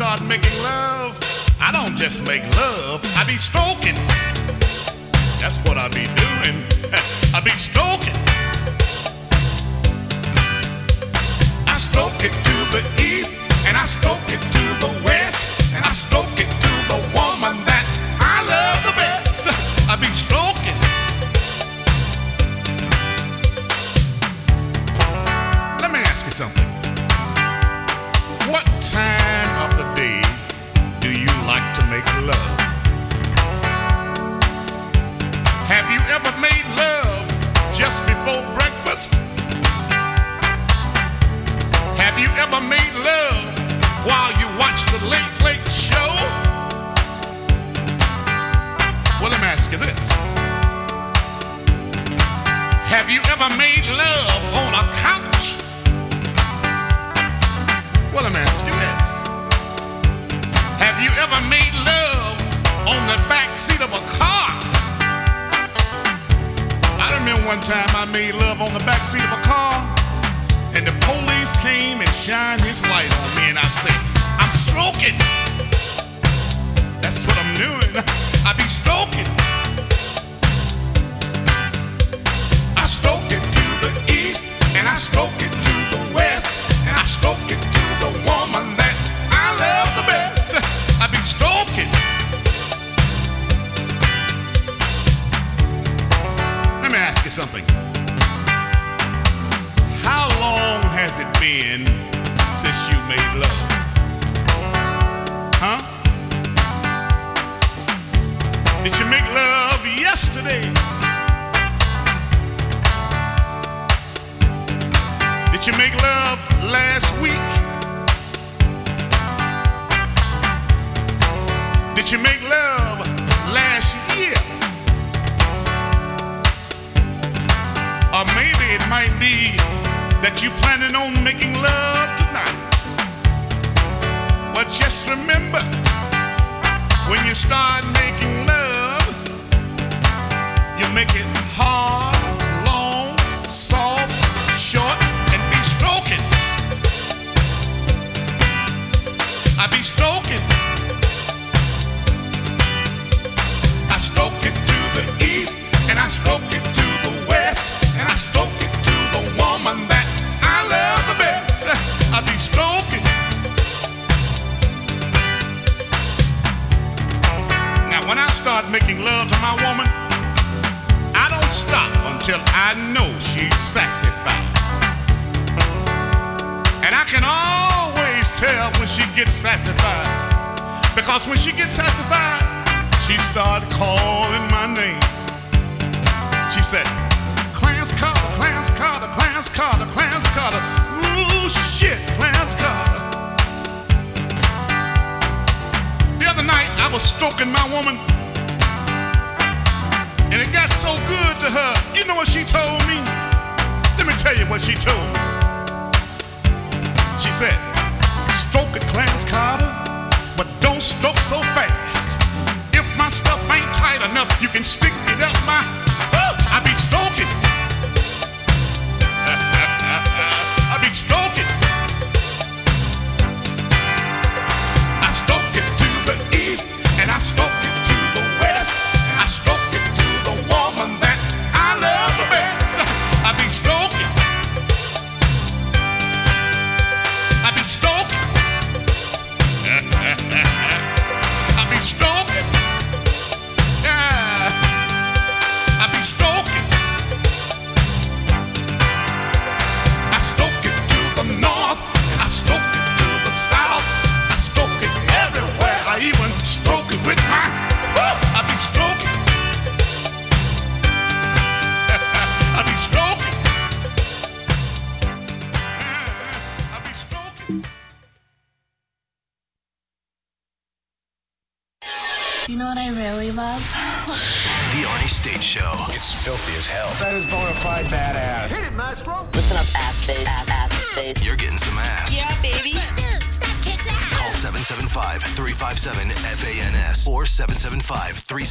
start making love, I don't just make love, I be stroking. That's what I be doing. I be stroking. I stroke it to the east, and I stroke it to the west. the back seat of a car. I remember one time I made love on the back seat of a car, and the police came and shined his light on me, and I said, I'm stroking. That's what I'm doing. I be stroking. I stroke it to the east, and I stroke you something. How long has it been since you made love? Huh? Did you make love yesterday? Did you make love last week? Did you make love last Or maybe it might be that you're planning on making love tonight. But just remember, when you start making love, you make it hard, making love to my woman, I don't stop until I know she's satisfied. And I can always tell when she gets satisfied. Because when she gets satisfied, she started calling my name. She said, Clarence Carter, Clarence Carter, Clarence Carter, Clarence Carter. Ooh, shit, Clarence Carter. The other night, I was stroking my woman, and it got so good to her. You know what she told me? Let me tell you what she told me. She said, Stroke it, Clarence Carter, but don't stroke so fast. If my stuff ain't tight enough, you can stick it up my. Oh, I be stroking. I be stroking.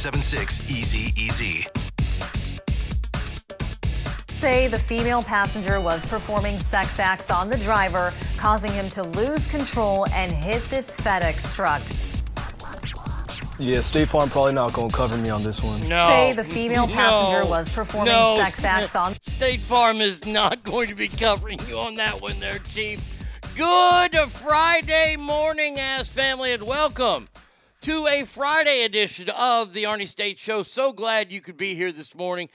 775 376 Easy Easy. Say the female passenger was performing sex acts on the driver, causing him to lose control and hit this FedEx truck. Yeah, State Farm probably not gonna cover me on this one. No. Say the female passenger No. was performing No. sex acts on. State Farm is not going to be covering you on that one there, Chief. Good Friday morning, ass family, and welcome to a Friday edition of the Arnie State Show. So glad you could be here this morning.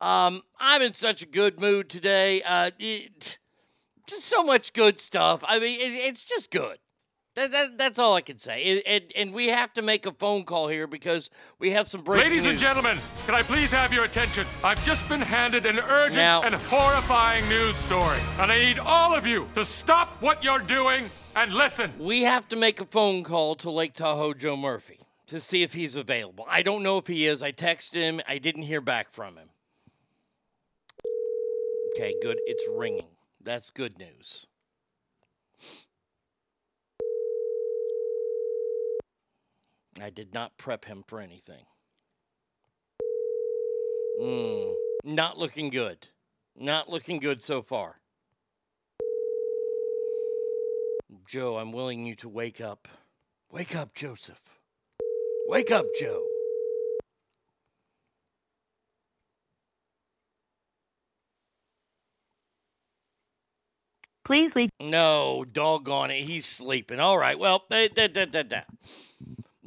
Um, I'm in such a good mood today. Uh, it- just so much good stuff. I mean, it, it's just good. That, that, that's all I can say. And, and, and we have to make a phone call here because we have some breaking Ladies and gentlemen, can I please have your attention? I've just been handed an urgent Now- and horrifying news story, and I need all of you to stop what you're doing and listen. We have to make a phone call to Lake Tahoe Joe Murphy to see if he's available. I don't know if he is. I texted him. I didn't hear back from him. Okay, good. It's ringing. That's good news. I did not prep him for anything. Mm, not looking good. Not looking good so far. Joe, I'm willing you to wake up. Wake up, Joseph. Wake up, Joe. Please leave. No, doggone it. He's sleeping. All right. Well, da, da, da, da.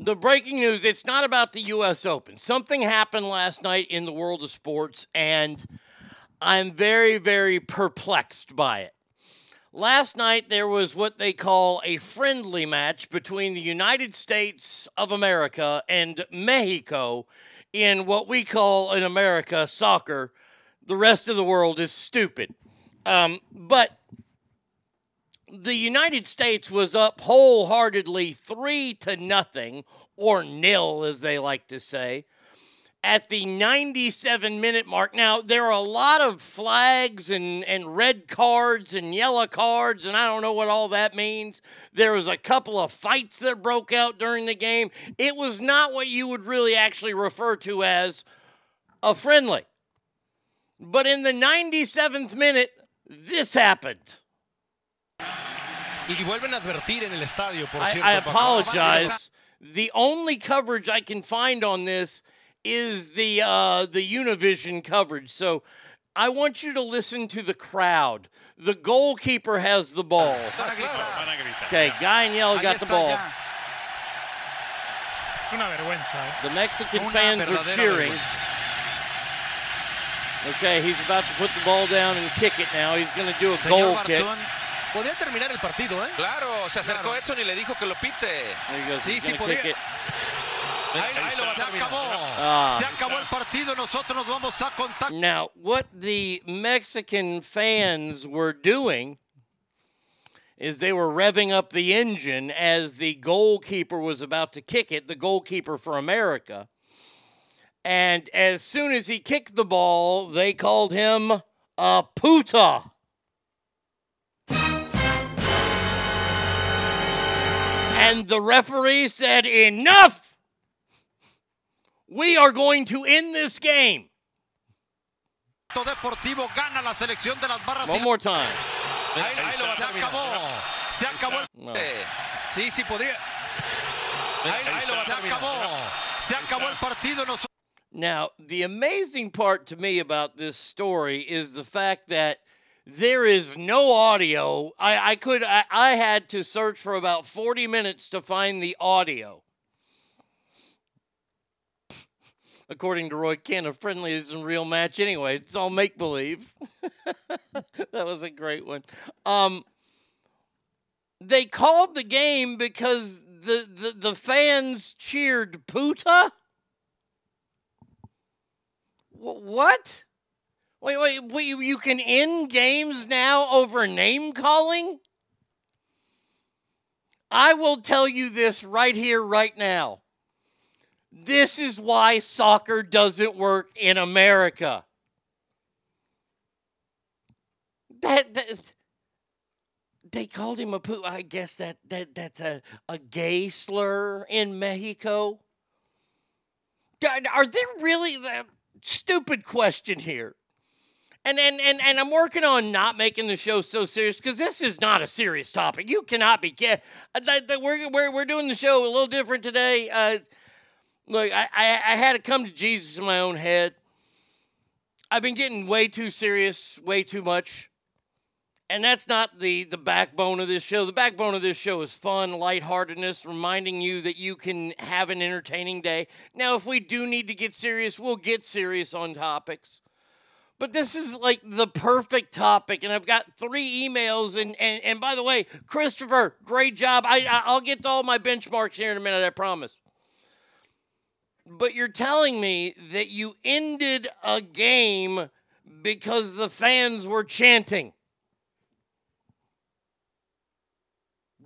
The breaking news it's not about the U.S. Open. Something happened last night in the world of sports, and I'm very, very perplexed by it. Last night, there was what they call a friendly match between the United States of America and Mexico in what we call in America soccer. The rest of the world is stupid. Um, but the United States was up wholeheartedly three to nothing, or nil, as they like to say, at the 97 minute mark. Now, there are a lot of flags and, and red cards and yellow cards, and I don't know what all that means. There was a couple of fights that broke out during the game. It was not what you would really actually refer to as a friendly. But in the 97th minute, this happened. Y vuelven a advertir en el estadio, por I, cierto. I Paco. apologize. The only coverage I can find on this is the uh, the Univision coverage. So I want you to listen to the crowd. The goalkeeper has the ball. Okay, guy in yellow got the ball. Es una vergüenza. ¿eh? The Mexican fans are cheering. Okay, he's about to put the ball down and kick it now. He's going to do a goal kick. Bartón, Podría terminar el partido, ¿eh? Claro, se acercó Edson y le dijo que lo pite. There. Sí, sí, podría. it. Ahí, ahí lo Se acabó. Ah. Se acabó el partido. Nosotros nos vamos a contactar. Now, what the Mexican fans were doing is they were revving up the engine as the goalkeeper was about to kick it, the goalkeeper for America. And as soon as he kicked the ball, they called him a puta. And the referee said, Enough! We are going to end this game. Deportivo gana la selección de las barras. One more time. Ahí, ahí lo va a Se terminar. acabó. Se acabó. el- No. Sí, sí, podría. Ahí, ahí lo va a Se terminar. acabó. Se acabó el partido. Nosotros Now, the amazing part to me about this story is the fact that there is no audio. I, I could I, I had to search for about 40 minutes to find the audio. According to Roy Kent, a friendly isn't a real match anyway. It's all make believe. that was a great one. Um, they called the game because the, the, the fans cheered Puta. Wh- What? Wait, wait, wait, you- can end games now over name calling? I will tell you this right here, right now. This is why soccer doesn't work in America. That, that they called him a poo. I guess that that that's a, a gay slur in Mexico. Are- Are there really that stupid question here? And, and, and, and I'm working on not making the show so serious because this is not a serious topic. You cannot be. Ca- uh, we're, we're, we're doing the show a little different today. Uh, look, I, I, I had to come to Jesus in my own head. I've been getting way too serious, way too much. And that's not the, the backbone of this show. The backbone of this show is fun, lightheartedness, reminding you that you can have an entertaining day. Now, if we do need to get serious, we'll get serious on topics. But this is like the perfect topic, and I've got three emails. And and, and by the way, Christopher, great job. I, I I'll get to all my benchmarks here in a minute. I promise. But you're telling me that you ended a game because the fans were chanting.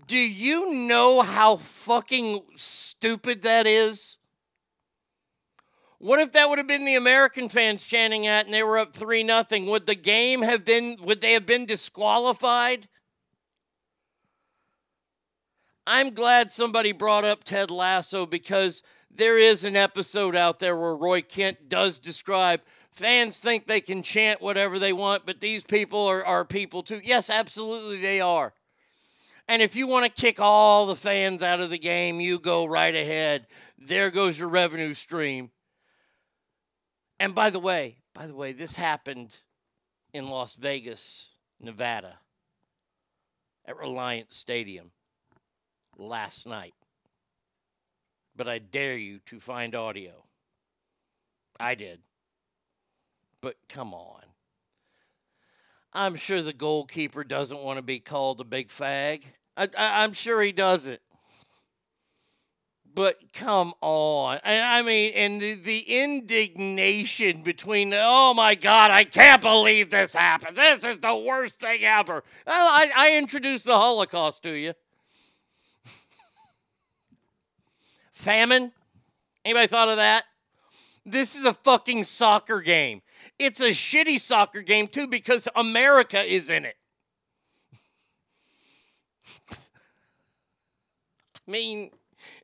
Do you know how fucking stupid that is? What if that would have been the American fans chanting at and they were up 3 nothing? Would the game have been would they have been disqualified? I'm glad somebody brought up Ted Lasso because there is an episode out there where Roy Kent does describe fans think they can chant whatever they want, but these people are, are people too. Yes, absolutely they are. And if you want to kick all the fans out of the game, you go right ahead. There goes your revenue stream. And by the way, by the way, this happened in Las Vegas, Nevada, at Reliant Stadium last night. But I dare you to find audio. I did. But come on. I'm sure the goalkeeper doesn't want to be called a big fag. I, I'm sure he doesn't. But come on. And I mean, and the, the indignation between, oh my God, I can't believe this happened. This is the worst thing ever. Well, I, I introduced the Holocaust to you. Famine? Anybody thought of that? This is a fucking soccer game. It's a shitty soccer game, too, because America is in it. I mean,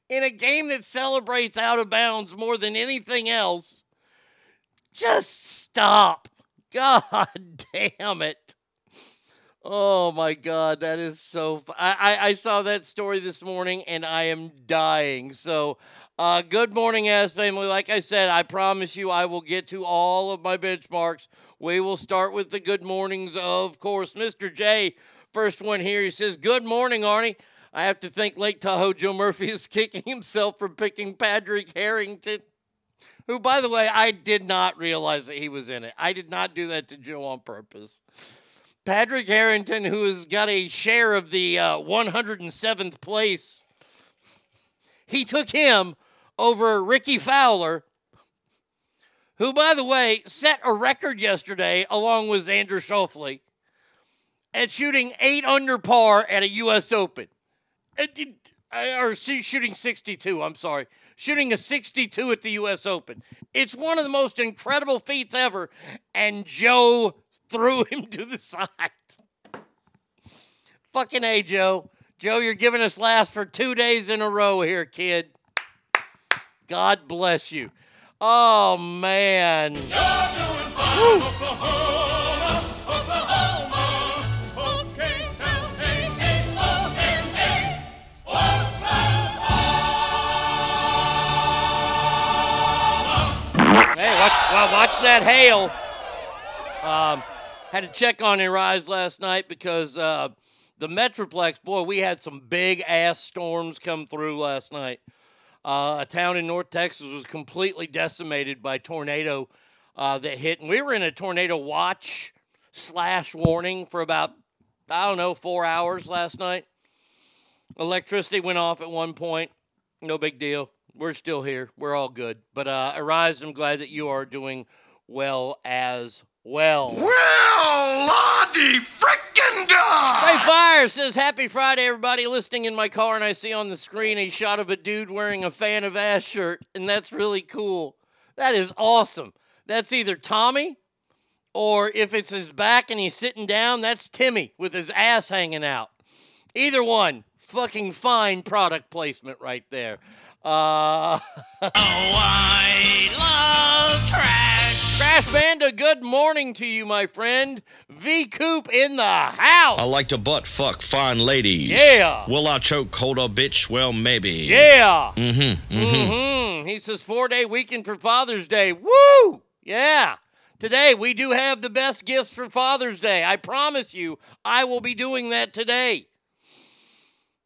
in a game that celebrates out of bounds more than anything else, just stop. God damn it. Oh my God, that is so. Fu- I, I I saw that story this morning and I am dying. So, uh, good morning, ass family. Like I said, I promise you, I will get to all of my benchmarks. We will start with the good mornings, of course. Mr. J, first one here. He says, "Good morning, Arnie." I have to think Lake Tahoe Joe Murphy is kicking himself for picking Patrick Harrington who, by the way, I did not realize that he was in it. I did not do that to Joe on purpose. Patrick Harrington, who has got a share of the uh, 107th place, he took him over Rickie Fowler, who, by the way, set a record yesterday along with Xander Schauffele at shooting eight under par at a U.S. Open. Uh, or shooting 62, I'm sorry. Shooting a 62 at the U.S. Open. It's one of the most incredible feats ever, and Joe threw him to the side. Fucking A, Joe. Joe, you're giving us laughs for two days in a row here, kid. God bless you. Oh, man. Hey, watch, well, watch that hail. Um, had to check on your rise last night because uh, the Metroplex, boy, we had some big ass storms come through last night. Uh, a town in North Texas was completely decimated by tornado uh, that hit, and we were in a tornado watch slash warning for about I don't know four hours last night. Electricity went off at one point. No big deal. We're still here. We're all good. But uh, Arise, I'm glad that you are doing well as well. Well, Lottie frickin' dog! Ray Fire says, Happy Friday, everybody listening in my car. And I see on the screen a shot of a dude wearing a fan of ass shirt, and that's really cool. That is awesome. That's either Tommy, or if it's his back and he's sitting down, that's Timmy with his ass hanging out. Either one, fucking fine product placement right there. Uh, oh, I love trash. Trash Banda, good morning to you, my friend. V Coop in the house. I like to butt fuck fine ladies. Yeah. Will I choke hold a bitch? Well, maybe. Yeah. Mm-hmm. Mm-hmm. Mm-hmm. He says four day weekend for Father's Day. Woo! Yeah. Today we do have the best gifts for Father's Day. I promise you, I will be doing that today.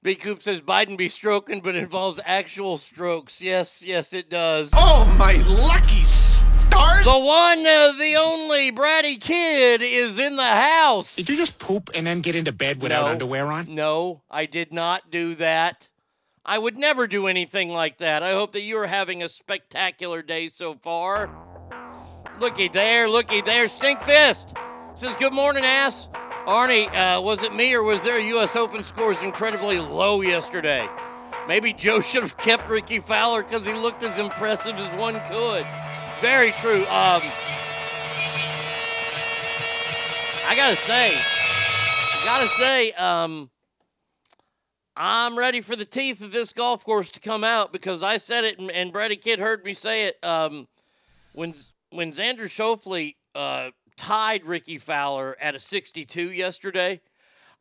B Coop says Biden be stroking, but involves actual strokes. Yes, yes, it does. Oh, my lucky stars! The one, uh, the only Bratty kid is in the house. Did you just poop and then get into bed without No. underwear on? No, I did not do that. I would never do anything like that. I hope that you are having a spectacular day so far. Looky there, looky there. Stink Fist says, Good morning, ass. Arnie, uh, was it me or was their U.S. Open scores incredibly low yesterday? Maybe Joe should have kept Rickie Fowler because he looked as impressive as one could. Very true. Um, I gotta say, I gotta say, um, I'm ready for the teeth of this golf course to come out because I said it and, and Brady Kid heard me say it. Um, when when Xander Schauffele uh, tied Rickie Fowler at a 62 yesterday,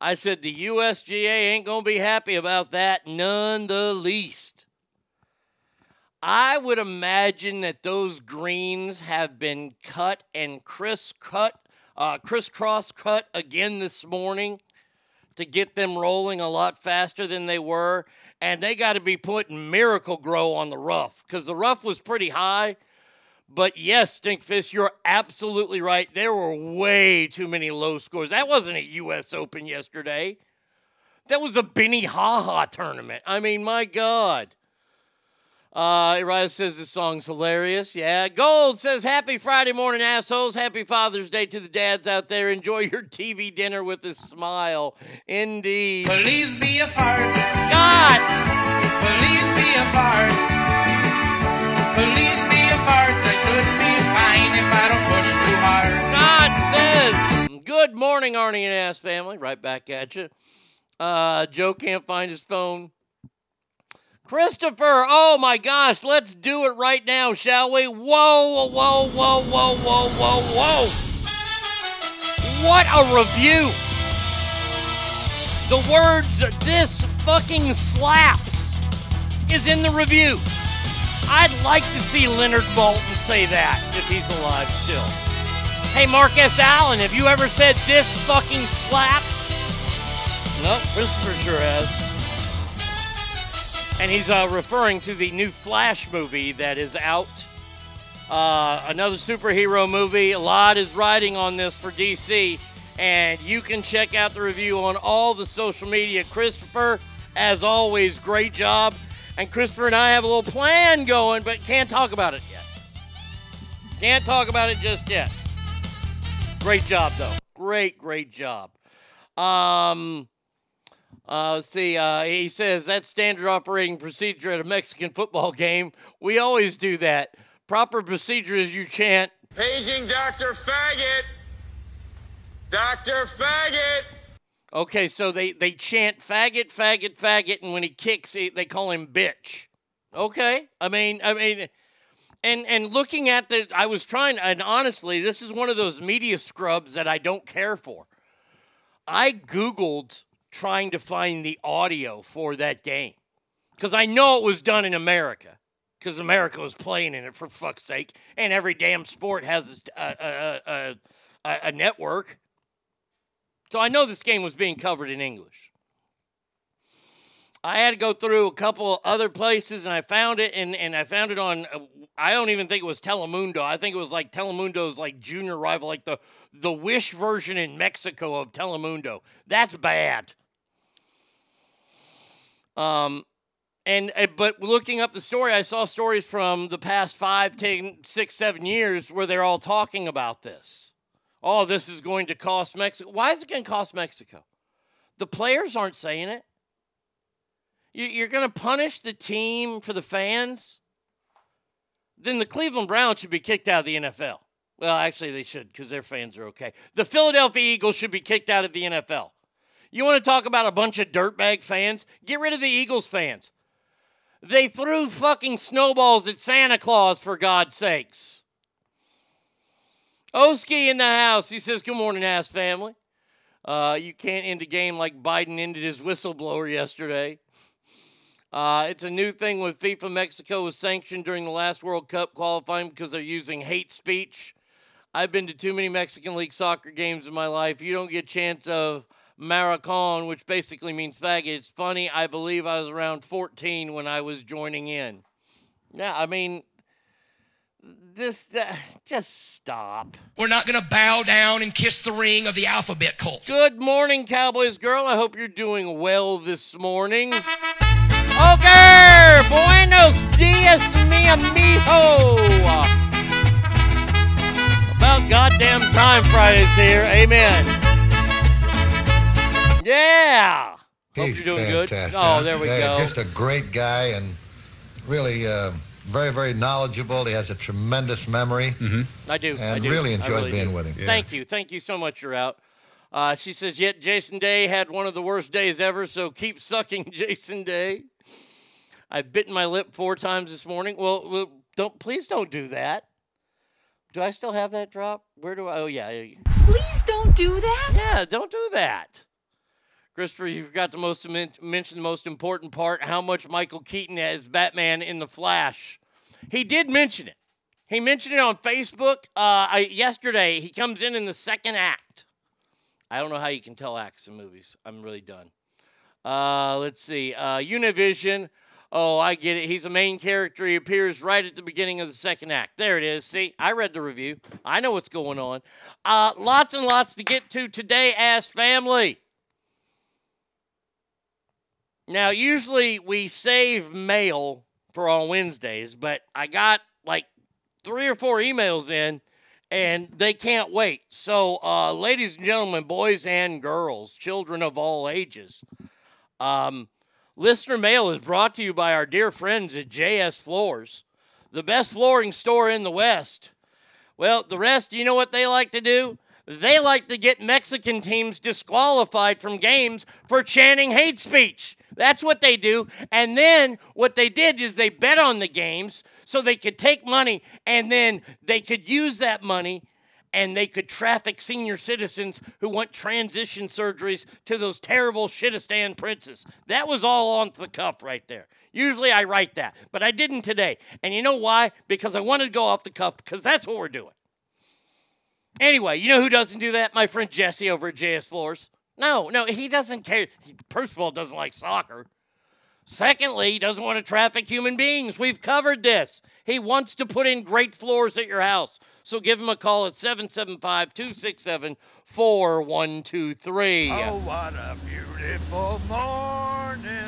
I said the USGA ain't gonna be happy about that none the least. I would imagine that those greens have been cut and criss cut, uh, crisscross cut again this morning to get them rolling a lot faster than they were. And they got to be putting Miracle-Gro on the rough because the rough was pretty high. But yes, Stinkfist, you're absolutely right. There were way too many low scores. That wasn't a U.S. Open yesterday. That was a Benny Haha tournament. I mean, my God. Uh, Uriah says this song's hilarious. Yeah. Gold says, Happy Friday morning, assholes. Happy Father's Day to the dads out there. Enjoy your TV dinner with a smile. Indeed. Please be a fart. God. Please be a fart. Please be a fart. I should be fine if I don't push too hard. God says, Good morning, Arnie and Ass family. Right back at you. Uh, Joe can't find his phone. Christopher, oh my gosh, let's do it right now, shall we? Whoa, whoa, whoa, whoa, whoa, whoa, whoa. What a review. The words, this fucking slaps, is in the review. I'd like to see Leonard Maltin say that if he's alive still. Hey, Mark S. Allen, have you ever said this fucking slaps? No, Christopher sure has. And he's uh, referring to the new Flash movie that is out. Uh, another superhero movie. A lot is riding on this for DC. And you can check out the review on all the social media. Christopher, as always, great job. And Christopher and I have a little plan going, but can't talk about it yet. Can't talk about it just yet. Great job, though. Great, great job. Um, uh, let's see. Uh, he says that's standard operating procedure at a Mexican football game. We always do that. Proper procedure is you chant. Paging Dr. Faggot. Dr. Faggot. Okay, so they they chant faggot, faggot, faggot, and when he kicks, he, they call him bitch. Okay, I mean, I mean, and and looking at the, I was trying, and honestly, this is one of those media scrubs that I don't care for. I googled trying to find the audio for that game because I know it was done in America because America was playing in it for fuck's sake, and every damn sport has a, a, a, a, a network. So I know this game was being covered in English. I had to go through a couple other places and I found it and, and I found it on uh, I don't even think it was Telemundo. I think it was like Telemundo's like junior rival, like the the Wish version in Mexico of Telemundo. That's bad. Um and uh, but looking up the story, I saw stories from the past five, ten, six, seven years where they're all talking about this. Oh, this is going to cost Mexico. Why is it going to cost Mexico? The players aren't saying it. You- You're going to punish the team for the fans? Then the Cleveland Browns should be kicked out of the NFL. Well, actually, they should because their fans are okay. The Philadelphia Eagles should be kicked out of the NFL. You want to talk about a bunch of dirtbag fans? Get rid of the Eagles fans. They threw fucking snowballs at Santa Claus, for God's sakes. Oski in the house. He says, Good morning, ass family. Uh, you can't end a game like Biden ended his whistleblower yesterday. Uh, it's a new thing with FIFA. Mexico was sanctioned during the last World Cup qualifying because they're using hate speech. I've been to too many Mexican League soccer games in my life. You don't get a chance of maricon, which basically means faggot. It's funny. I believe I was around 14 when I was joining in. Yeah, I mean, this uh, just stop. We're not going to bow down and kiss the ring of the alphabet cult. Good morning, Cowboys girl. I hope you're doing well this morning. Okay, buenos dias, mi amigo. About goddamn time Friday's here. Amen. Yeah. Hope He's you're doing good. Oh, there we Yeah, go. Just a great guy and really uh, very, very knowledgeable. He has a tremendous memory. I do. I And do. really I enjoyed really being do. with him. Thank you. Thank you so much. You're out. Uh, she says, yet Jason Day had one of the worst days ever, so keep sucking, Jason Day. I've bitten my lip four times this morning. Well, well, don't please don't do that. Do I still have that drop? Where do I? Oh yeah. Please don't do that. Yeah, don't do that. Christopher, you forgot to most men- mention the most important part: how much Michael Keaton has Batman in the Flash. He did mention it. He mentioned it on Facebook uh, yesterday. He comes in in the second act. I don't know how you can tell acts in movies. I'm really done. Uh, let's see. Uh, Univision. Oh, I get it. He's a main character. He appears right at the beginning of the second act. There it is. See, I read the review. I know what's going on. Uh, lots and lots to get to today, ass family. Now, usually we save mail for on Wednesdays, but I got like three or four emails in and they can't wait. So, uh, ladies and gentlemen, boys and girls, children of all ages, um, listener mail is brought to you by our dear friends at JS Floors, the best flooring store in the West. Well, the rest, you know what they like to do? They like to get Mexican teams disqualified from games for chanting hate speech. That's what they do. And then what they did is they bet on the games so they could take money and then they could use that money and they could traffic senior citizens who want transition surgeries to those terrible Shitistan princes. That was all on the cuff right there. Usually I write that, but I didn't today. And you know why? Because I wanted to go off the cuff because that's what we're doing. Anyway, you know who doesn't do that? My friend Jesse over at JS Floors. No, no, he doesn't care. He, first of all, doesn't like soccer. Secondly, he doesn't want to traffic human beings. We've covered this. He wants to put in great floors at your house. So give him a call at 775 267 4123. Oh, what a beautiful morning.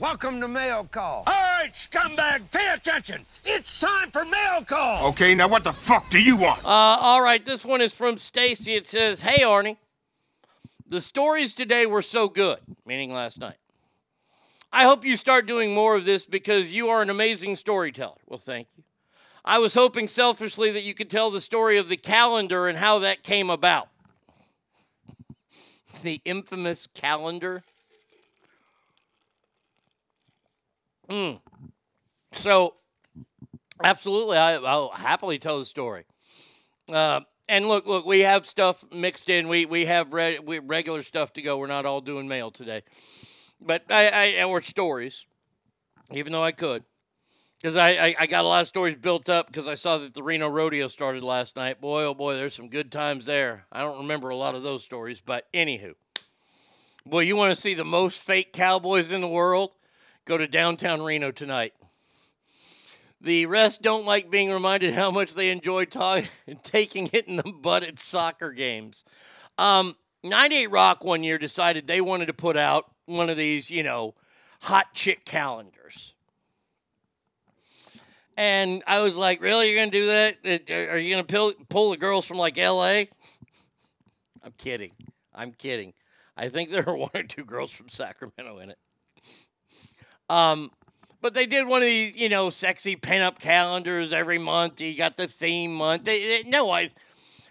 Welcome to Mail Call. All right, scumbag, pay attention. It's time for mail call. Okay, now what the fuck do you want? Uh, all right, this one is from Stacy. It says, Hey, Arnie, the stories today were so good, meaning last night. I hope you start doing more of this because you are an amazing storyteller. Well, thank you. I was hoping selfishly that you could tell the story of the calendar and how that came about. the infamous calendar. Mm. So, absolutely, I, I'll happily tell the story. Uh, and look, look, we have stuff mixed in. We we have re- we, regular stuff to go. We're not all doing mail today, but I, I or stories, even though I could, because I, I I got a lot of stories built up because I saw that the Reno Rodeo started last night. Boy, oh boy, there's some good times there. I don't remember a lot of those stories, but anywho, boy, you want to see the most fake cowboys in the world? Go to downtown Reno tonight. The rest don't like being reminded how much they enjoy ta- taking it in the butt at soccer games. Um, 98 Rock one year decided they wanted to put out one of these, you know, hot chick calendars. And I was like, really? You're going to do that? Uh, Are you going to pull the girls from like LA? I'm kidding. I'm kidding. I think there are one or two girls from Sacramento in it. Um, but they did one of these, you know, sexy pinup calendars every month. You got the theme month. They, they, no, I,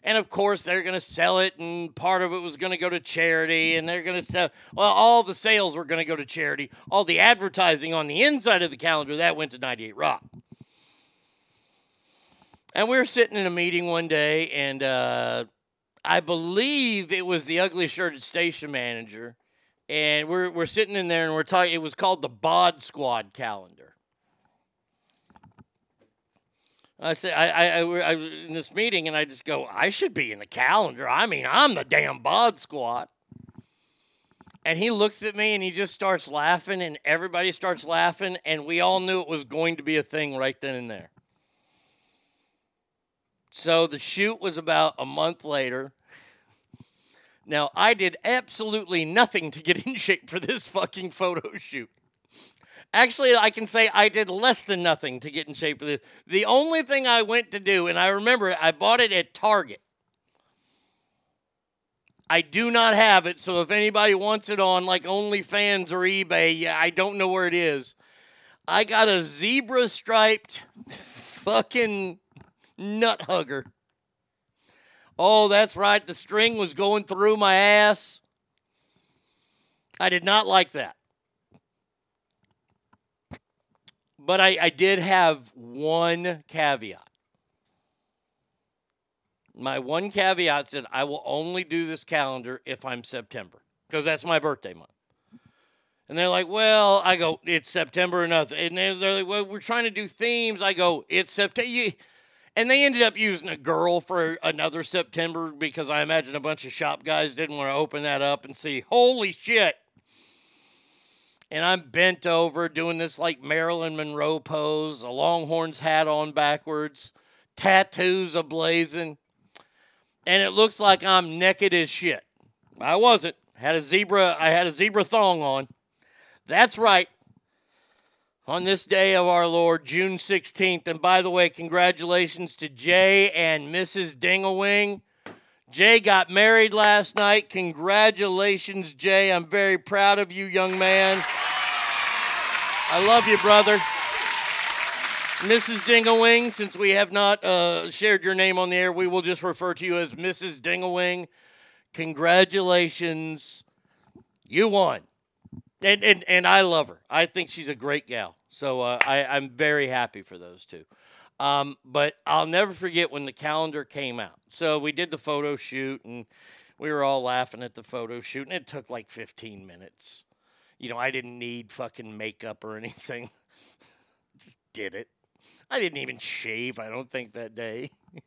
and of course they're going to sell it, and part of it was going to go to charity, and they're going to sell. Well, all the sales were going to go to charity. All the advertising on the inside of the calendar that went to 98 Rock. And we were sitting in a meeting one day, and uh, I believe it was the ugly shirted station manager and we're we're sitting in there and we're talking. It was called the Bod Squad calendar. I said I, I, I, I was in this meeting and I just go, I should be in the calendar. I mean, I'm the damn Bod Squad. And he looks at me and he just starts laughing, and everybody starts laughing, and we all knew it was going to be a thing right then and there. So the shoot was about a month later. Now, I did absolutely nothing to get in shape for this fucking photo shoot. Actually, I can say I did less than nothing to get in shape for this. The only thing I went to do, and I remember I bought it at Target. I do not have it, so if anybody wants it on like OnlyFans or eBay, yeah, I don't know where it is. I got a zebra striped fucking nut hugger. Oh, that's right. The string was going through my ass. I did not like that. But I, I did have one caveat. My one caveat said I will only do this calendar if I'm September because that's my birthday month. And they're like, well, I go, it's September nothing. And they're like, well, we're trying to do themes. I go, it's September. And they ended up using a girl for another September because I imagine a bunch of shop guys didn't want to open that up and see, holy shit. And I'm bent over doing this like Marilyn Monroe pose, a Longhorns hat on backwards, tattoos ablazing. And it looks like I'm naked as shit. I wasn't. Had a zebra, I had a zebra thong on. That's right. On this day of our Lord, June 16th. And by the way, congratulations to Jay and Mrs. Dingawing. Jay got married last night. Congratulations, Jay. I'm very proud of you, young man. I love you, brother. Mrs. Dingawing, since we have not uh, shared your name on the air, we will just refer to you as Mrs. Dingawing. Congratulations. You won. And, and, and I love her. I think she's a great gal. So uh, I, I'm very happy for those two. Um, but I'll never forget when the calendar came out. So we did the photo shoot and we were all laughing at the photo shoot, and it took like 15 minutes. You know, I didn't need fucking makeup or anything. Just did it. I didn't even shave, I don't think, that day.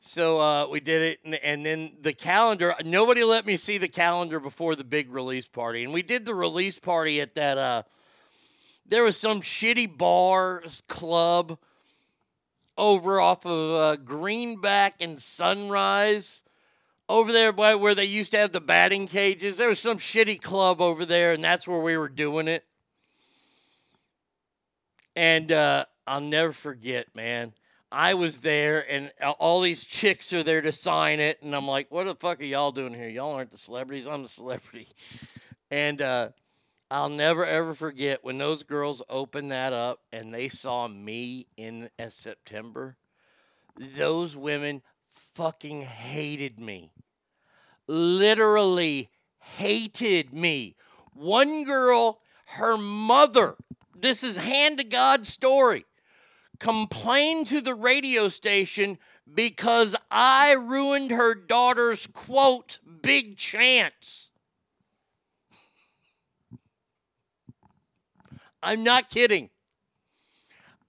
so uh, we did it, and, and then the calendar. Nobody let me see the calendar before the big release party, and we did the release party at that. Uh, there was some shitty bar club over off of uh, Greenback and Sunrise. Over there by where they used to have the batting cages, there was some shitty club over there, and that's where we were doing it. And uh, I'll never forget, man. I was there, and all these chicks are there to sign it, and I'm like, "What the fuck are y'all doing here? Y'all aren't the celebrities. I'm the celebrity." And uh, I'll never ever forget when those girls opened that up and they saw me in September. Those women fucking hated me. Literally hated me. One girl, her mother, this is hand to God story, complained to the radio station because I ruined her daughter's quote, big chance. I'm not kidding.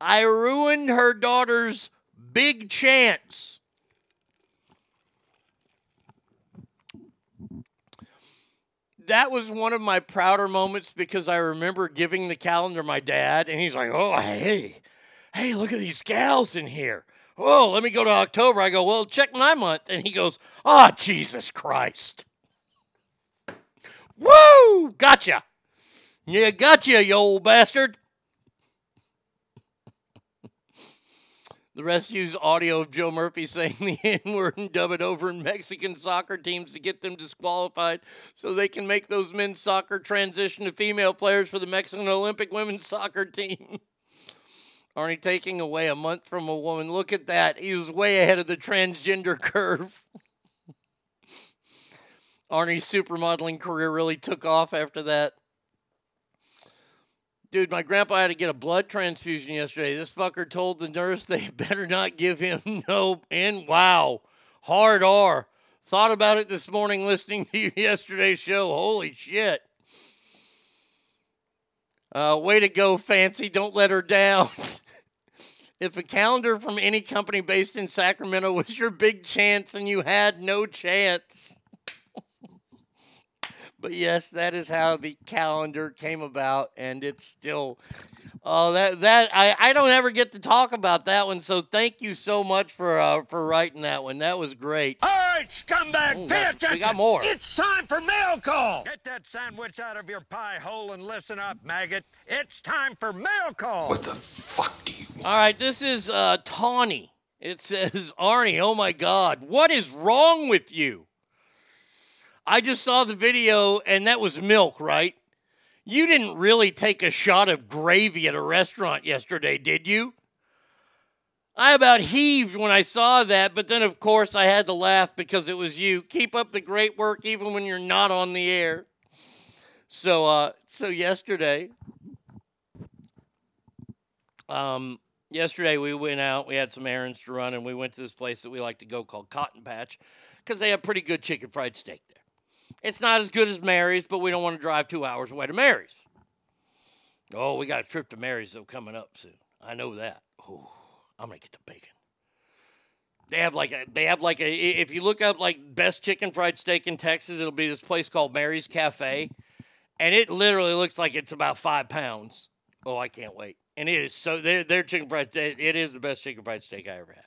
I ruined her daughter's big chance. That was one of my prouder moments because I remember giving the calendar my dad, and he's like, Oh, hey, hey, look at these gals in here. Oh, let me go to October. I go, Well, check my month. And he goes, Oh, Jesus Christ. Woo! Gotcha. Yeah, gotcha, you old bastard. The rest use audio of Joe Murphy saying the N word and dub it over in Mexican soccer teams to get them disqualified so they can make those men's soccer transition to female players for the Mexican Olympic women's soccer team. Arnie taking away a month from a woman. Look at that. He was way ahead of the transgender curve. Arnie's supermodeling career really took off after that. Dude, my grandpa had to get a blood transfusion yesterday. This fucker told the nurse they better not give him no. And wow, hard R. Thought about it this morning listening to yesterday's show. Holy shit. Uh, way to go, Fancy. Don't let her down. if a calendar from any company based in Sacramento was your big chance and you had no chance. But yes, that is how the calendar came about, and it's still. Oh, that that I, I don't ever get to talk about that one. So thank you so much for uh, for writing that one. That was great. All right, scumbag, Ooh, pay attention. we got more. It's time for mail call. Get that sandwich out of your pie hole and listen up, maggot. It's time for mail call. What the? Fuck do you? Want? All right, this is uh, Tawny. It says Arnie. Oh my God, what is wrong with you? I just saw the video, and that was milk, right? You didn't really take a shot of gravy at a restaurant yesterday, did you? I about heaved when I saw that, but then of course I had to laugh because it was you. Keep up the great work even when you're not on the air. So uh so yesterday um yesterday we went out, we had some errands to run and we went to this place that we like to go called Cotton Patch cuz they have pretty good chicken fried steak there. It's not as good as Mary's, but we don't want to drive 2 hours away to Mary's. Oh, we got a trip to Mary's though coming up soon. I know that. Oh, I'm gonna get the bacon. They have like a they have like a if you look up like best chicken fried steak in Texas, it'll be this place called Mary's Cafe, and it literally looks like it's about five pounds. Oh, I can't wait! And it is so their their chicken fried. It is the best chicken fried steak I ever had.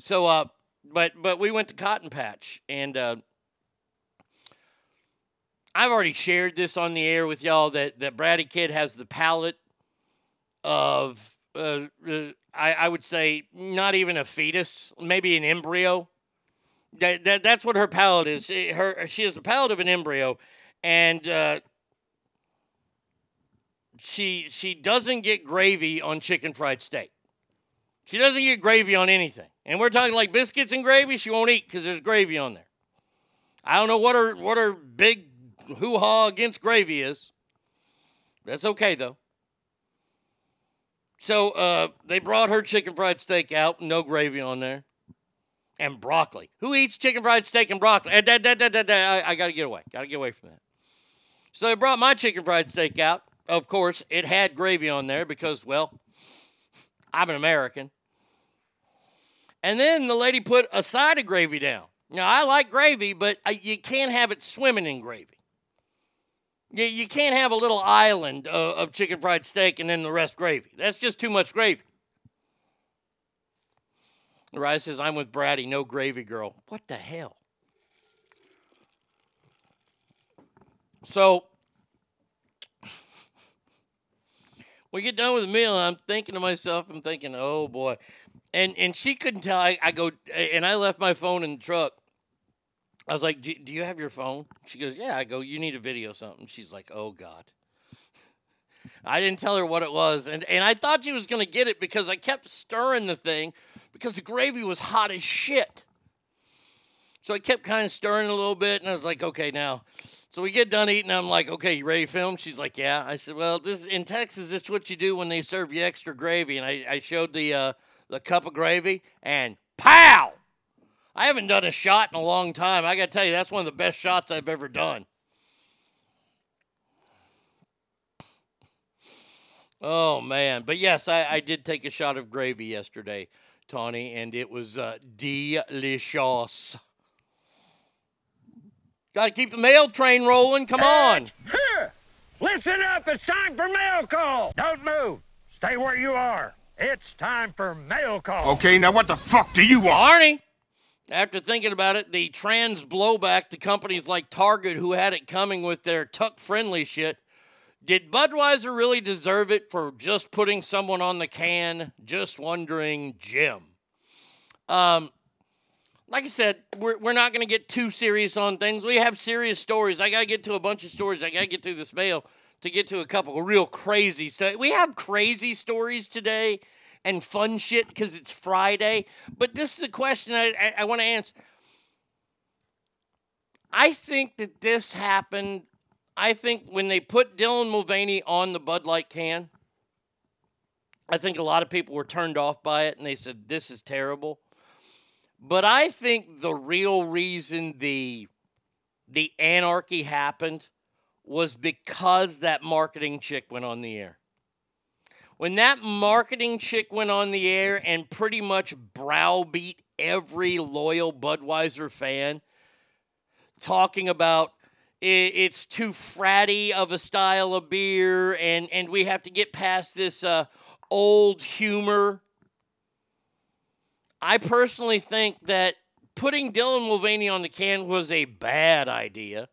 So, uh, but but we went to Cotton Patch and uh, I've already shared this on the air with y'all that that Brady Kid has the palate of uh, uh, I, I would say not even a fetus, maybe an embryo. That, that that's what her palate is. Her she has the palate of an embryo, and uh, she she doesn't get gravy on chicken fried steak. She doesn't get gravy on anything, and we're talking like biscuits and gravy. She won't eat because there's gravy on there. I don't know what her what her big hoo ha against gravy is. That's okay though. So uh, they brought her chicken fried steak out, no gravy on there, and broccoli. Who eats chicken fried steak and broccoli? Eh, da, da, da, da, da. I, I got to get away. Got to get away from that. So they brought my chicken fried steak out. Of course, it had gravy on there because, well, I'm an American. And then the lady put a side of gravy down. Now, I like gravy, but I, you can't have it swimming in gravy. You, you can't have a little island of, of chicken fried steak and then the rest gravy. That's just too much gravy. Rise says, I'm with Bratty, no gravy girl. What the hell? So we get done with the meal, and I'm thinking to myself, I'm thinking, oh boy. And and she couldn't tell. I, I go, and I left my phone in the truck. I was like, do, do you have your phone? She goes, yeah. I go, you need to video something. She's like, oh God. I didn't tell her what it was. And, and I thought she was going to get it because I kept stirring the thing because the gravy was hot as shit. So I kept kind of stirring a little bit, and I was like, okay, now. So we get done eating. I'm like, okay, you ready to film? She's like, yeah. I said, well, this in Texas, it's what you do when they serve you extra gravy. And I, I showed the uh, the cup of gravy, and pow! I haven't done a shot in a long time. I got to tell you, that's one of the best shots I've ever done. Oh man, but yes, I, I did take a shot of gravy yesterday, Tawny, and it was uh, delicious. Got to keep the mail train rolling. Come on. Here, listen up. It's time for mail call. Don't move. Stay where you are. It's time for mail call. Okay, now what the fuck do you want? Arnie, after thinking about it, the trans blowback to companies like Target who had it coming with their tuck friendly shit. Did Budweiser really deserve it for just putting someone on the can? Just wondering, Jim. Um, like I said, we're, we're not going to get too serious on things. We have serious stories. I got to get to a bunch of stories. I got to get through this mail to get to a couple of real crazy. So we have crazy stories today and fun shit because it's Friday. But this is a question I, I, I want to answer. I think that this happened. I think when they put Dylan Mulvaney on the Bud Light can, I think a lot of people were turned off by it and they said, this is terrible. But I think the real reason the the anarchy happened was because that marketing chick went on the air. When that marketing chick went on the air and pretty much browbeat every loyal Budweiser fan, talking about it's too fratty of a style of beer and, and we have to get past this uh, old humor. I personally think that putting Dylan Mulvaney on the can was a bad idea.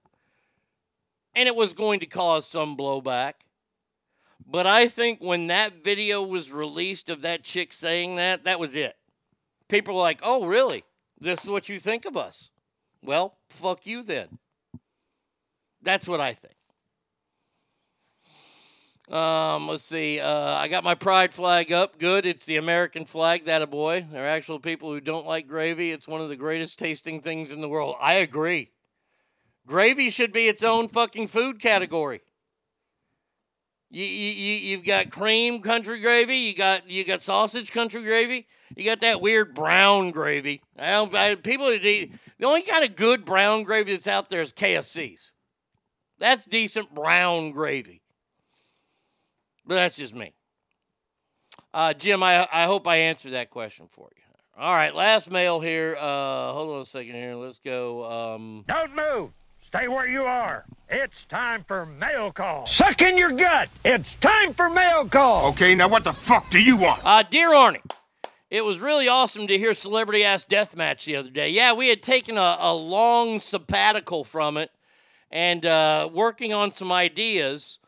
And it was going to cause some blowback. But I think when that video was released of that chick saying that, that was it. People were like, oh, really? This is what you think of us? Well, fuck you then. That's what I think. Um, let's see. Uh, I got my pride flag up. Good. It's the American flag. That a boy. There are actual people who don't like gravy. It's one of the greatest tasting things in the world. I agree. Gravy should be its own fucking food category. You, you, you you've got cream country gravy. You got you got sausage country gravy. You got that weird brown gravy. I don't, I, people that eat the only kind of good brown gravy that's out there is KFC's. That's decent brown gravy. But that's just me. Uh, Jim, I, I hope I answered that question for you. All right, last mail here. Uh, hold on a second here. Let's go. Um, Don't move. Stay where you are. It's time for mail call. Suck in your gut. It's time for mail call. Okay, now what the fuck do you want? Uh, dear Arnie, it was really awesome to hear Celebrity Ass Deathmatch the other day. Yeah, we had taken a, a long sabbatical from it, and uh, working on some ideas.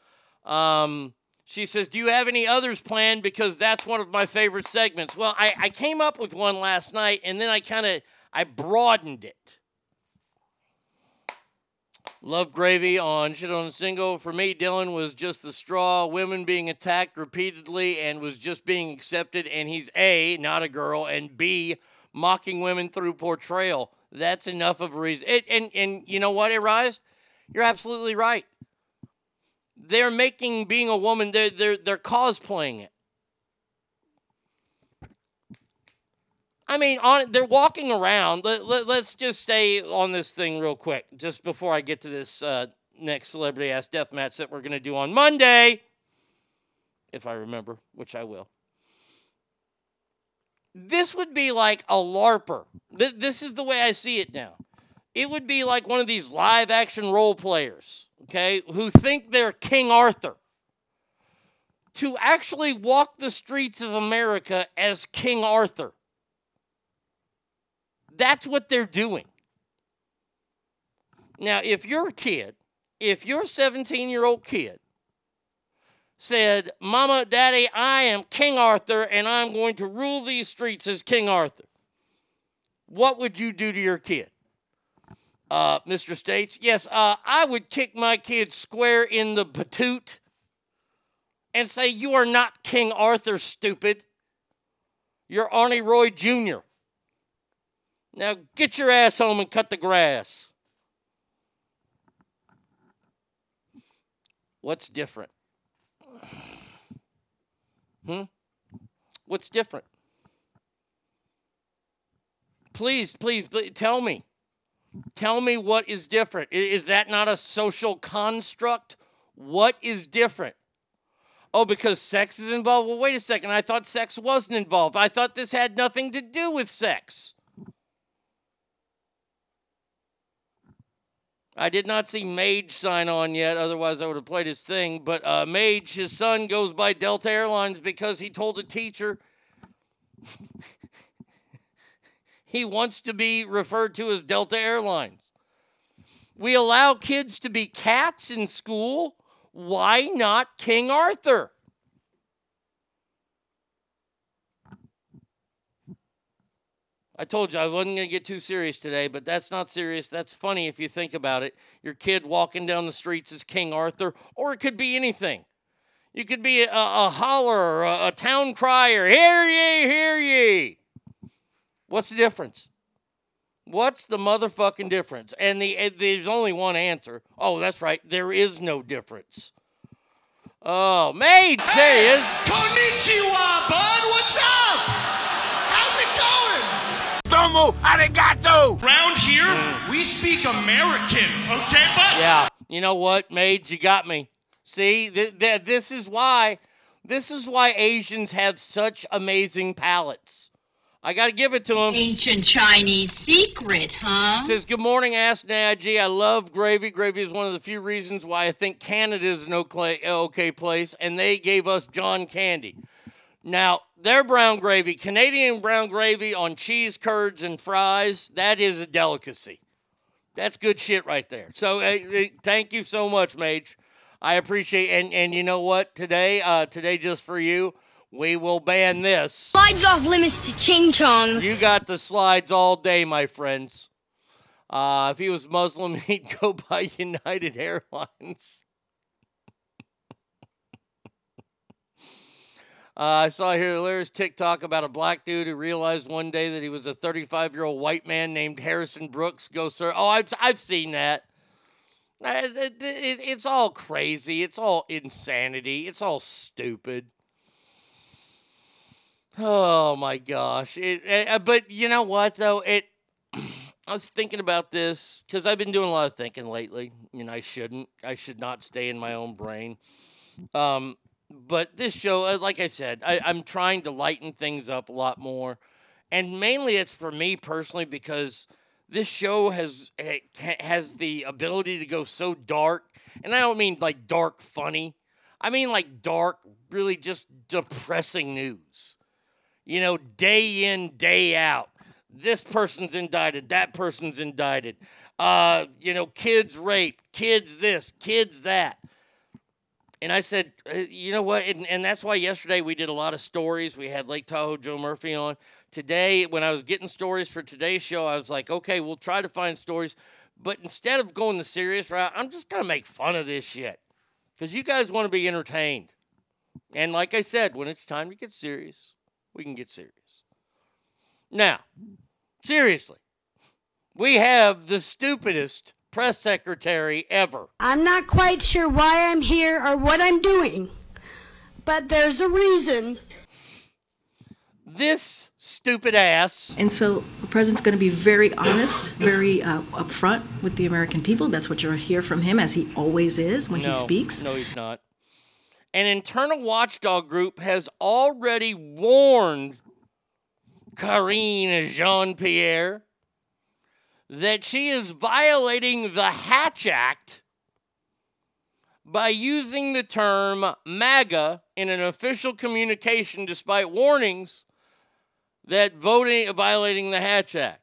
Um, she says, Do you have any others planned? Because that's one of my favorite segments. Well, I, I came up with one last night and then I kind of I broadened it. Love gravy on shit on a single. For me, Dylan was just the straw. Women being attacked repeatedly and was just being accepted. And he's A, not a girl, and B, mocking women through portrayal. That's enough of a reason. It, and, and you know what, Arise? You're absolutely right. They're making being a woman, they're, they're, they're cosplaying it. I mean, on they're walking around. Let, let, us just stay on this thing real quick, just before I get to this uh, next celebrity ass death match that we're to do on Monday, if I remember, which I will. This would be like a LARPer. Th- this is the way I see it now. It would be like one of these live action role players, okay, who think they're King Arthur. To actually walk the streets of America as King Arthur. That's what they're doing. Now, if your kid, if your 17 year old kid said, Mama, Daddy, I am King Arthur and I'm going to rule these streets as King Arthur, what would you do to your kid? Uh, Mr. States, yes, uh, I would kick my kid square in the patoot and say, You are not King Arthur, stupid. You're Arnie Roy Jr. Now get your ass home and cut the grass. What's different? Hmm? What's different? Please, please, please tell me. Tell me what is different. Is that not a social construct? What is different? Oh, because sex is involved? Well, wait a second. I thought sex wasn't involved. I thought this had nothing to do with sex. I did not see Mage sign on yet, otherwise, I would have played his thing. But uh, Mage, his son, goes by Delta Airlines because he told a teacher he wants to be referred to as Delta Airlines. We allow kids to be cats in school. Why not King Arthur? I told you I wasn't going to get too serious today, but that's not serious. That's funny if you think about it. Your kid walking down the streets is King Arthur, or it could be anything. You could be a, a holler, a, a town crier, hear ye, hear ye. What's the difference? What's the motherfucking difference? And the there's only one answer. Oh, that's right. There is no difference. Oh, mate, there he is. Konnichiwa, bud. What's up? How's it going? Domo arigato. Round here, we speak American, okay, bud? Yeah. You know what, Mage? You got me. See, th- th- this is why. This is why Asians have such amazing palates. I got to give it to them. Ancient Chinese secret, huh? Says, Good morning, Ask Nagy. I love gravy. Gravy is one of the few reasons why I think Canada is an okay, okay place, and they gave us John Candy. Now, their brown gravy, Canadian brown gravy on cheese curds and fries, that is a delicacy. That's good shit right there. So, uh, thank you so much, Mage. I appreciate and and you know what? Today, uh, today just for you, we will ban this. Slides off limits to ching chongs. You got the slides all day, my friends. Uh, if he was Muslim, he'd go by United Airlines. Uh, I saw here hilarious TikTok about a black dude who realized one day that he was a 35 year old white man named Harrison Brooks. Go, sir. Oh, I've, I've seen that. Uh, it- it- it's all crazy. It's all insanity. It's all stupid. Oh my gosh! It, uh, but you know what though? It. I was thinking about this because I've been doing a lot of thinking lately. You know, I shouldn't. I should not stay in my own brain. Um, but this show, uh, like I said, I, I'm trying to lighten things up a lot more, and mainly it's for me personally because this show has has the ability to go so dark, and I don't mean like dark funny. I mean like dark, really just depressing news you know, day in, day out. This person's indicted, that person's indicted. uh, you know, kids rape, kids this, kids that. And I said, uh, you know what? And, and that's why yesterday we did a lot of stories. We had Lake Tahoe Joe Murphy on. Today, when I was getting stories for today's show, I was like, okay, we'll try to find stories. But instead of going the serious route, I'm just going to make fun of this shit. Because you guys want to be entertained. And like I said, when it's time to get serious, we can get serious. Now, seriously, we have the stupidest press secretary ever. I'm not quite sure why I'm here or what I'm doing, but there's a reason. This stupid ass. And so the president's going to be very honest, very uh, upfront with the American people. That's what you'll hear from him, as he always is when no, he speaks. No, he's not. An internal watchdog group has already warned Karine Jean Pierre that she is violating the Hatch Act by using the term MAGA in an official communication despite warnings that voting violating the Hatch Act.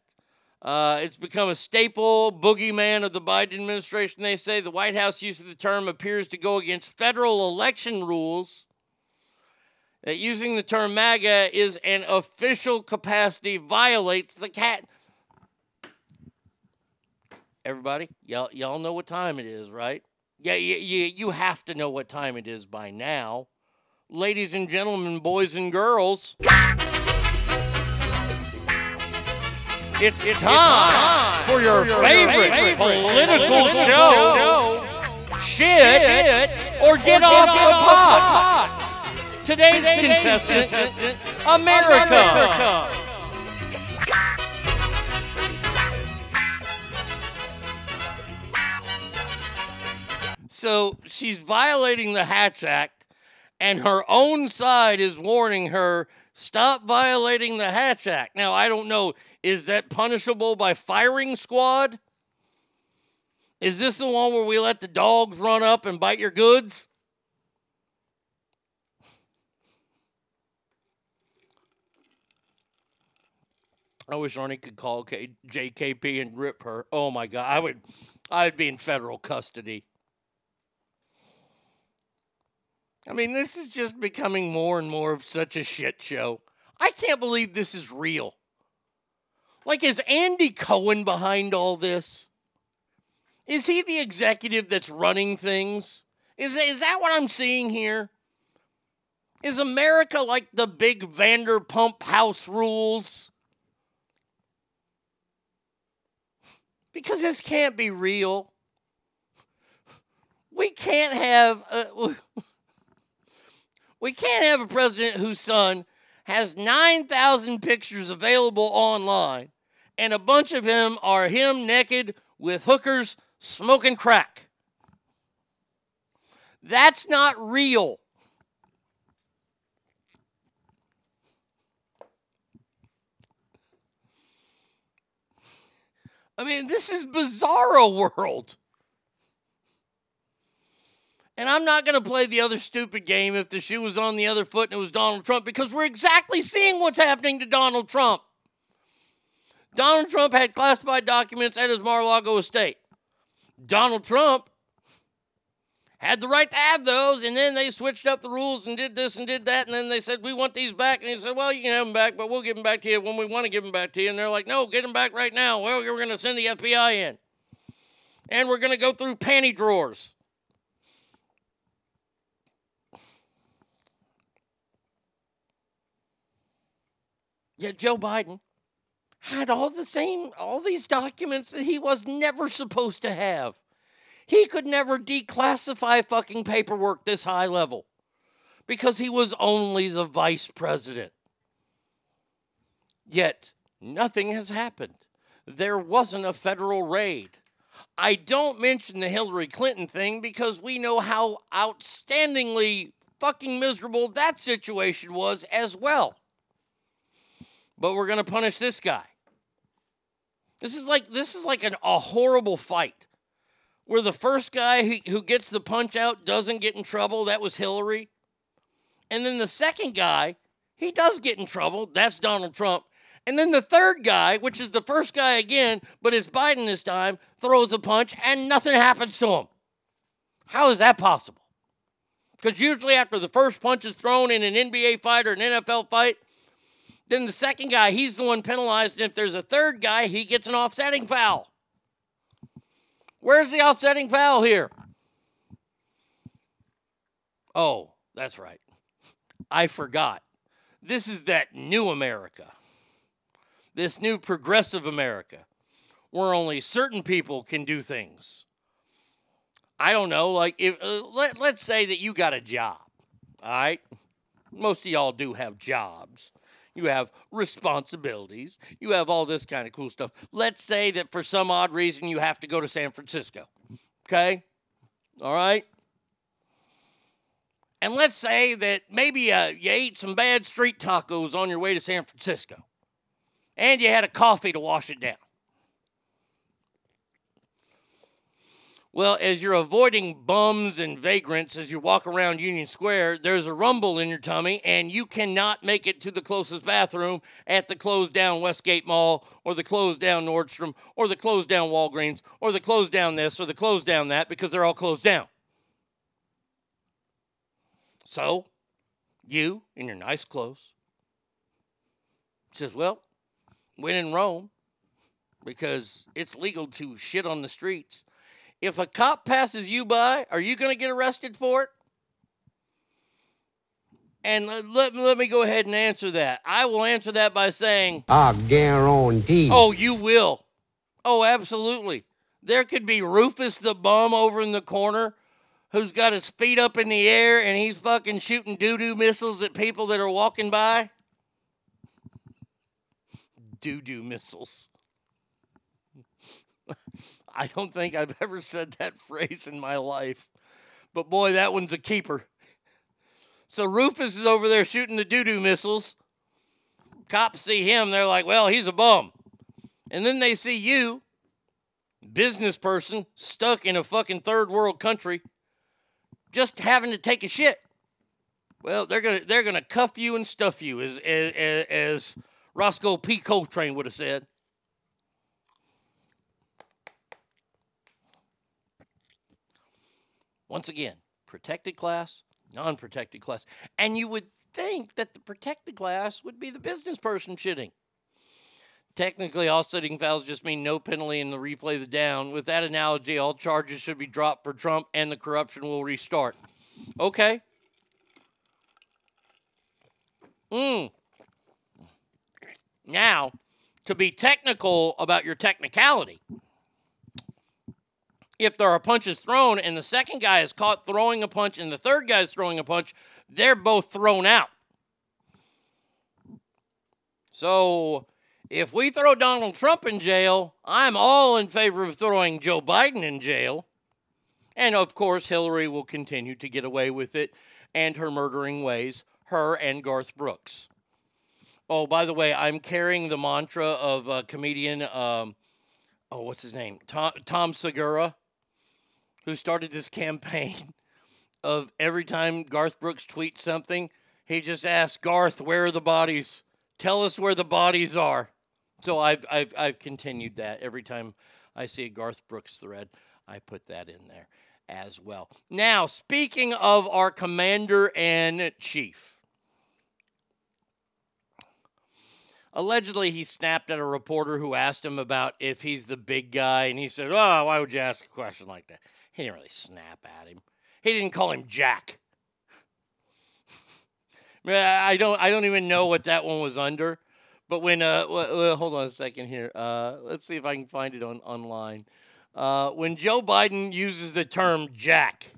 Uh, it's become a staple boogeyman of the Biden administration. They say the White House use of the term appears to go against federal election rules. That using the term MAGA is an official capacity violates the cat. Everybody, y'all, y'all know what time it is, right? Yeah, you, you, you have to know what time it is by now. Ladies and gentlemen, boys and girls. It's, time, time for your, for your favorite, favorite, political, political show, show. Shit, Shit, or Get, or off, get the pot. pot. Today's, Today's contestant, contestant America. America. So she's violating the Hatch Act, and her own side is warning her stop violating the Hatch Act. Now, I don't know, is that punishable by firing squad? Is this the one where we let the dogs run up and bite your goods? I wish Arnie could call K- JKP and rip her. Oh my God, I would, I would be in federal custody. I mean, this is just becoming more and more of such a shit show. I can't believe this is real. Like, is Andy Cohen behind all this? Is he the executive that's running things? Is, is that what I'm seeing here? Is America like the big Vanderpump House rules? Because this can't be real. We can't have. Uh, a, we can't have a president whose son has 9,000 pictures available online, and a bunch of them are him naked with hookers smoking crack. That's not real. I mean, this is bizarro world. And I'm not going to play the other stupid game if the shoe was on the other foot and it was Donald Trump because we're exactly seeing what's happening to Donald Trump. Donald Trump had classified documents at his Mar a Lago estate. Donald Trump had the right to have those, and then they switched up the rules and did this and did that, and then they said, We want these back. And he said, Well, you can have them back, but we'll give them back to you when we want to give them back to you. And they're like, No, get them back right now. Well, we're going to send the FBI in. And we're going to go through panty drawers. Yet Joe Biden had all the same, all these documents that he was never supposed to have. He could never declassify fucking paperwork this high level because he was only the vice president. Yet nothing has happened. There wasn't a federal raid. I don't mention the Hillary Clinton thing because we know how outstandingly fucking miserable that situation was as well but we're going to punish this guy. This is like this is like an, a horrible fight where the first guy who, who gets the punch out doesn't get in trouble. That was Hillary. And then the second guy, he does get in trouble. That's Donald Trump. And then the third guy, which is the first guy again, but it's Biden this time, throws a punch and nothing happens to him. How is that possible? Because usually after the first punch is thrown in an NBA fight or an NFL fight, then the second guy, he's the one penalized. And if there's a third guy, he gets an offsetting foul. Where's the offsetting foul here? Oh, that's right. I forgot. This is that new America. This new progressive America where only certain people can do things. I don't know, like if uh, let, let's say that you got a job. All right? Most of y'all do have jobs. You have responsibilities. You have all this kind of cool stuff. Let's say that for some odd reason you have to go to San Francisco. Okay? All right? And let's say that maybe uh, you ate some bad street tacos on your way to San Francisco and you had a coffee to wash it down. Well, as you're avoiding bums and vagrants as you walk around Union Square, there's a rumble in your tummy, and you cannot make it to the closest bathroom at the closed down Westgate Mall, or the closed down Nordstrom, or the closed down Walgreens, or the closed down this, or the closed down that, because they're all closed down. So, you, in your nice clothes, says, Well, when in Rome, because it's legal to shit on the streets. If a cop passes you by, are you going to get arrested for it? And let, let, let me go ahead and answer that. I will answer that by saying, I guarantee. Oh, you will. Oh, absolutely. There could be Rufus the bum over in the corner who's got his feet up in the air and he's fucking shooting doo doo missiles at people that are walking by. Doo doo missiles. I don't think I've ever said that phrase in my life. But boy, that one's a keeper. So Rufus is over there shooting the doo doo missiles. Cops see him, they're like, well, he's a bum. And then they see you, business person, stuck in a fucking third world country, just having to take a shit. Well, they're gonna they're gonna cuff you and stuff you, as as, as Rosco P. Coltrane would have said. Once again, protected class, non protected class. And you would think that the protected class would be the business person shitting. Technically, all sitting fouls just mean no penalty in the replay the down. With that analogy, all charges should be dropped for Trump and the corruption will restart. Okay. Mm. Now, to be technical about your technicality, if there are punches thrown and the second guy is caught throwing a punch and the third guy is throwing a punch, they're both thrown out. So if we throw Donald Trump in jail, I'm all in favor of throwing Joe Biden in jail. And of course, Hillary will continue to get away with it and her murdering ways, her and Garth Brooks. Oh, by the way, I'm carrying the mantra of a comedian, um, oh, what's his name? Tom, Tom Segura, who started this campaign of every time Garth Brooks tweets something, he just asks Garth, where are the bodies? Tell us where the bodies are. So I've, I've, I've continued that. Every time I see a Garth Brooks thread, I put that in there as well. Now, speaking of our commander and chief, allegedly he snapped at a reporter who asked him about if he's the big guy, and he said, Oh, why would you ask a question like that? He didn't really snap at him. He didn't call him Jack. I don't I don't even know what that one was under. But when uh hold on a second here. Uh let's see if I can find it on online. Uh when Joe Biden uses the term Jack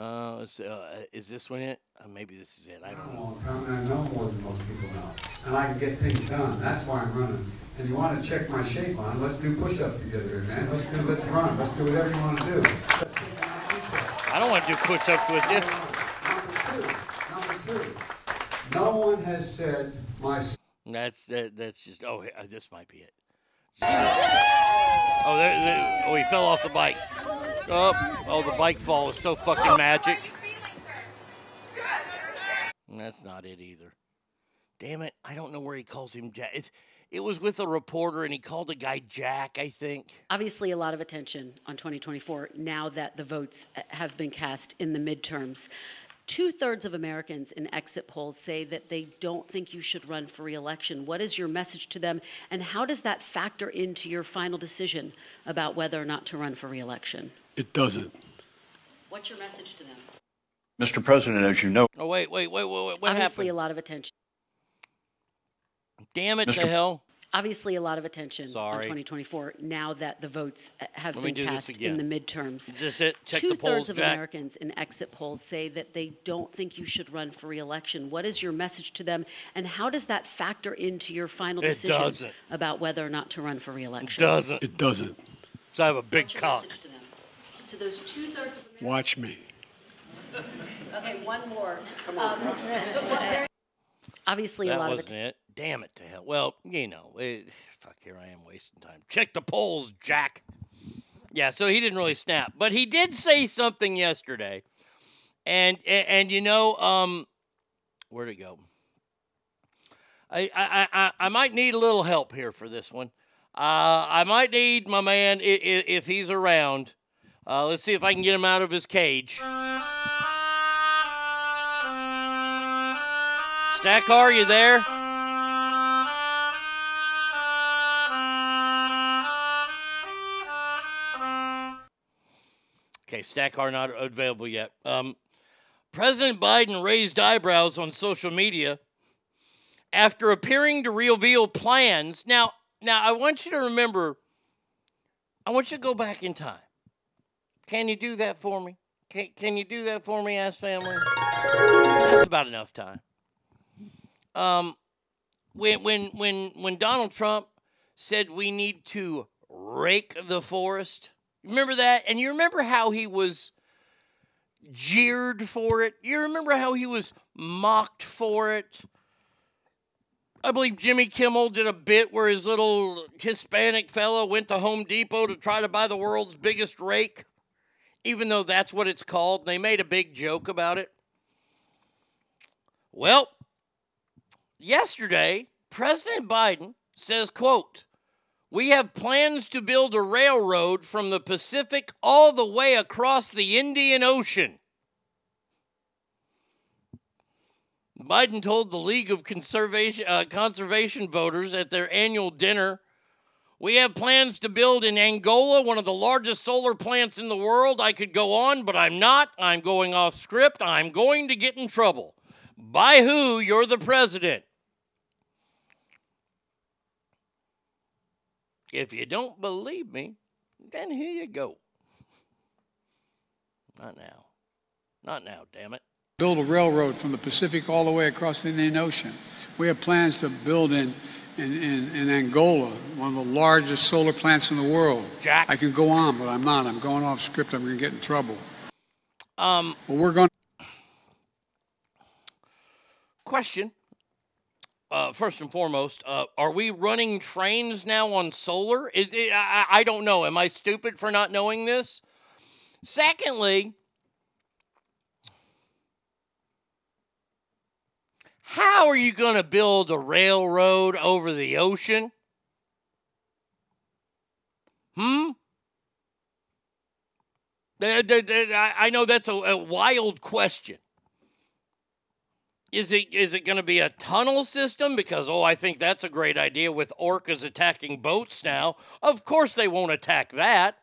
Uh, uh, is this one it? Uh, maybe this is it. I don't a know. long time, and I know more than most people know. And I can get things done. That's why I'm running. And you want to check my shape on, let's do push-ups together, man. Let's do, let's run. Let's do whatever you want to do. Let's take my push-ups. I don't want to do push-ups with you. Number two, number two. No one has said my That's that, that's just oh uh, this might be it. Oh, there, there, oh he fell off the bike. Oh, oh, the bike fall is so fucking magic. That's not it either. Damn it, I don't know where he calls him Jack. It, it was with a reporter, and he called a guy Jack, I think. Obviously, a lot of attention on 2024 now that the votes uh, have been cast in the midterms. Two thirds of Americans in exit polls say that they don't think you should run for reelection. What is your message to them, and how does that factor into your final decision about whether or not to run for reelection? It doesn't. What's your message to them? Mr. President, as you know, Oh, wait, wait, wait, wait, wait. What Obviously, happened? a lot of attention. Damn it Mr. to hell. Obviously, a lot of attention on Sorry. 2024 now that the votes have Let been do cast in the midterms. Is this it? Check Two the polls, thirds of Jack. Americans in exit polls say that they don't think you should run for reelection. What is your message to them, and how does that factor into your final It decision doesn't. about whether or not to run for reelection? It doesn't. It doesn't. So I have a big What's your cock. Message to those two thirds of Watch me. Okay, one more. Um, but what very- Obviously, that a lot of wasn't it. Damn it to hell. Well, you know, it, fuck, here I am wasting time. Check the polls, Jack. Yeah, so he didn't really snap, but he did say something yesterday, and and, and you know, um, where'd it go? I, I I I might need a little help here for this one. Uh, I might need my man i- i- if he's around. Uh, let's see if I can get him out of his cage. Stackar, are you there? Okay, Stackar not available yet. Um, President Biden raised eyebrows on social media after appearing to reveal plans. Now, now I want you to remember. I want you to go back in time. Can you do that for me? Can, can you do that for me, ass family? That's about enough time. Um, when when when when Donald Trump said we need to rake the forest, remember that? And you remember how he was jeered for it. You remember how he was mocked for it. I believe Jimmy Kimmel did a bit where his little Hispanic fellow went to Home Depot to try to buy the world's biggest rake, even though that's what it's called. They made a big joke about it. Well, yesterday, President Biden says, quote, we have plans to build a railroad from the Pacific all the way across the Indian Ocean. Biden told the League of Conservation, uh, Conservation voters at their annual dinner We have plans to build in Angola one of the largest solar plants in the world. I could go on, but I'm not. I'm going off script. I'm going to get in trouble. By who? You're the president. If you don't believe me, then here you go. Not now. Not now, damn it. Build a railroad from the Pacific all the way across the Indian Ocean. We have plans to build in, in, in, in Angola one of the largest solar plants in the world. Jack. I can go on, but I'm not. I'm going off script. I'm going to get in trouble. Um, Well, we're going. question. Uh, first and foremost, uh, are we running trains now on solar? It, I, I I don't know. Am I stupid for not knowing this? Secondly, how are you going to build a railroad over the ocean? Hmm? I know that's a, a wild question. Is it is it going to be a tunnel system? Because oh, I think that's a great idea with orcas attacking boats now. Of course, they won't attack that.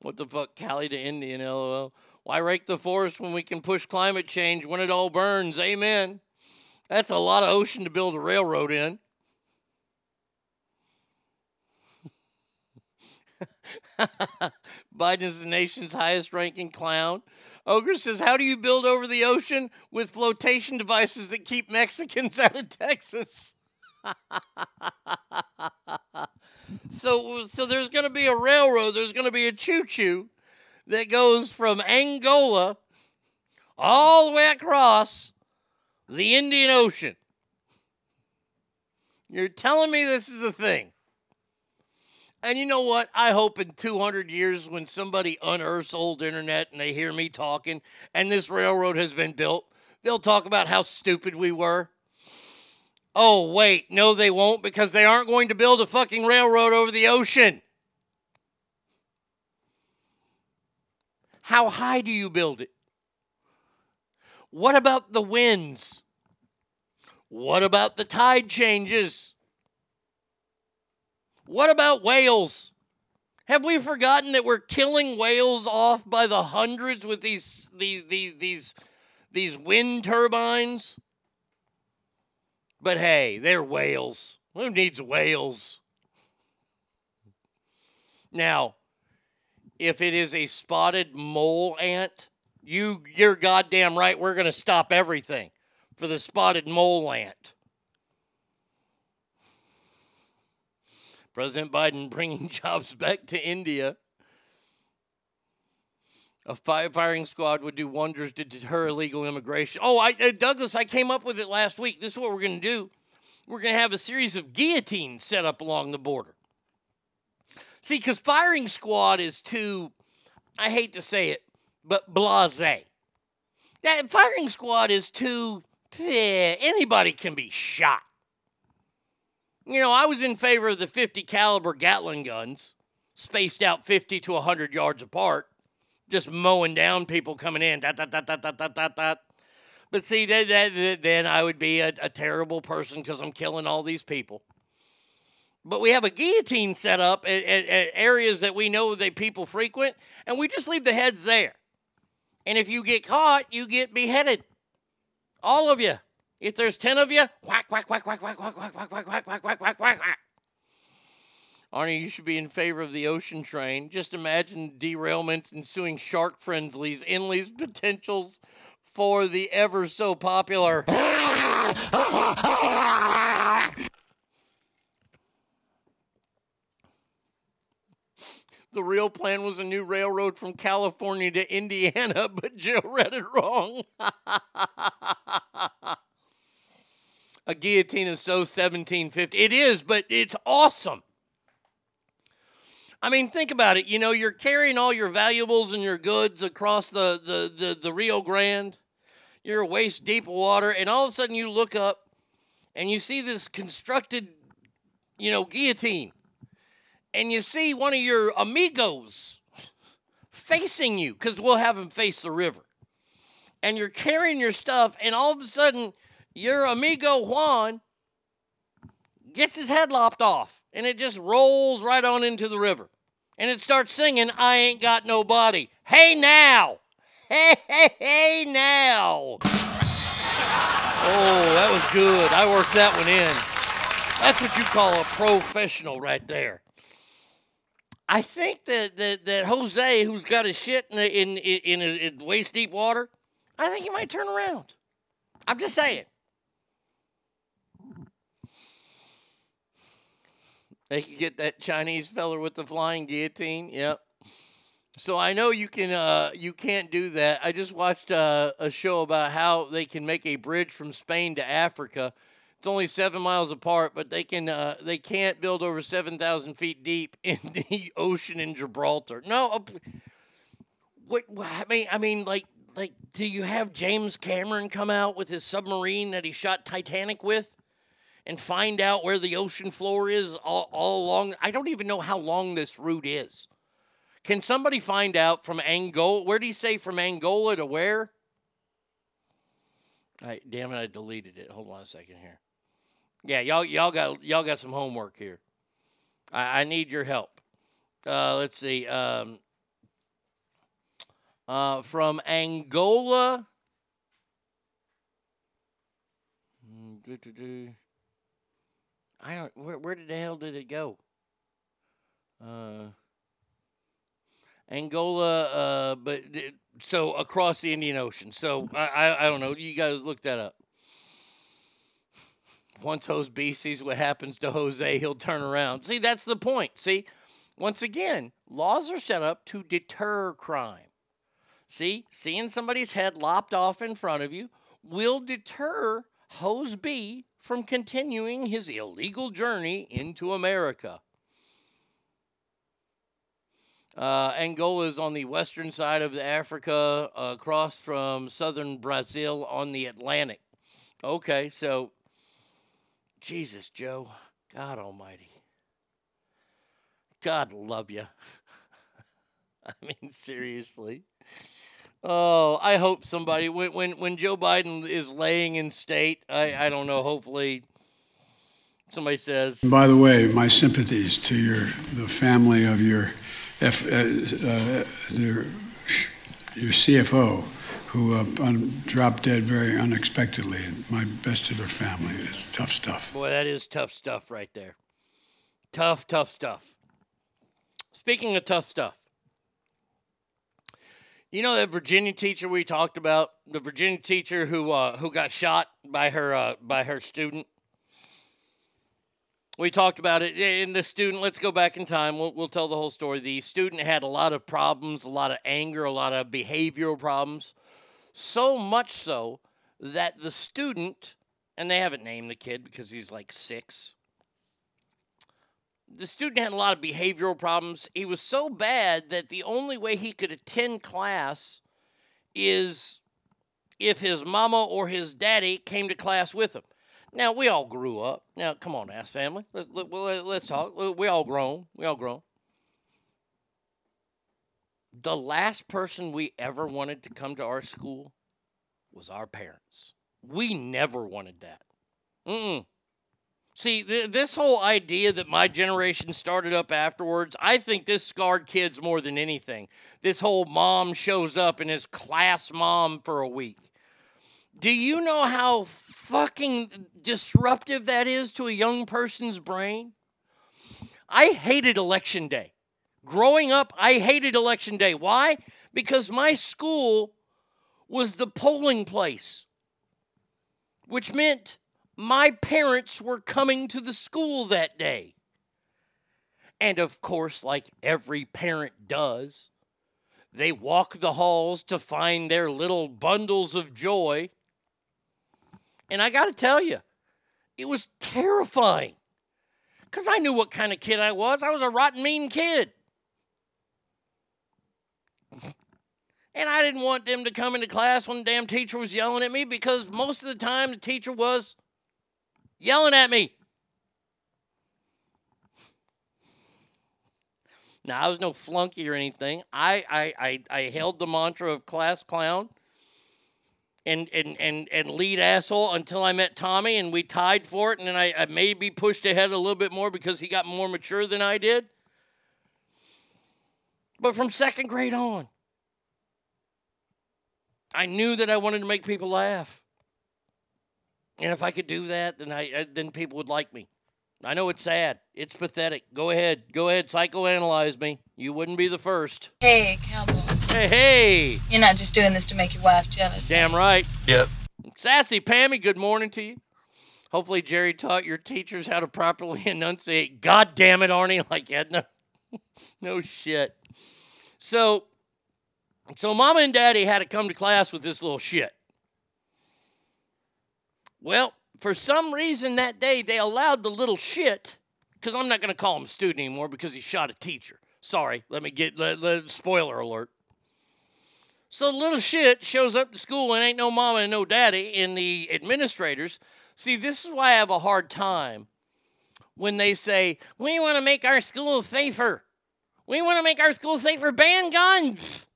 What the fuck, Cali to Indian? LOL. Why rake the forest when we can push climate change when it all burns? Amen. That's a lot of ocean to build a railroad in. Biden is the nation's highest ranking clown. Ogre says, How do you build over the ocean with flotation devices that keep Mexicans out of Texas? so, so there's going to be a railroad, there's going to be a choo choo that goes from Angola all the way across the Indian Ocean. You're telling me this is a thing. And you know what? I hope in 200 years, when somebody unearths old internet and they hear me talking and this railroad has been built, they'll talk about how stupid we were. Oh, wait. No, they won't because they aren't going to build a fucking railroad over the ocean. How high do you build it? What about the winds? What about the tide changes? What about whales? Have we forgotten that we're killing whales off by the hundreds with these these these these these wind turbines? But hey, they're whales. Who needs whales? Now, if it is a spotted mole ant, you you're goddamn right we're going to stop everything for the spotted mole ant. President Biden bringing jobs back to India. A firing squad would do wonders to deter illegal immigration. Oh, I, uh, Douglas, I came up with it last week. This is what we're going to do. We're going to have a series of guillotines set up along the border. See, because firing squad is too, I hate to say it, but blase. That firing squad is too, eh, anybody can be shot. You know, I was in favor of the 50 caliber Gatling guns, spaced out 50 to 100 yards apart, just mowing down people coming in. Dot, dot, dot, dot, dot, dot, dot, dot. But see, then I would be a, a terrible person because I'm killing all these people. But we have a guillotine set up at, at, at areas that we know that people frequent, and we just leave the heads there. And if you get caught, you get beheaded. All of you. If there's 10 of you, whack, whack, whack, whack, whack, whack, whack, whack, whack, whack, whack, whack, whack, whack. Arnie, you should be in favor of the ocean train. Just imagine derailments, ensuing shark frenzies, endless potentials for the ever so popular. The real plan was a new railroad from California to Indiana, but Joe read it wrong. a guillotine is so 1750. It is, but it's awesome. I mean, think about it. You know, you're carrying all your valuables and your goods across the, the, the, the Rio Grande. You're waist deep water, and all of a sudden you look up and you see this constructed, you know, guillotine and you see one of your amigos facing you because we'll have him face the river. And you're carrying your stuff, and all of a sudden, your amigo Juan gets his head lopped off, and it just rolls right on into the river. And it starts singing, I Ain't Got nobody. Hey now! Hey, hey, hey now! Oh, that was good. I worked that one in. That's what you call a professional right there. I think that, that, that Jose, who's got his shit in in in, in, waist deep water, I think he might turn around. I'm just saying. They could get that Chinese feller with the flying guillotine. Yep. So I know you can uh, you can't do that. I just watched uh, a show about how they can make a bridge from Spain to Africa it's only seven miles apart, but they can uh, they can't build over seven thousand feet deep in the ocean in Gibraltar. No, uh, what, I mean, I mean, like like, do you have James Cameron come out with his submarine that he shot Titanic with? And find out where the ocean floor is all, all along. I don't even know how long this route is. Can somebody find out from Angola? Where do you say from Angola to where? I, damn it, I deleted it. Hold on a second here. Yeah, y'all y'all got y'all got some homework here. I, I need your help. Uh, let's see. Um, uh, from Angola. I don't. Where, where the hell did it go? Uh, Angola, uh, but so across the Indian Ocean. So I, I, I don't know. You guys look that up once Jose B sees what happens to Jose, he'll turn around. See, that's the point. See, once again, laws are set up to deter crime. See, seeing somebody's head lopped off in front of you will deter Hose B from continuing his illegal journey into America. Uh, Angola is on the western side of Africa, uh, across from southern Brazil on the Atlantic. Okay, so Jesus, Joe, God Almighty, God love you. I mean, seriously. Oh, I hope somebody when when when Joe Biden is laying in state, I I don't know. Hopefully, somebody says. By the way, my sympathies to your the family of your F, uh, uh, your, your CFO who uh, un- dropped dead very unexpectedly. My best to their family. It's tough stuff. Boy, that is tough stuff right there. Tough, tough stuff. Speaking of tough stuff, you know that Virginia teacher we talked about, the Virginia teacher who uh, who got shot by her uh, by her student. We talked about it. And the student, let's go back in time. We'll, we'll tell the whole story. The student had a lot of problems, a lot of anger, a lot of behavioral problems. So much so that the student, and they haven't named the kid because he's like six, the student had a lot of behavioral problems. He was so bad that the only way he could attend class is if his mama or his daddy came to class with him. Now we all grew up. Now come on, ass family. Let's let, well, let's talk. We all grown. We all grown. The last person we ever wanted to come to our school was our parents. We never wanted that. Mm-mm. See, th- this whole idea that my generation started up afterwards, I think this scarred kids more than anything. This whole mom shows up and is class mom for a week. Do you know how fucking disruptive that is to a young person's brain? I hated election day. Growing up, I hated election day. Why? Because my school was the polling place, which meant my parents were coming to the school that day. And of course, like every parent does, they walk the halls to find their little bundles of joy. And I got to tell you, it was terrifying because I knew what kind of kid I was. I was a rotten, mean kid. And I didn't want them to come into class when the damn teacher was yelling at me because most of the time the teacher was yelling at me. Now, I was no flunky or anything. I, I, I, I held the mantra of class clown and, and, and, and lead asshole until I met Tommy and we tied for it. And then I, I maybe pushed ahead a little bit more because he got more mature than I did. But from second grade on, I knew that I wanted to make people laugh. And if I could do that, then I uh, then people would like me. I know it's sad. It's pathetic. Go ahead. Go ahead. Psychoanalyze me. You wouldn't be the first. Hey, cowboy. Hey, hey. You're not just doing this to make your wife jealous. Damn right. Yep. Sassy Pammy, good morning to you. Hopefully, Jerry taught your teachers how to properly enunciate. God damn it, Arnie. Like Edna. no shit. So, so mama and daddy had to come to class with this little shit. Well, for some reason that day they allowed the little shit, because I'm not going to call him a student anymore because he shot a teacher. Sorry, let me get let- spoiler alert. So the little shit shows up to school and ain't no mama and no daddy, and the administrators. See, this is why I have a hard time when they say, We want to make our school safer. We want to make our school safer. Ban guns.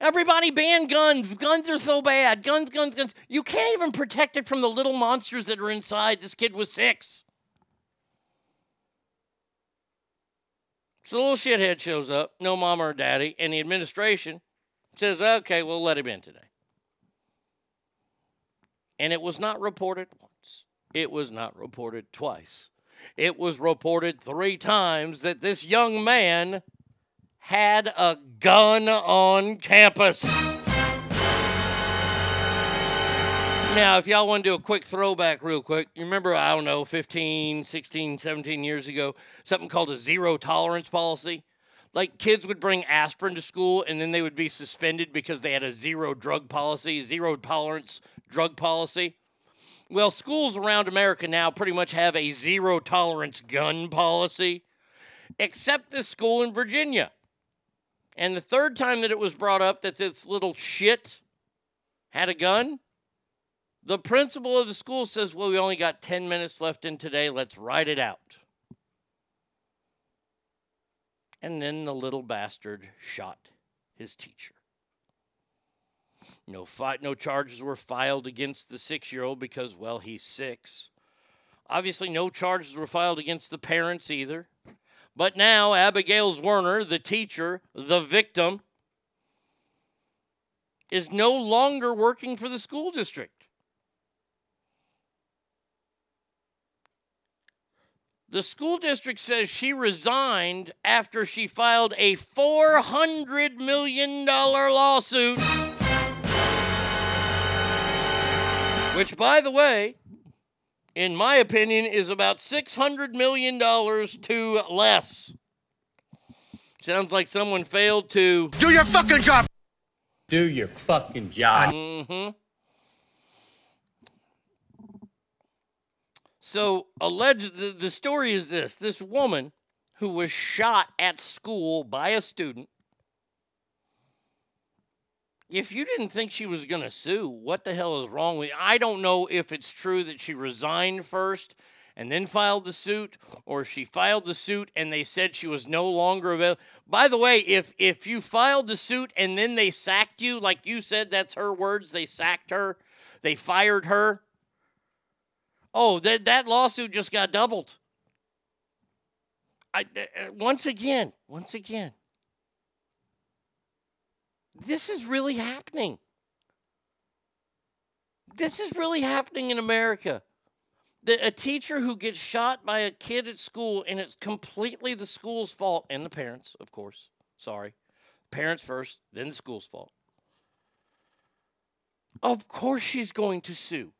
Everybody ban guns. Guns are so bad. Guns, guns, guns. You can't even protect it from the little monsters that are inside. This kid was six. So the little shithead shows up, no mom or daddy, and the administration says, okay, we'll let him in today. And it was not reported once. It was not reported twice. It was reported three times that this young man had a gun on campus. Now, if y'all want to do a quick throwback, real quick, you remember, I don't know, 15, 16, 17 years ago, something called a zero tolerance policy? Like kids would bring aspirin to school and then they would be suspended because they had a zero drug policy, zero tolerance drug policy. Well, schools around America now pretty much have a zero tolerance gun policy, except this school in Virginia. And the third time that it was brought up that this little shit had a gun, the principal of the school says, Well, we only got 10 minutes left in today. Let's ride it out. And then the little bastard shot his teacher. No fight, no charges were filed against the six-year-old because, well, he's six. Obviously, no charges were filed against the parents either. But now, Abigail Zwerner, the teacher, the victim, is no longer working for the school district. The school district says she resigned after she filed a $400 million lawsuit. Which, by the way, in my opinion, is about $600 million to less. Sounds like someone failed to Do your fucking job. Do your fucking job. Mm-hmm. So, alleged the, the story is this: this woman who was shot at school by a student. If you didn't think she was going to sue, what the hell is wrong with you? I don't know if it's true that she resigned first and then filed the suit, or she filed the suit and they said she was no longer available. By the way, if if you filed the suit and then they sacked you, like you said, that's her words. They sacked her. They fired her. Oh, that that lawsuit just got doubled. I uh, once again, once again. This is really happening. This is really happening in America. The, a teacher who gets shot by a kid at school, and it's completely the school's fault, and the parents, of course. Sorry. Parents first, then the school's fault. Of course, she's going to sue.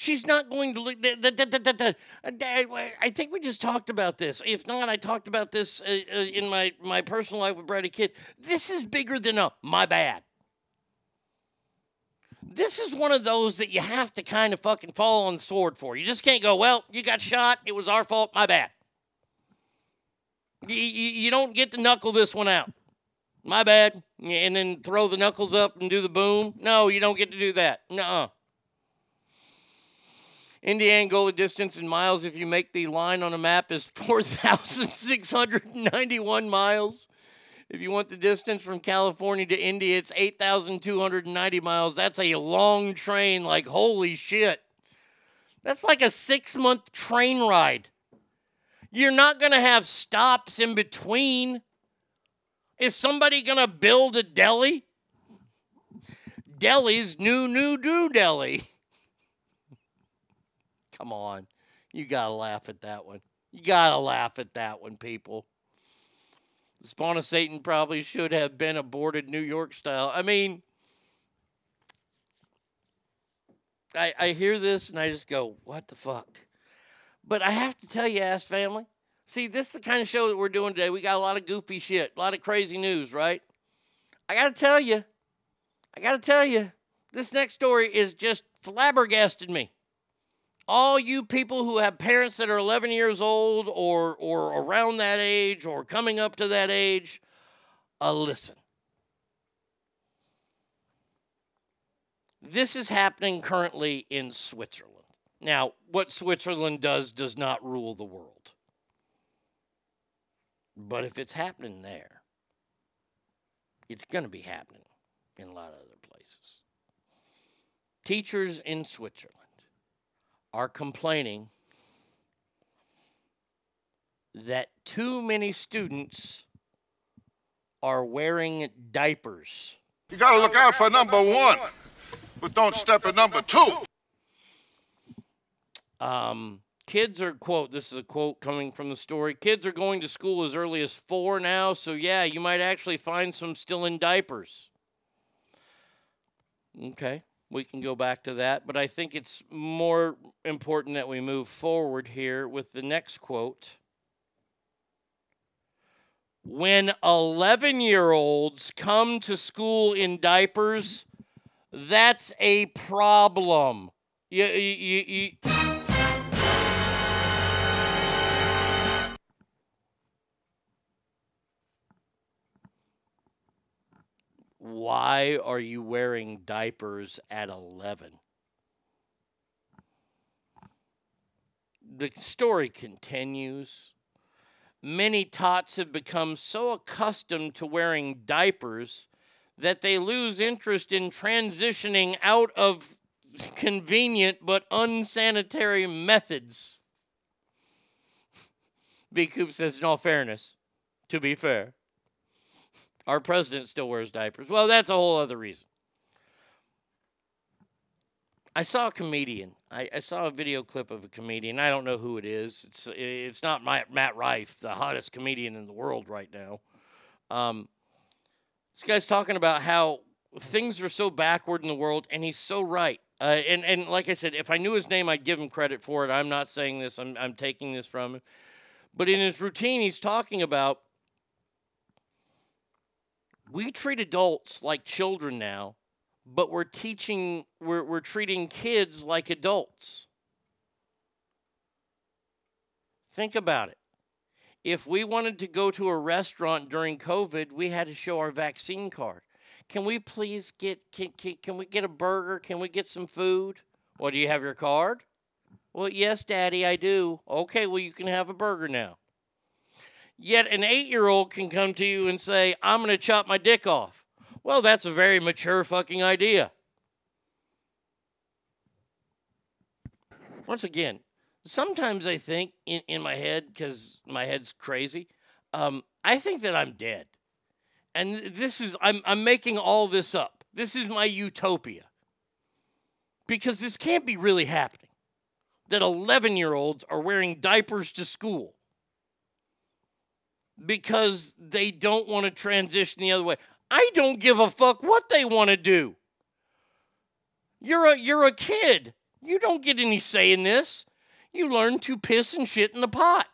She's not going to look. da- I think we just talked about this. If not, I talked about this uh, uh, in my, my personal life with Brady Kid. This is bigger than a my bad. This is one of those that you have to kind of fucking fall on the sword for. You just can't go, well, you got shot. It was our fault. My bad. You, you, you don't get to knuckle this one out. My bad. And then throw the knuckles up and do the boom. No, you don't get to do that. Nuh-uh. India Angola distance in miles, if you make the line on a map, is 4,691 miles. If you want the distance from California to India, it's 8,290 miles. That's a long train, like holy shit. That's like a six month train ride. You're not going to have stops in between. Is somebody going to build a deli? Delhi's new, new, new Delhi. Come on. You got to laugh at that one. You got to laugh at that one, people. The spawn of Satan probably should have been aborted New York style. I mean, I, I hear this and I just go, what the fuck? But I have to tell you, ass family, see, this is the kind of show that we're doing today. We got a lot of goofy shit, a lot of crazy news, right? I got to tell you, I got to tell you, this next story is just flabbergasted me all you people who have parents that are 11 years old or or around that age or coming up to that age, uh, listen. This is happening currently in Switzerland. Now, what Switzerland does does not rule the world. But if it's happening there, it's going to be happening in a lot of other places. Teachers in Switzerland are complaining that too many students are wearing diapers. You got to look out for number one, but don't step at number two. Um, kids are, quote, this is a quote coming from the story kids are going to school as early as four now, so yeah, you might actually find some still in diapers. Okay we can go back to that. But I think it's more important that we move forward here with the next quote. When 11 year olds come to school in diapers, that's a problem. You, you, you, Why are you wearing diapers at 11? The story continues. Many tots have become so accustomed to wearing diapers that they lose interest in transitioning out of convenient but unsanitary methods. B. Coop says, in all fairness, to be fair, our president still wears diapers. Well, that's a whole other reason. I saw a comedian. I, I saw a video clip of a comedian. I don't know who it is. It's it's not my, Matt Rife, the hottest comedian in the world right now. Um, this guy's talking about how things are so backward in the world, and he's so right. Uh, and and like I said, if I knew his name, I'd give him credit for it. I'm not saying this. I'm I'm taking this from him. But in his routine, he's talking about we treat adults like children now, but we're teaching we're we're treating kids like adults. Think about it. If we wanted to go to a restaurant during COVID, we had to show our vaccine card. Can we please get can, can, can we get a burger? Can we get some food? Well, do you have your card? Well, yes, Daddy, I do. Okay, well, you can have a burger now. Yet an eight year old can come to you and say, I'm going to chop my dick off. Well, that's a very mature fucking idea. Once again, sometimes I think in, in my head, because my head's crazy, um, I think that I'm dead. And this is, I'm, I'm making all this up. This is my utopia. Because this can't be really happening that 11 year olds are wearing diapers to school because they don't want to transition the other way. I don't give a fuck what they want to do. You're a you're a kid. You don't get any say in this. You learn to piss and shit in the pot.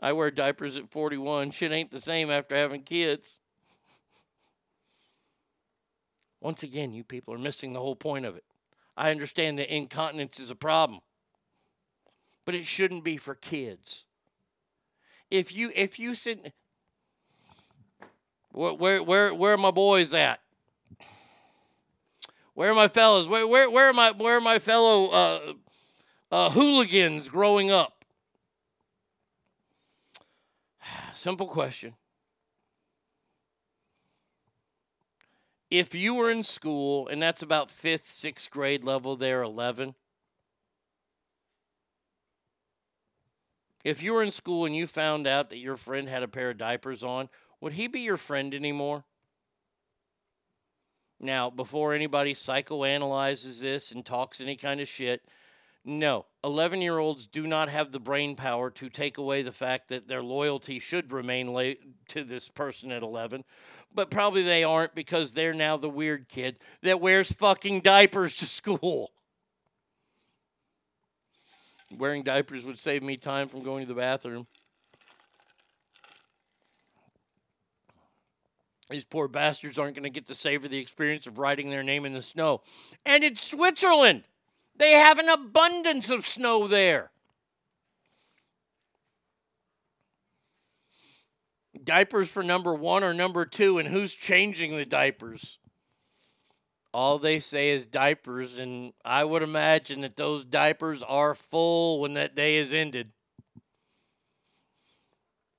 I wear diapers at 41. Shit ain't the same after having kids. Once again, you people are missing the whole point of it. I understand that incontinence is a problem, but it shouldn't be for kids. If you if you sit, where where where, where are my boys at? Where are my fellows? Where where where are my where are my fellow uh, uh, hooligans growing up? Simple question. If you were in school, and that's about fifth, sixth grade level, there, 11. If you were in school and you found out that your friend had a pair of diapers on, would he be your friend anymore? Now, before anybody psychoanalyzes this and talks any kind of shit, no. 11 year olds do not have the brain power to take away the fact that their loyalty should remain la- to this person at 11. But probably they aren't because they're now the weird kid that wears fucking diapers to school. Wearing diapers would save me time from going to the bathroom. These poor bastards aren't going to get to savor the experience of writing their name in the snow. And it's Switzerland. They have an abundance of snow there. Diapers for number one or number two, and who's changing the diapers? All they say is diapers, and I would imagine that those diapers are full when that day is ended.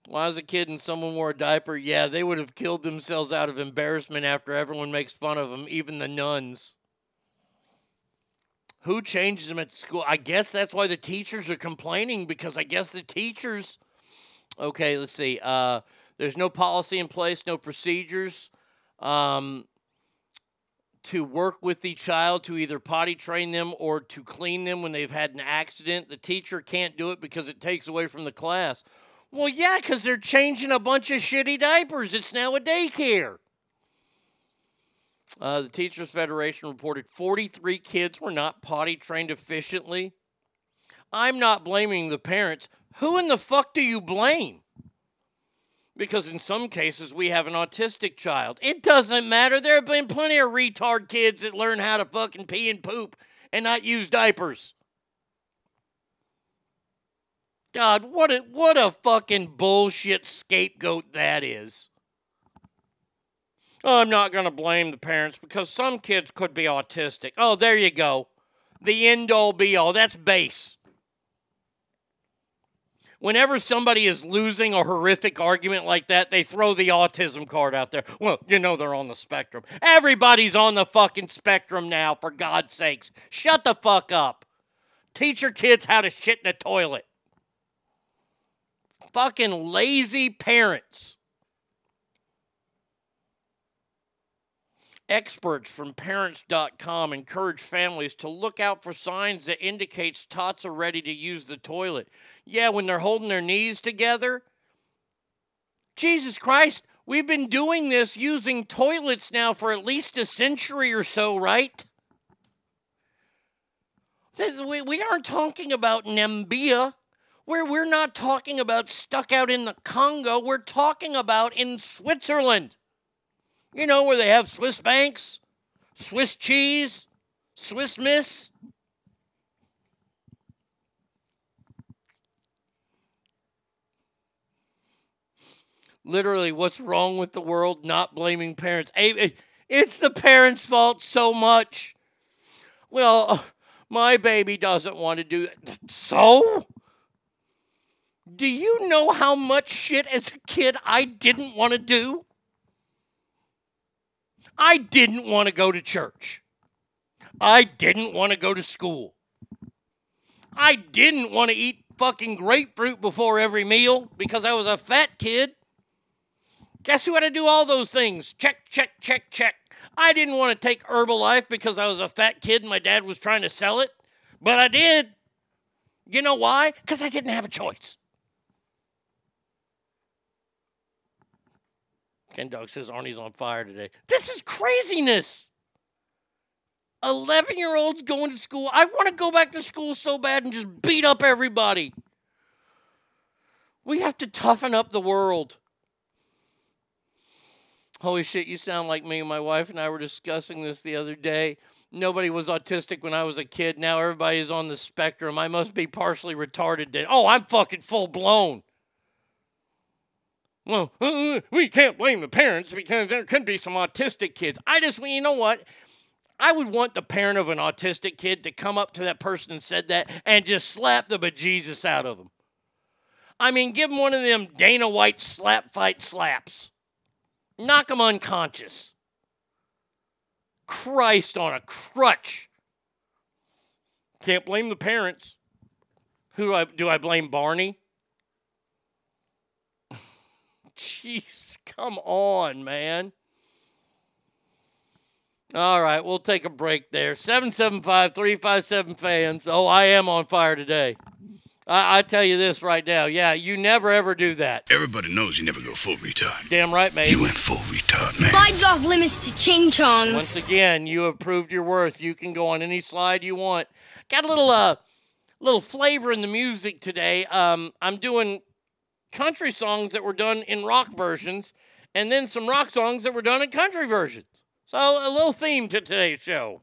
When I was a kid and someone wore a diaper, yeah, they would have killed themselves out of embarrassment after everyone makes fun of them, even the nuns. Who changes them at school? I guess that's why the teachers are complaining because I guess the teachers. Okay, let's see. Uh, there's no policy in place, no procedures um, to work with the child to either potty train them or to clean them when they've had an accident. The teacher can't do it because it takes away from the class. Well, yeah, because they're changing a bunch of shitty diapers. It's now a daycare. Uh, the Teachers Federation reported 43 kids were not potty trained efficiently. I'm not blaming the parents. Who in the fuck do you blame? Because in some cases we have an autistic child. It doesn't matter. There have been plenty of retard kids that learn how to fucking pee and poop and not use diapers. God, what a what a fucking bullshit scapegoat that is. Oh, I'm not going to blame the parents because some kids could be autistic. Oh, there you go. The end all be all. That's base. Whenever somebody is losing a horrific argument like that, they throw the autism card out there. Well, you know they're on the spectrum. Everybody's on the fucking spectrum now, for God's sakes. Shut the fuck up. Teach your kids how to shit in a toilet. Fucking lazy parents. Experts from parents.com encourage families to look out for signs that indicates tots are ready to use the toilet. Yeah, when they're holding their knees together. Jesus Christ, we've been doing this using toilets now for at least a century or so, right? We, aren't talking about Namibia. Where we're not talking about stuck out in the Congo, we're talking about in Switzerland. You know, where they have Swiss banks, Swiss cheese, Swiss miss. Literally, what's wrong with the world? Not blaming parents. It's the parents' fault so much. Well, uh, my baby doesn't want to do it. So? Do you know how much shit as a kid I didn't want to do? I didn't want to go to church. I didn't want to go to school. I didn't want to eat fucking grapefruit before every meal because I was a fat kid. Guess who had to do all those things? Check, check, check, check. I didn't want to take Herbalife because I was a fat kid and my dad was trying to sell it, but I did. You know why? Because I didn't have a choice. Ken Dog says Arnie's on fire today. This is craziness. 11 year olds going to school. I want to go back to school so bad and just beat up everybody. We have to toughen up the world. Holy shit, you sound like me. My wife and I were discussing this the other day. Nobody was autistic when I was a kid. Now everybody is on the spectrum. I must be partially retarded. Then. Oh, I'm fucking full blown. Well, uh, we can't blame the parents because there could be some autistic kids. I just, you know what? I would want the parent of an autistic kid to come up to that person and said that and just slap the bejesus out of them. I mean, give them one of them Dana White slap fight slaps. Knock him unconscious. Christ on a crutch. Can't blame the parents. Who do I, do I blame Barney? Jeez, come on, man. All right, we'll take a break there. 775 357 fans. Oh, I am on fire today. I, I, tell you this right now. Yeah, you never ever do that. Everybody knows you never go full retard. Damn right, mate. You went full retard, man. Slides off limits to ching chongs. Once again, you have proved your worth. You can go on any slide you want. Got a little uh little flavor in the music today. Um, I'm doing country songs that were done in rock versions, and then some rock songs that were done in country versions. So a little theme to today's show.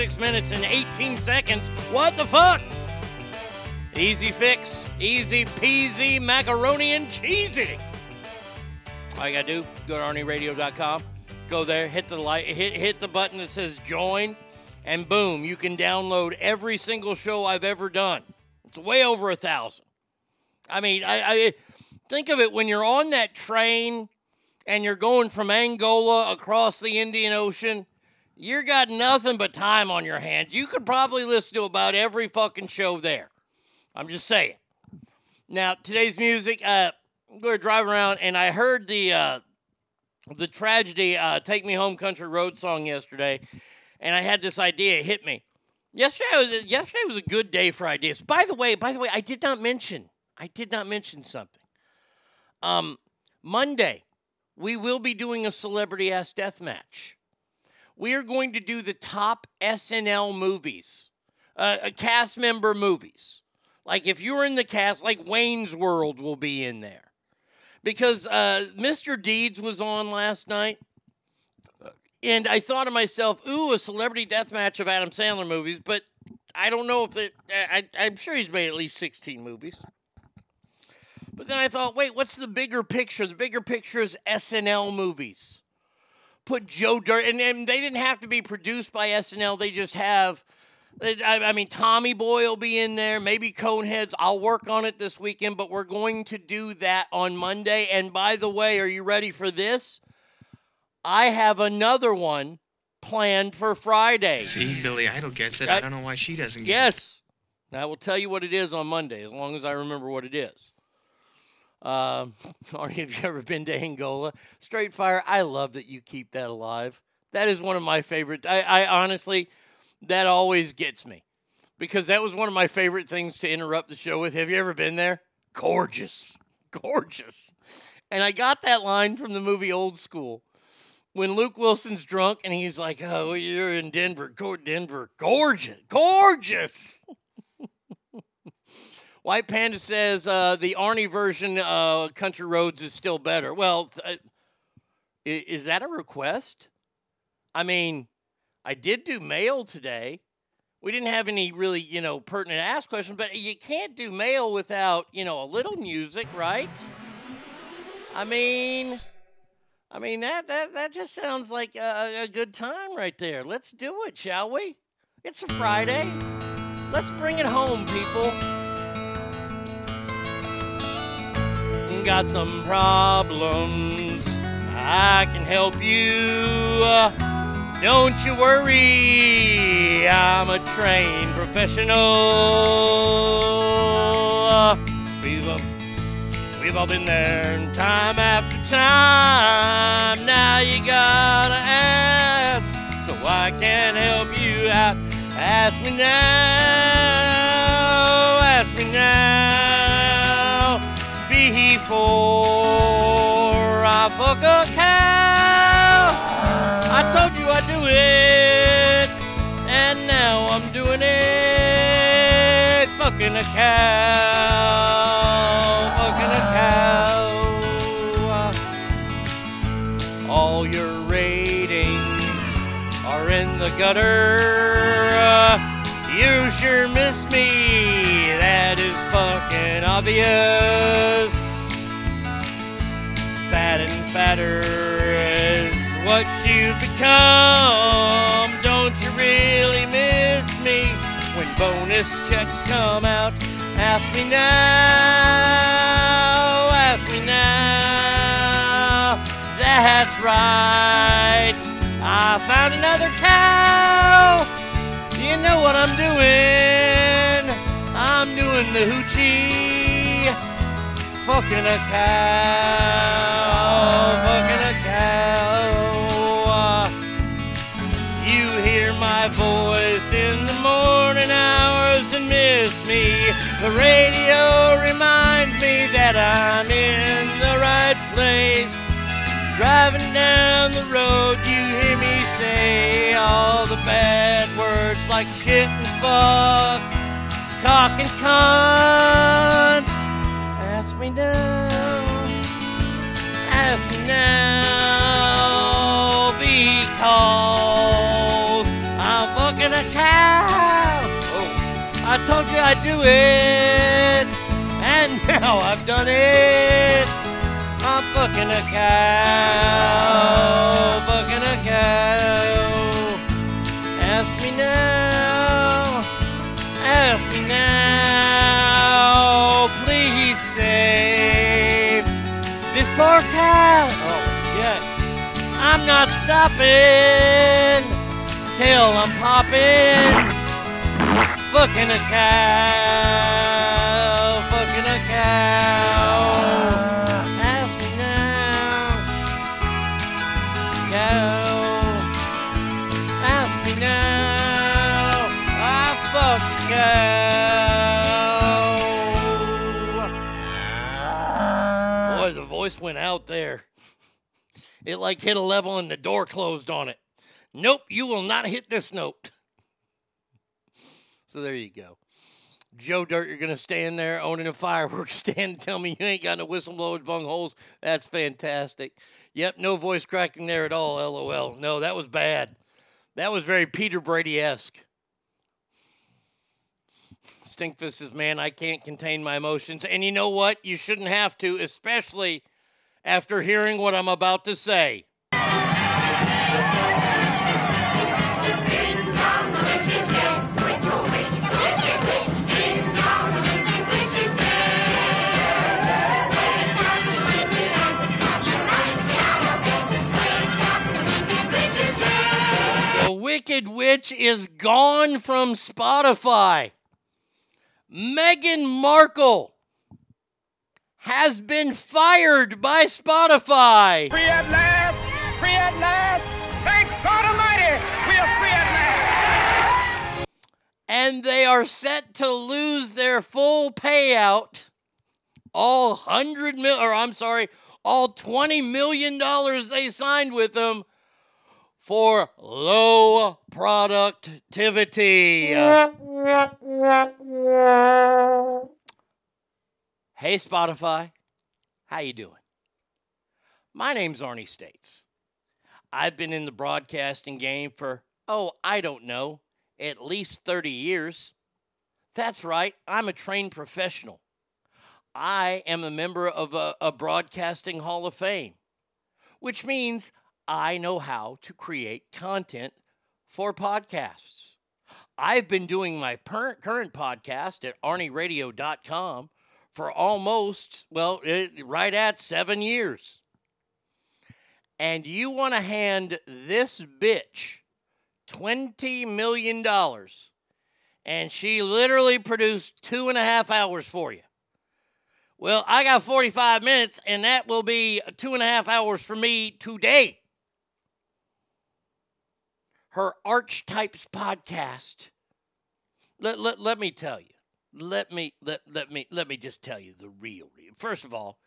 36 minutes and 18 seconds, what the fuck? Easy fix, easy peasy, macaroni and cheesy. All you gotta do, go to ArnieRadio.com, go there, hit the light, hit hit the button that says join, and boom, you can download every single show I've ever done. It's way over a thousand. I mean, I, I think of it when you're on that train and you're going from Angola across the Indian Ocean. You got nothing but time on your hands. You could probably listen to about every fucking show there. I'm just saying. Now, today's music, uh, I'm going to drive around and I heard the uh, the tragedy uh, "Take Me Home, Country Road" song yesterday, and I had this idea it hit me. Yesterday was yesterday was a good day for ideas. By the way, by the way, I did not mention I did not mention something. Um, Monday, we will be doing a celebrity ass death match. We are going to do the top SNL movies, uh, uh, cast member movies. Like if you were in the cast, like Wayne's World will be in there, because uh, Mr. Deeds was on last night. And I thought to myself, ooh, a celebrity death match of Adam Sandler movies, but I don't know if it, I, I'm sure he's made at least 16 movies. But then I thought, wait, what's the bigger picture? The bigger picture is SNL movies. Put Joe Dirt, and, and they didn't have to be produced by SNL. They just have, I, I mean, Tommy Boy will be in there, maybe Coneheads. I'll work on it this weekend, but we're going to do that on Monday. And by the way, are you ready for this? I have another one planned for Friday. See, Billy Idol gets it. I, don't know why she doesn't get Yes. Now, I will tell you what it is on Monday, as long as I remember what it is. Um, Arnie, have you ever been to Angola? Straight fire. I love that you keep that alive. That is one of my favorite. I, I honestly, that always gets me because that was one of my favorite things to interrupt the show with. Have you ever been there? Gorgeous, gorgeous. And I got that line from the movie Old School when Luke Wilson's drunk and he's like, "Oh, you're in Denver, go Denver, gorgeous, gorgeous." White Panda says uh, the Arnie version of Country Roads is still better. Well, th- uh, is that a request? I mean, I did do mail today. We didn't have any really, you know, pertinent ask questions, but you can't do mail without, you know, a little music, right? I mean, I mean that that that just sounds like a, a good time right there. Let's do it, shall we? It's a Friday. Let's bring it home, people. got some problems, I can help you. Don't you worry, I'm a trained professional. We've all, we've all been there time after time. Now you gotta ask, so I can help you out. Ask me now. Before I fuck a cow. I told you I'd do it, and now I'm doing it. Fucking a cow, fucking a cow. All your ratings are in the gutter. You sure miss me, that is fucking obvious. Fat and fatter is what you've become. Don't you really miss me when bonus checks come out? Ask me now, ask me now. That's right. I found another cow. Do you know what I'm doing? I'm doing the hoochie. Fucking a cow. Fucking a cow. You hear my voice in the morning hours and miss me. The radio reminds me that I'm in the right place. Driving down the road, you hear me say all the bad words like shit and fuck, cock and cunt. Ask me now, because I'm fucking a cow. Oh, I told you I'd do it, and now I've done it. I'm fucking a cow, fucking a cow. Poor cow. Oh shit, I'm not stopping till I'm popping. Fucking a cow, fucking a cow. Ask me now, cow. Ask me now, I fuck cow. Voice went out there. It like hit a level and the door closed on it. Nope, you will not hit this note. So there you go. Joe Dirt, you're going to stand there owning a fireworks stand and tell me you ain't got no whistleblowers bung holes. That's fantastic. Yep, no voice cracking there at all, lol. No, that was bad. That was very Peter Brady esque. Stinkfist says, man, I can't contain my emotions. And you know what? You shouldn't have to, especially after hearing what I'm about to say. The Wicked Witch is gone from Spotify. Meghan Markle has been fired by Spotify. Free at last! Free at last! Thank God Almighty! We are free at last! and they are set to lose their full payout. All hundred mil, or I'm sorry, all twenty million dollars they signed with them for low productivity. Hey Spotify, how you doing? My name's Arnie States. I've been in the broadcasting game for oh, I don't know, at least 30 years. That's right, I'm a trained professional. I am a member of a, a Broadcasting Hall of Fame, which means I know how to create content for podcasts. I've been doing my per- current podcast at arnieradio.com for almost, well, it, right at seven years. And you want to hand this bitch $20 million, and she literally produced two and a half hours for you. Well, I got 45 minutes, and that will be two and a half hours for me today. Her Archetypes podcast let, let, let me tell you. Let me let, let me let me just tell you the real real. First of all,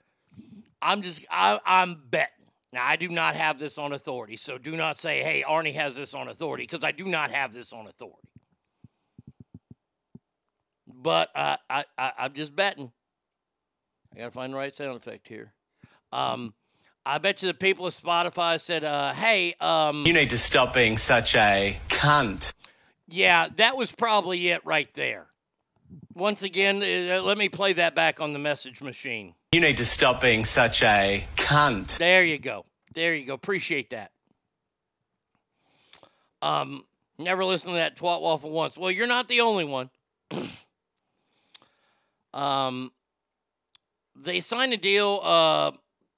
I'm just I, I'm betting. Now I do not have this on authority, so do not say, "Hey, Arnie has this on authority," because I do not have this on authority. But uh, I, I I'm just betting. I gotta find the right sound effect here. Um, I bet you the people of Spotify said, uh, "Hey, um, You need to stop being such a cunt. yeah, that was probably it right there." Once again, uh, let me play that back on the message machine. You need to stop being such a cunt. There you go. There you go. Appreciate that. Um, never listen to that twat waffle once. Well, you're not the only one. um, they signed a deal uh,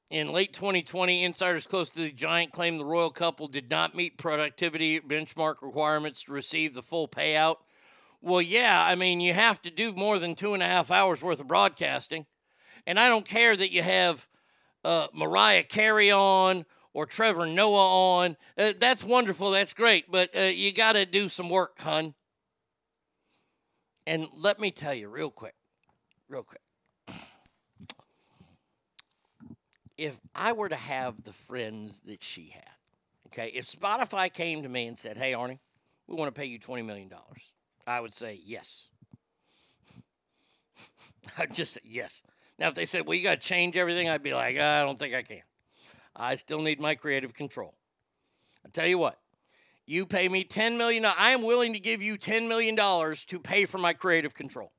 in late 2020. Insiders close to the Giant claim the royal couple did not meet productivity benchmark requirements to receive the full payout. Well, yeah, I mean, you have to do more than two and a half hours worth of broadcasting. And I don't care that you have uh, Mariah Carey on or Trevor Noah on. Uh, that's wonderful. That's great. But uh, you got to do some work, hun. And let me tell you real quick, real quick. If I were to have the friends that she had, okay, if Spotify came to me and said, hey, Arnie, we want to pay you $20 million, I would say yes. I'd just say yes. Now, if they said, well, you got to change everything, I'd be like, I don't think I can. I still need my creative control. I tell you what, you pay me $10 million. I am willing to give you $10 million to pay for my creative control.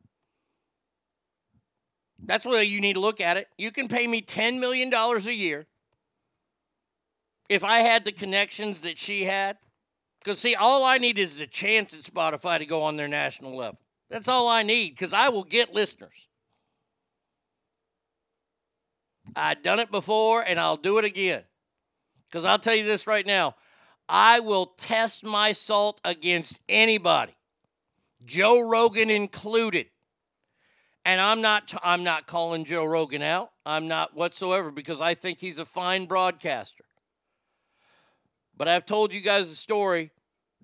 That's where you need to look at it. You can pay me $10 million a year if I had the connections that she had. Because, see, all I need is a chance at Spotify to go on their national level. That's all I need because I will get listeners. I've done it before and I'll do it again. Because I'll tell you this right now I will test my salt against anybody, Joe Rogan included. And I'm not t- I'm not calling Joe Rogan out. I'm not whatsoever because I think he's a fine broadcaster. But I've told you guys a story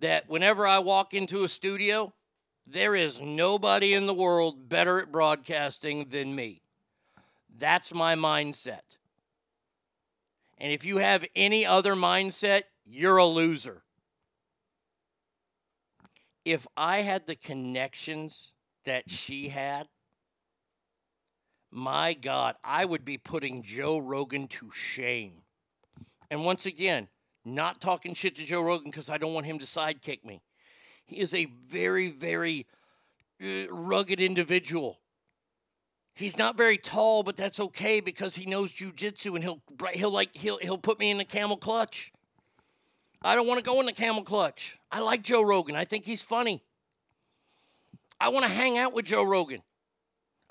that whenever I walk into a studio, there is nobody in the world better at broadcasting than me. That's my mindset. And if you have any other mindset, you're a loser. If I had the connections that she had, my God, I would be putting Joe Rogan to shame. And once again, not talking shit to Joe Rogan because I don't want him to sidekick me. He is a very, very uh, rugged individual. He's not very tall, but that's okay because he knows jujitsu and he'll he'll like he'll he'll put me in the camel clutch. I don't want to go in the camel clutch. I like Joe Rogan. I think he's funny. I want to hang out with Joe Rogan.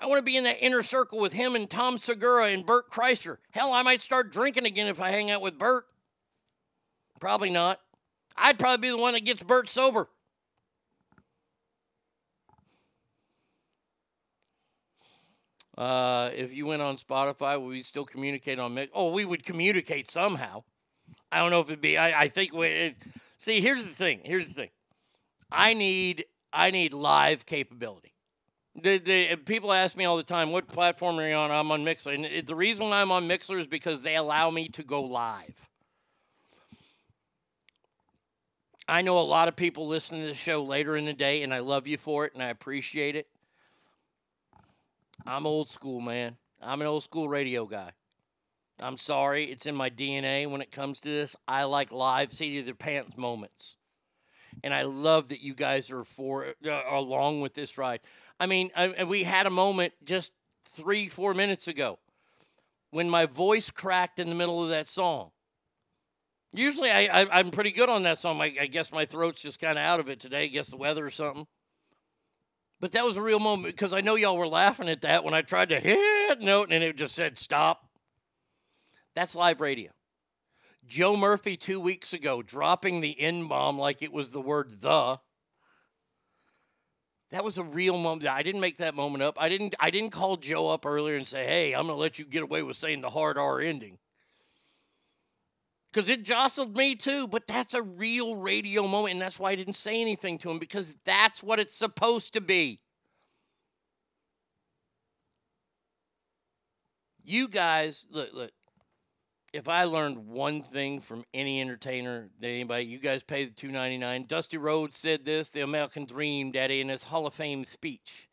I want to be in that inner circle with him and Tom Segura and Bert Kreischer. Hell, I might start drinking again if I hang out with Bert. Probably not. I'd probably be the one that gets Bert sober. Uh, if you went on Spotify, would we still communicate on Mix? Oh, we would communicate somehow. I don't know if it'd be. I, I think we. It, see, here's the thing. Here's the thing. I need. I need live capability. The, the people ask me all the time, "What platform are you on?" I'm on Mixer, and it, the reason I'm on Mixer is because they allow me to go live. I know a lot of people listen to the show later in the day, and I love you for it, and I appreciate it. I'm old school, man. I'm an old school radio guy. I'm sorry, it's in my DNA when it comes to this. I like live seat of their pants moments. And I love that you guys are for uh, along with this ride. I mean, I, we had a moment just three, four minutes ago when my voice cracked in the middle of that song. Usually, I, I, am pretty good on that song. I, I guess my throat's just kind of out of it today. I guess the weather or something. But that was a real moment because I know y'all were laughing at that when I tried to hit note and it just said stop. That's live radio. Joe Murphy two weeks ago dropping the N bomb like it was the word the. That was a real moment. I didn't make that moment up. I didn't I didn't call Joe up earlier and say, hey, I'm gonna let you get away with saying the hard R ending. Because it jostled me too. But that's a real radio moment, and that's why I didn't say anything to him because that's what it's supposed to be. You guys, look, look. If I learned one thing from any entertainer that anybody, you guys pay the two ninety nine. Dusty Rhodes said this, the American Dream, Daddy, in his Hall of Fame speech.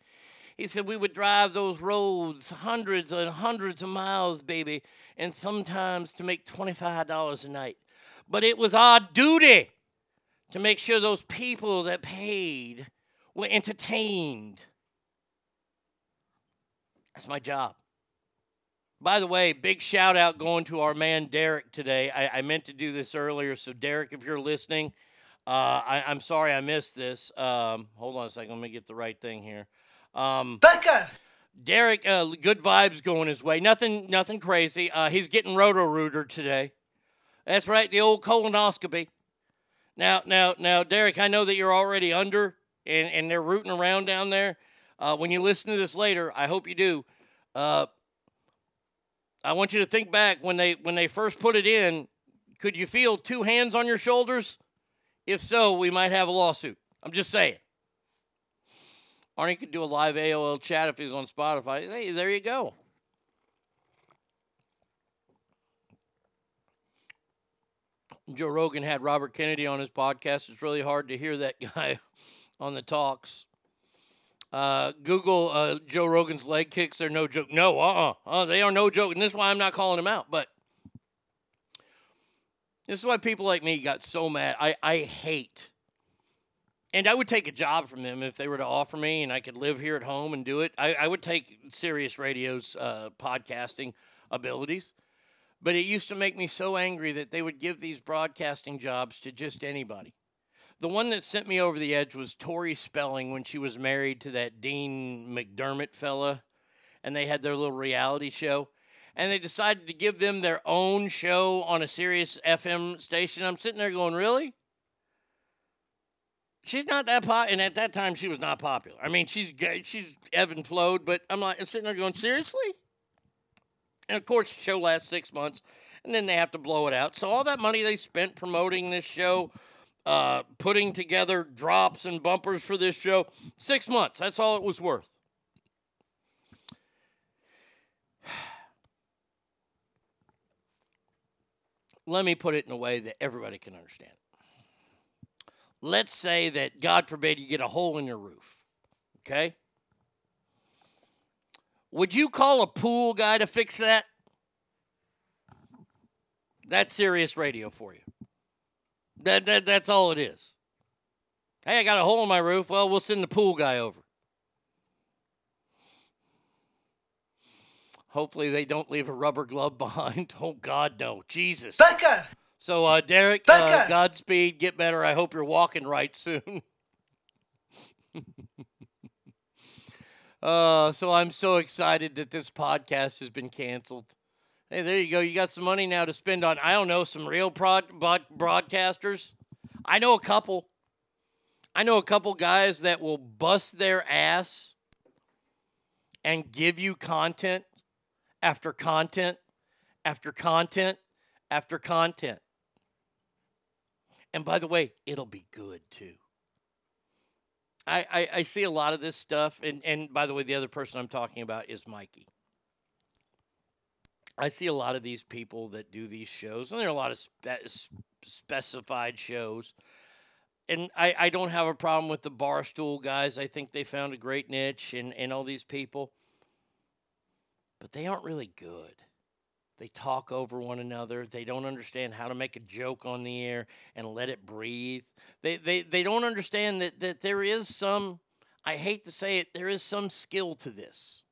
He said we would drive those roads hundreds and hundreds of miles, baby, and sometimes to make $25 a night. But it was our duty to make sure those people that paid were entertained. That's my job. By the way, big shout out going to our man Derek today. I, I meant to do this earlier, so Derek, if you're listening, uh, I, am sorry I missed this. Um, hold on a second, let me get the right thing here. Um, Becca. Derek, uh, good vibes going his way. Nothing, nothing crazy. Uh, he's getting roto rooter today. That's right, the old colonoscopy. Now, now, now, Derek, I know that you're already under, and, and they're rooting around down there. Uh, when you listen to this later, I hope you do. Uh, I want you to think back when they when they first put it in. Could you feel two hands on your shoulders? If so, we might have a lawsuit. I'm just saying. Arnie could do a live AOL chat if he was on Spotify. Hey, there you go. Joe Rogan had Robert Kennedy on his podcast. It's really hard to hear that guy on the talks. Uh, Google uh, Joe Rogan's leg kicks. They're no joke. No, uh uh-uh. uh. They are no joke. And this is why I'm not calling him out. But this is why people like me got so mad. I, I hate. And I would take a job from them if they were to offer me and I could live here at home and do it. I, I would take Sirius Radio's uh, podcasting abilities. But it used to make me so angry that they would give these broadcasting jobs to just anybody. The one that sent me over the edge was Tori Spelling when she was married to that Dean McDermott fella, and they had their little reality show. And they decided to give them their own show on a Sirius FM station. I'm sitting there going, really? She's not that pop, and at that time she was not popular. I mean, she's she's Evan flowed, but I'm like, I'm sitting there going, seriously? And of course, the show lasts six months, and then they have to blow it out. So all that money they spent promoting this show uh, putting together drops and bumpers for this show. Six months. That's all it was worth. Let me put it in a way that everybody can understand. Let's say that, God forbid, you get a hole in your roof. Okay? Would you call a pool guy to fix that? That's Sirius radio for you. That, that that's all it is. Hey, I got a hole in my roof. Well, we'll send the pool guy over. Hopefully they don't leave a rubber glove behind. Oh God, no. Jesus. Becca. So uh Derek. Uh, Godspeed, get better. I hope you're walking right soon. uh so I'm so excited that this podcast has been canceled. Hey, there you go. You got some money now to spend on, I don't know, some real prod, broad, broadcasters. I know a couple. I know a couple guys that will bust their ass and give you content after content after content after content. And by the way, it'll be good too. I, I, I see a lot of this stuff. And, and by the way, the other person I'm talking about is Mikey. I see a lot of these people that do these shows, and there are a lot of spe- specified shows. And I, I don't have a problem with the barstool guys. I think they found a great niche and, and all these people. But they aren't really good. They talk over one another. They don't understand how to make a joke on the air and let it breathe. They, they, they don't understand that, that there is some, I hate to say it, there is some skill to this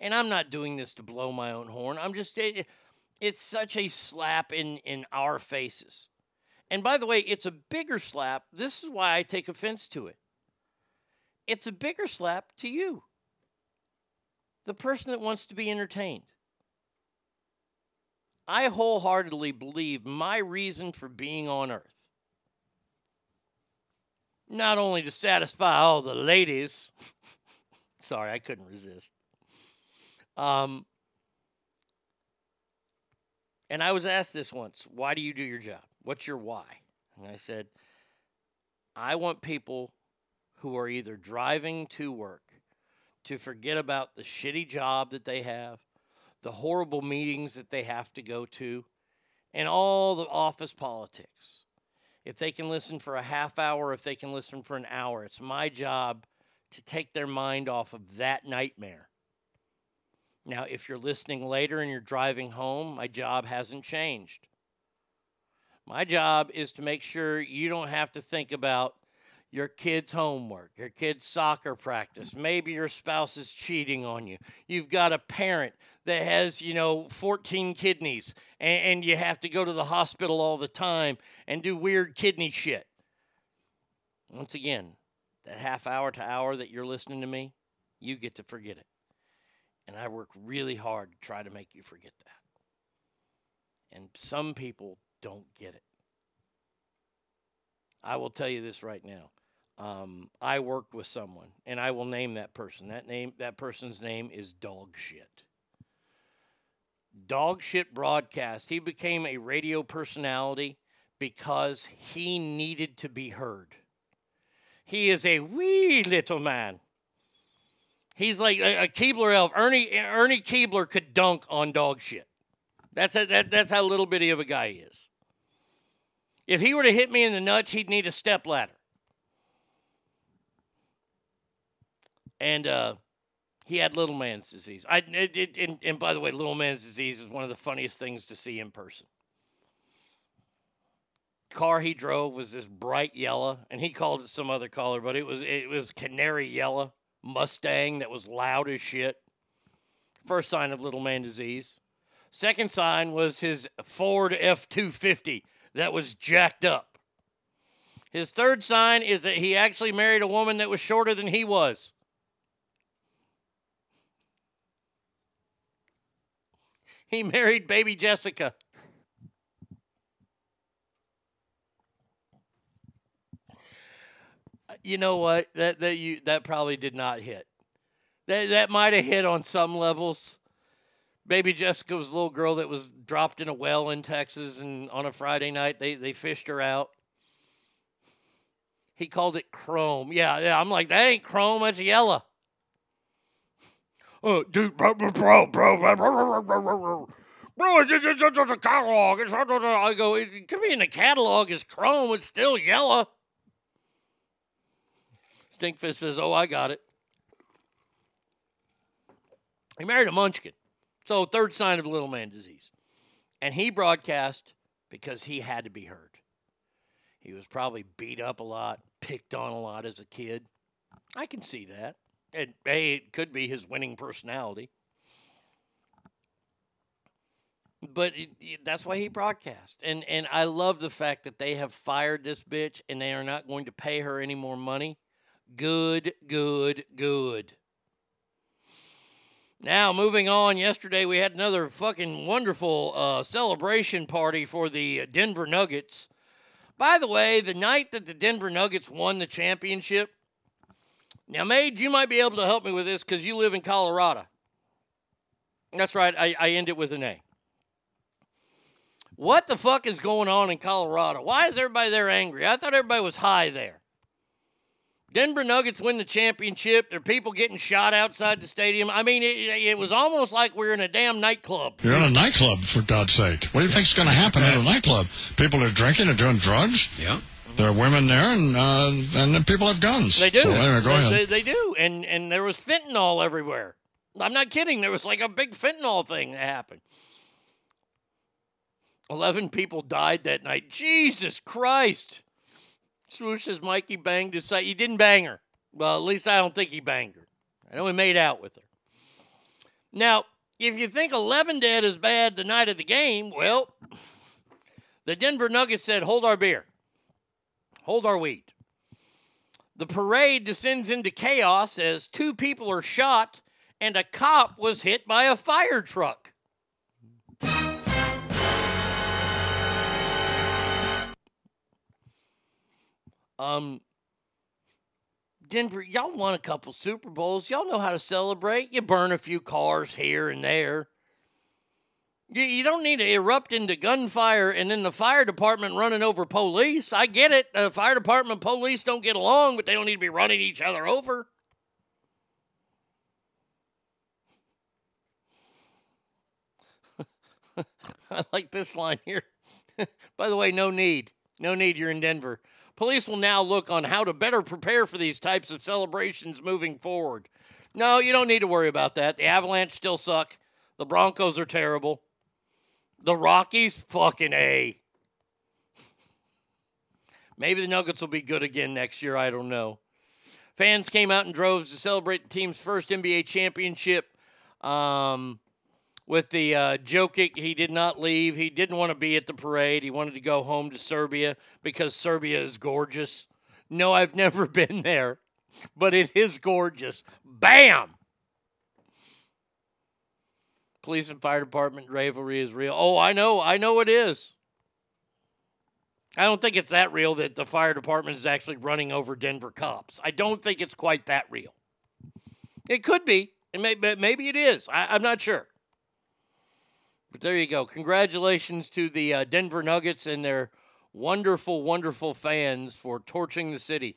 and I'm not doing this to blow my own horn. I'm just it's such a slap in in our faces. And by the way, it's a bigger slap. This is why I take offense to it. It's a bigger slap to you. The person that wants to be entertained. I wholeheartedly believe my reason for being on earth not only to satisfy all the ladies. Sorry, I couldn't resist. Um, And I was asked this once why do you do your job? What's your why? And I said, I want people who are either driving to work to forget about the shitty job that they have, the horrible meetings that they have to go to, and all the office politics. If they can listen for a half hour, if they can listen for an hour, it's my job to take their mind off of that nightmare. Now, if you're listening later and you're driving home, my job hasn't changed. My job is to make sure you don't have to think about your kid's homework, your kid's soccer practice. Maybe your spouse is cheating on you. You've got a parent that has, you know, 14 kidneys and, and you have to go to the hospital all the time and do weird kidney shit. Once again, that half hour to hour that you're listening to me, you get to forget it. And I work really hard to try to make you forget that. And some people don't get it. I will tell you this right now. Um, I worked with someone, and I will name that person. That name, that person's name is Dog Shit. Dog Shit broadcast. He became a radio personality because he needed to be heard. He is a wee little man. He's like a, a Keebler elf. Ernie Ernie Keebler could dunk on dog shit. That's a, that, that's how little bitty of a guy he is. If he were to hit me in the nuts, he'd need a step ladder. And uh, he had little man's disease. I it, it, and, and by the way, little man's disease is one of the funniest things to see in person. Car he drove was this bright yellow, and he called it some other color, but it was it was canary yellow Mustang that was loud as shit. First sign of little man disease. Second sign was his Ford F 250 that was jacked up. His third sign is that he actually married a woman that was shorter than he was. He married baby Jessica. You know what? That that you that probably did not hit. That that might have hit on some levels. Baby Jessica was a little girl that was dropped in a well in Texas, and on a Friday night they they fished her out. He called it chrome. Yeah, yeah. I'm like that ain't chrome. That's yellow. Oh, dude, bro, bro, bro, bro, bro, bro, bro, bro, it's just a catalog. It's I go, it could be in the catalog. It's chrome. It's still yellow. Stinkfist says, "Oh, I got it." He married a munchkin, so third sign of little man disease, and he broadcast because he had to be heard. He was probably beat up a lot, picked on a lot as a kid. I can see that. And hey, it could be his winning personality. But it, it, that's why he broadcast. And and I love the fact that they have fired this bitch and they are not going to pay her any more money. Good, good, good. Now, moving on, yesterday we had another fucking wonderful uh, celebration party for the Denver Nuggets. By the way, the night that the Denver Nuggets won the championship, now, Made, you might be able to help me with this because you live in Colorado. That's right, I, I end it with an A. What the fuck is going on in Colorado? Why is everybody there angry? I thought everybody was high there. Denver Nuggets win the championship. There are people getting shot outside the stadium. I mean, it, it was almost like we are in a damn nightclub. You're in a nightclub, for God's sake. What do you think's going to happen at a nightclub? People are drinking and doing drugs? Yeah. There are women there, and uh, and then people have guns. They do. So anyway, go they, ahead. They, they do, and and there was fentanyl everywhere. I'm not kidding. There was like a big fentanyl thing that happened. Eleven people died that night. Jesus Christ! Swoosh says Mikey banged his side. He didn't bang her. Well, at least I don't think he banged her. I know he made out with her. Now, if you think 11 dead is bad the night of the game, well, the Denver Nuggets said, hold our beer. Hold our wheat. The parade descends into chaos as two people are shot and a cop was hit by a fire truck. Um, Denver, y'all won a couple Super Bowls. Y'all know how to celebrate. You burn a few cars here and there. You, don't need to erupt into gunfire and then the fire department running over police. I get it. The fire department police don't get along, but they don't need to be running each other over. I like this line here. By the way, no need. No need. You're in Denver. Police will now look on how to better prepare for these types of celebrations moving forward. No, you don't need to worry about that. The Avalanche still suck. The Broncos are terrible. The Rockies, fucking A. Maybe the Nuggets will be good again next year. I don't know. Fans came out in droves to celebrate the team's first NBA championship. Um, with the uh, Jokic, he did not leave. He didn't want to be at the parade. He wanted to go home to Serbia because Serbia is gorgeous. No, I've never been there, but it is gorgeous. Bam! Police and fire department rivalry is real. Oh, I know. I know it is. I don't think it's that real that the fire department is actually running over Denver cops. I don't think it's quite that real. It could be. It may, maybe it is. I, am not sure. But there you go. Congratulations to the uh, Denver Nuggets and their wonderful, wonderful fans for torching the city.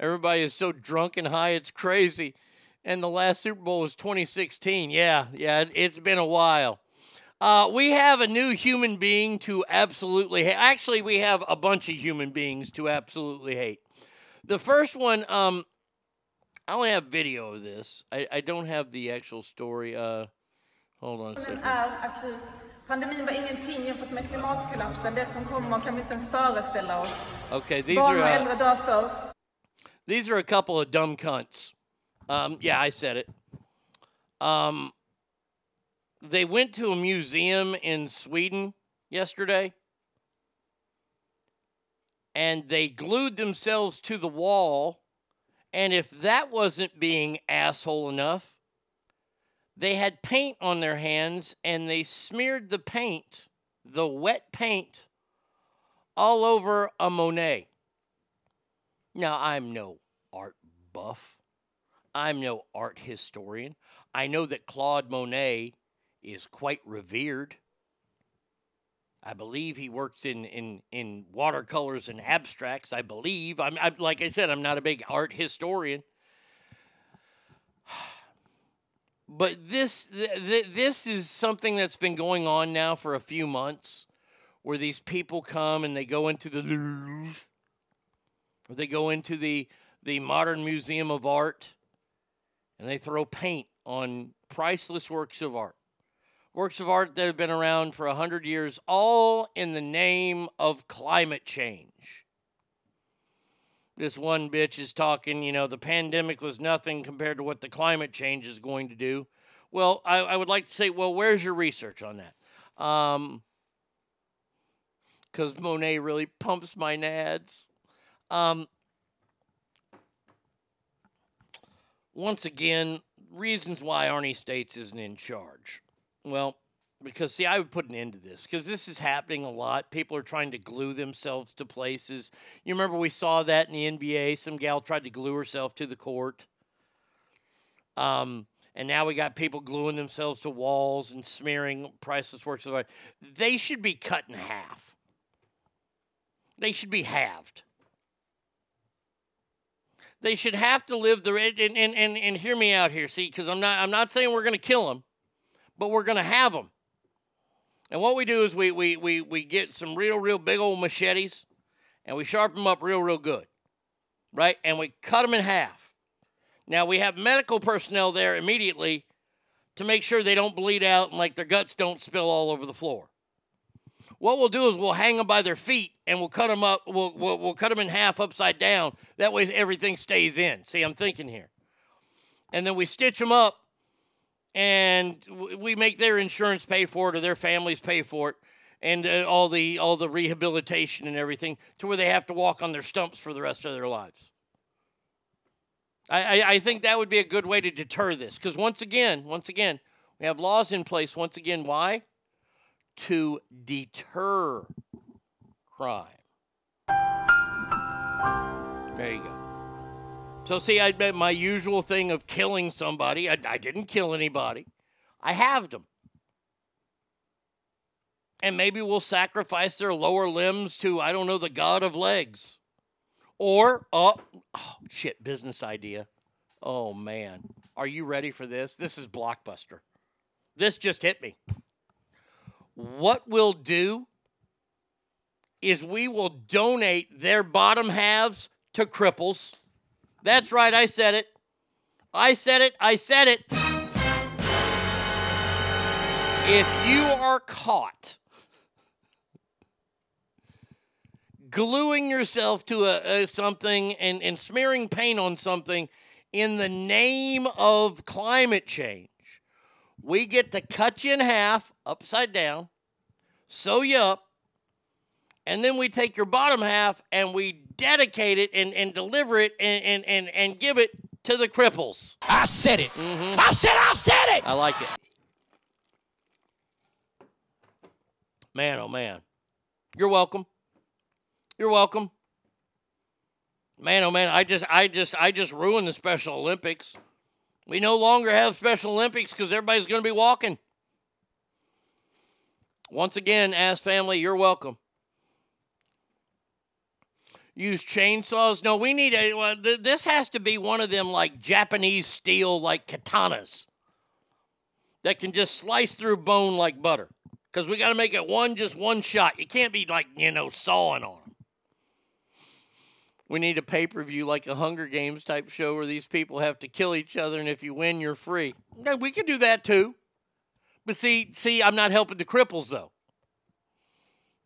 Everybody is so drunk and high, it's crazy. And the last Super Bowl was 2016. Yeah, yeah, it's been a while. Uh, we have a new human being to absolutely hate. Actually, we have a bunch of human beings to absolutely hate. The first one, um, I only have video of this. I, I don't have the actual story. Uh, hold on a second. Pandemin var ingenting jämfört med klimatkollapsen. Det som kommer kan vi inte ens föreställa oss. Okay, these Barn are uh, äldre dör först. these are a couple of dumb cunts. Um, yeah, I said it. Um, they went to a museum in Sweden yesterday and they glued themselves to the wall. And if that wasn't being asshole enough, they had paint on their hands and they smeared the paint, the wet paint, all over a Monet. Now, I'm no art buff. I'm no art historian. I know that Claude Monet is quite revered. I believe he works in, in, in watercolors and abstracts. I believe. I'm, I'm like I said, I'm not a big art historian. But this th- th- this is something that's been going on now for a few months, where these people come and they go into the Louvre, or they go into the the Modern Museum of Art, and they throw paint on priceless works of art. Works of art that have been around for a hundred years, all in the name of climate change. This one bitch is talking, you know, the pandemic was nothing compared to what the climate change is going to do. Well, I, I would like to say, well, where's your research on that? Um, because Monet really pumps my nads. Um, once again, reasons why Arnie States isn't in charge. Well, because see, I would put an end to this because this is happening a lot. People are trying to glue themselves to places. You remember we saw that in the NBA. Some gal tried to glue herself to the court. Um, and now we got people gluing themselves to walls and smearing priceless works of art. They should be cut in half. They should be halved. They should have to live the and and and, and hear me out here. See, because I'm not I'm not saying we're going to kill them, but we're going to have them. And what we do is we we we we get some real real big old machetes, and we sharpen them up real real good, right? And we cut them in half. Now we have medical personnel there immediately to make sure they don't bleed out and like their guts don't spill all over the floor. What we'll do is we'll hang them by their feet and we'll cut them up. We'll, we'll, we'll cut them in half upside down. That way everything stays in. See, I'm thinking here. And then we stitch them up and we make their insurance pay for it or their families pay for it and uh, all the all the rehabilitation and everything to where they have to walk on their stumps for the rest of their lives. I, I, I think that would be a good way to deter this because once again, once again, we have laws in place. Once again, why? To deter crime. There you go. So, see, I bet my usual thing of killing somebody, I, I didn't kill anybody. I halved them. And maybe we'll sacrifice their lower limbs to, I don't know, the god of legs. Or, oh, oh shit, business idea. Oh, man. Are you ready for this? This is Blockbuster. This just hit me. What we'll do is we will donate their bottom halves to cripples. That's right, I said it. I said it. I said it. If you are caught gluing yourself to a, a something and, and smearing paint on something in the name of climate change, we get to cut you in half upside down, sew you up, and then we take your bottom half and we dedicate it and, and deliver it and, and, and, and give it to the cripples. I said it. Mm-hmm. I said I said it. I like it. Man, oh man. You're welcome. You're welcome. Man, oh man, I just I just I just ruined the Special Olympics. We no longer have Special Olympics because everybody's going to be walking. Once again, Ass Family, you're welcome. Use chainsaws? No, we need a. Well, th- this has to be one of them like Japanese steel, like katanas that can just slice through bone like butter. Because we got to make it one, just one shot. You can't be like, you know, sawing on them. We need a pay per view like a Hunger Games type show where these people have to kill each other, and if you win, you're free. We could do that too. But see, see, I'm not helping the cripples though.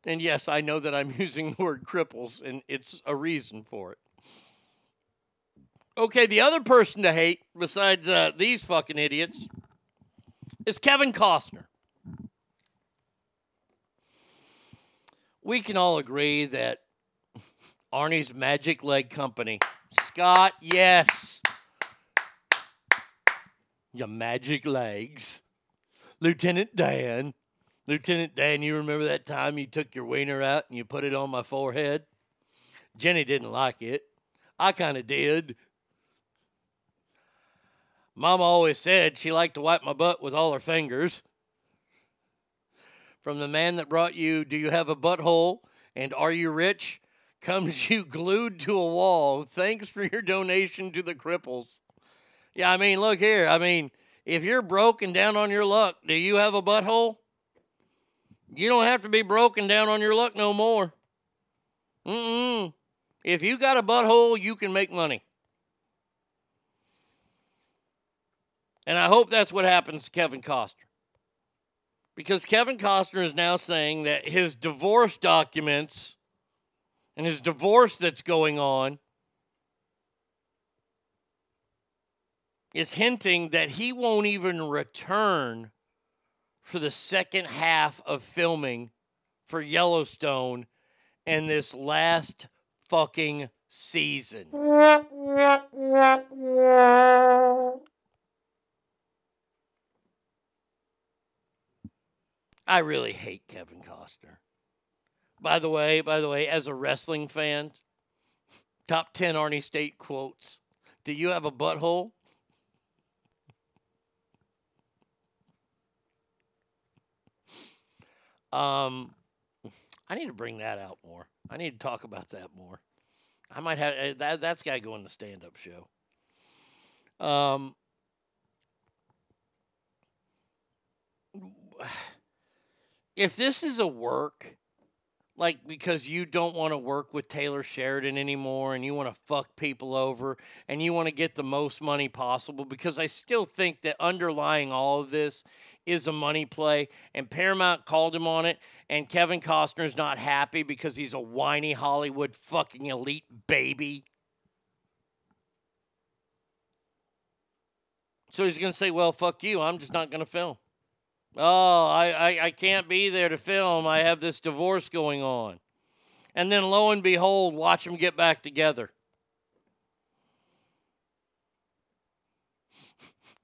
And yes, I know that I'm using the word cripples, and it's a reason for it. Okay, the other person to hate, besides uh, these fucking idiots, is Kevin Costner. We can all agree that Arnie's Magic Leg Company, Scott, yes, your magic legs, Lieutenant Dan. Lieutenant Dan, you remember that time you took your wiener out and you put it on my forehead? Jenny didn't like it. I kind of did. Mama always said she liked to wipe my butt with all her fingers. From the man that brought you, Do you have a butthole? And Are you rich? Comes you glued to a wall. Thanks for your donation to the cripples. Yeah, I mean, look here. I mean, if you're broken down on your luck, do you have a butthole? You don't have to be broken down on your luck no more. Mm-mm. If you got a butthole, you can make money. And I hope that's what happens to Kevin Costner. Because Kevin Costner is now saying that his divorce documents and his divorce that's going on is hinting that he won't even return for the second half of filming for Yellowstone and this last fucking season. I really hate Kevin Costner. By the way, by the way, as a wrestling fan, top 10 Arnie State quotes. Do you have a butthole? Um, I need to bring that out more. I need to talk about that more. I might have uh, that. That's got to go in the stand-up show. Um, if this is a work, like because you don't want to work with Taylor Sheridan anymore and you want to fuck people over and you want to get the most money possible, because I still think that underlying all of this is a money play, and Paramount called him on it, and Kevin Costner's not happy because he's a whiny Hollywood fucking elite baby. So he's going to say, well, fuck you. I'm just not going to film. Oh, I, I, I can't be there to film. I have this divorce going on. And then lo and behold, watch them get back together.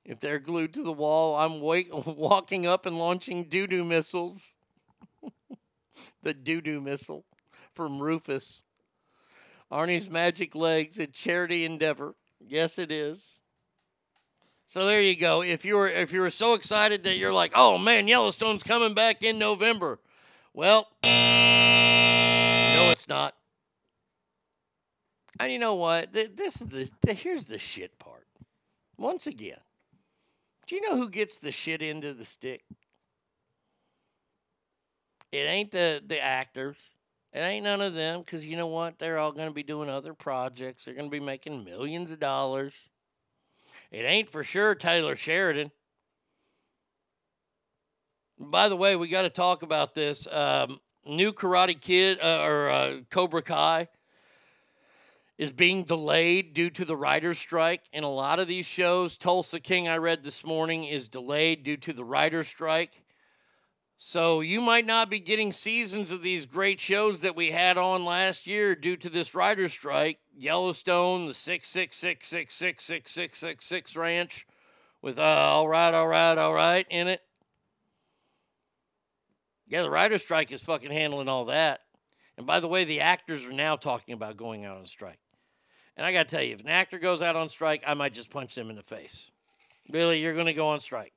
If they're glued to the wall, I'm wake, walking up and launching doo doo missiles. the doo doo missile from Rufus. Arnie's Magic Legs, a charity endeavor. Yes, it is. So there you go. If you were if you were so excited that you're like, oh man, Yellowstone's coming back in November. Well, no, it's not. And you know what? This is the, the here's the shit part. Once again, do you know who gets the shit into the stick? It ain't the the actors. It ain't none of them because you know what? They're all going to be doing other projects. They're going to be making millions of dollars. It ain't for sure Taylor Sheridan. By the way, we got to talk about this. Um, new Karate Kid uh, or uh, Cobra Kai is being delayed due to the writer's strike. And a lot of these shows, Tulsa King, I read this morning, is delayed due to the writer's strike. So you might not be getting seasons of these great shows that we had on last year due to this writer's strike. Yellowstone, the 666666666 ranch with uh, all right, all right, all right in it. Yeah, the writer's strike is fucking handling all that. And by the way, the actors are now talking about going out on strike. And I got to tell you, if an actor goes out on strike, I might just punch them in the face. Really, you're going to go on strike.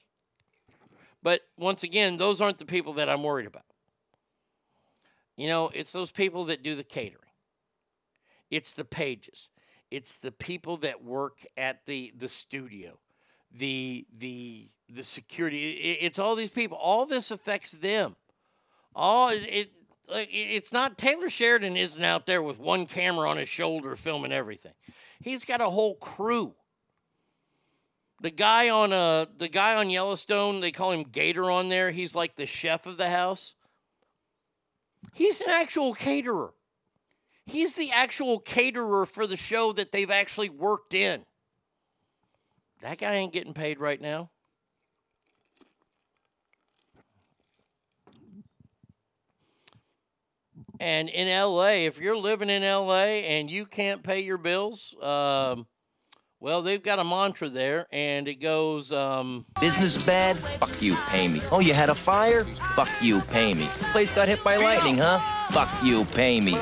But once again, those aren't the people that I'm worried about. You know, it's those people that do the catering. It's the pages. It's the people that work at the the studio. The the the security. It- it's all these people. All this affects them. All it like it's not Taylor Sheridan isn't out there with one camera on his shoulder filming everything. He's got a whole crew. The guy on uh the guy on Yellowstone, they call him Gator on there. He's like the chef of the house. He's an actual caterer. He's the actual caterer for the show that they've actually worked in. That guy ain't getting paid right now. And in LA, if you're living in LA and you can't pay your bills, um, well, they've got a mantra there, and it goes, um, Business bad? Fuck you, pay me. Oh, you had a fire? Fuck you, pay me. Place got hit by lightning, huh? Fuck you, pay me.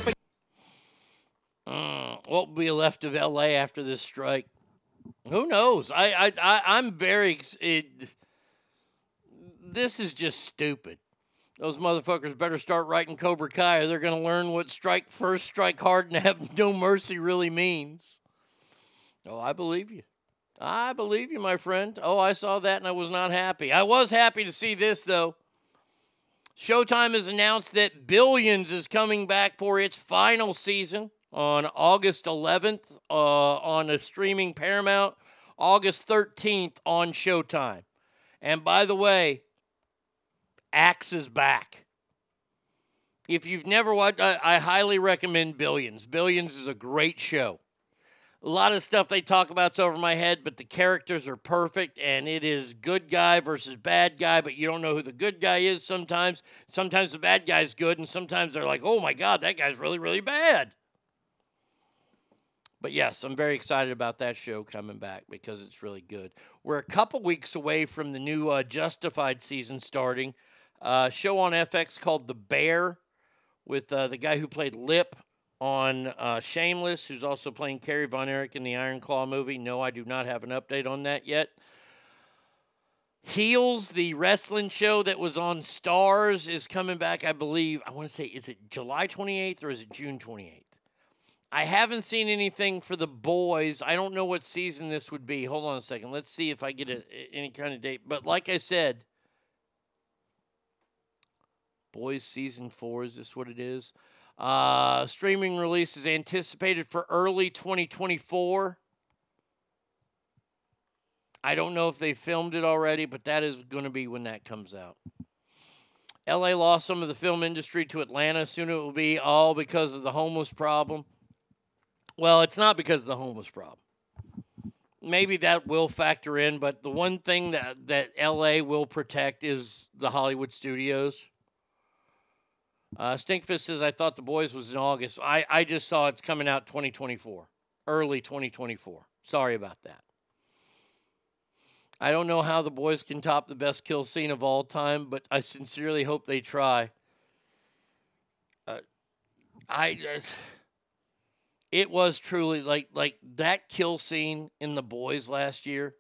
Mm, what will be left of LA after this strike? Who knows? I, I, I I'm very. It, this is just stupid. Those motherfuckers better start writing Cobra Kai, or they're going to learn what strike first, strike hard, and have no mercy really means. Oh, I believe you. I believe you, my friend. Oh, I saw that and I was not happy. I was happy to see this, though. Showtime has announced that Billions is coming back for its final season on August 11th uh, on a streaming Paramount, August 13th on Showtime. And by the way, Axe is back. If you've never watched, I, I highly recommend Billions. Billions is a great show. A lot of stuff they talk about's over my head, but the characters are perfect, and it is good guy versus bad guy, but you don't know who the good guy is sometimes. Sometimes the bad guy's good, and sometimes they're like, oh my God, that guy's really, really bad. But yes, I'm very excited about that show coming back because it's really good. We're a couple weeks away from the new uh, Justified season starting. Uh, show on FX called The Bear with uh, the guy who played Lip on uh, Shameless, who's also playing Kerry Von Erich in the Iron Claw movie. No, I do not have an update on that yet. Heels, the wrestling show that was on Starz, is coming back, I believe. I want to say, is it July 28th or is it June 28th? I haven't seen anything for the boys. I don't know what season this would be. Hold on a second. Let's see if I get a, any kind of date. But like I said, boys season four, is this what it is? Uh, streaming release is anticipated for early 2024. I don't know if they filmed it already, but that is going to be when that comes out. LA lost some of the film industry to Atlanta. Soon it will be all because of the homeless problem. Well, it's not because of the homeless problem. Maybe that will factor in, but the one thing that, that LA will protect is the Hollywood studios. Uh, Stinkfist says, I thought The Boys was in August. I, I just saw it's coming out 2024, early 2024. Sorry about that. I don't know how The Boys can top the best kill scene of all time, but I sincerely hope they try. Uh, I. Uh, it was truly like like that kill scene in the boys last year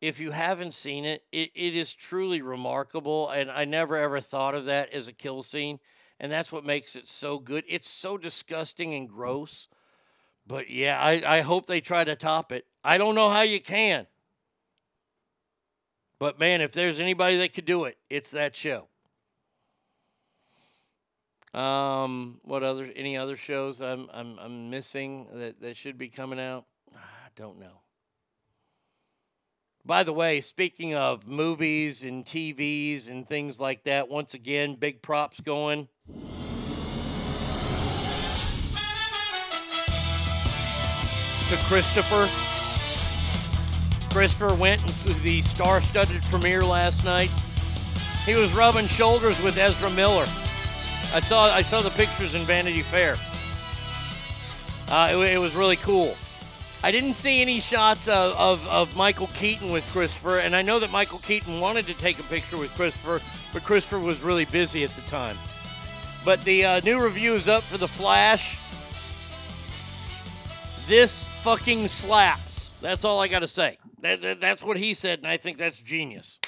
If you haven't seen it, it, it is truly remarkable. And I never ever thought of that as a kill scene. And that's what makes it so good. It's so disgusting and gross. But yeah, I, I hope they try to top it. I don't know how you can. But man, if there's anybody that could do it, it's that show. Um, what other any other shows I'm I'm I'm missing that, that should be coming out? I don't know. By the way, speaking of movies and TVs and things like that, once again, big props going. To Christopher. Christopher went to the star studded premiere last night. He was rubbing shoulders with Ezra Miller. I saw I saw the pictures in Vanity Fair. Uh, it, it was really cool. I didn't see any shots of, of, of Michael Keaton with Christopher, and I know that Michael Keaton wanted to take a picture with Christopher, but Christopher was really busy at the time. But the uh, new review is up for The Flash. This fucking slaps. That's all I got to say. That, that, that's what he said, and I think that's genius.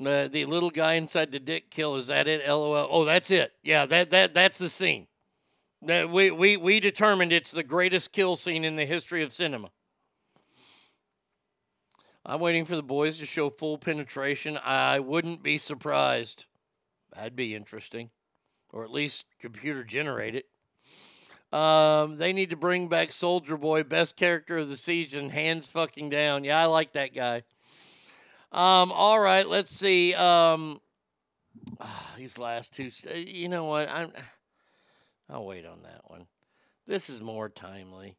The, the little guy inside the dick kill is that it? LOL. Oh, that's it. Yeah, that that that's the scene. That we we we determined it's the greatest kill scene in the history of cinema. I'm waiting for the boys to show full penetration. I wouldn't be surprised. That'd be interesting, or at least computer generate it. Um, they need to bring back Soldier Boy, best character of the season, hands fucking down. Yeah, I like that guy. Um, all right, let's see. Um, these last two, st- you know what? I'm, I'll wait on that one. This is more timely.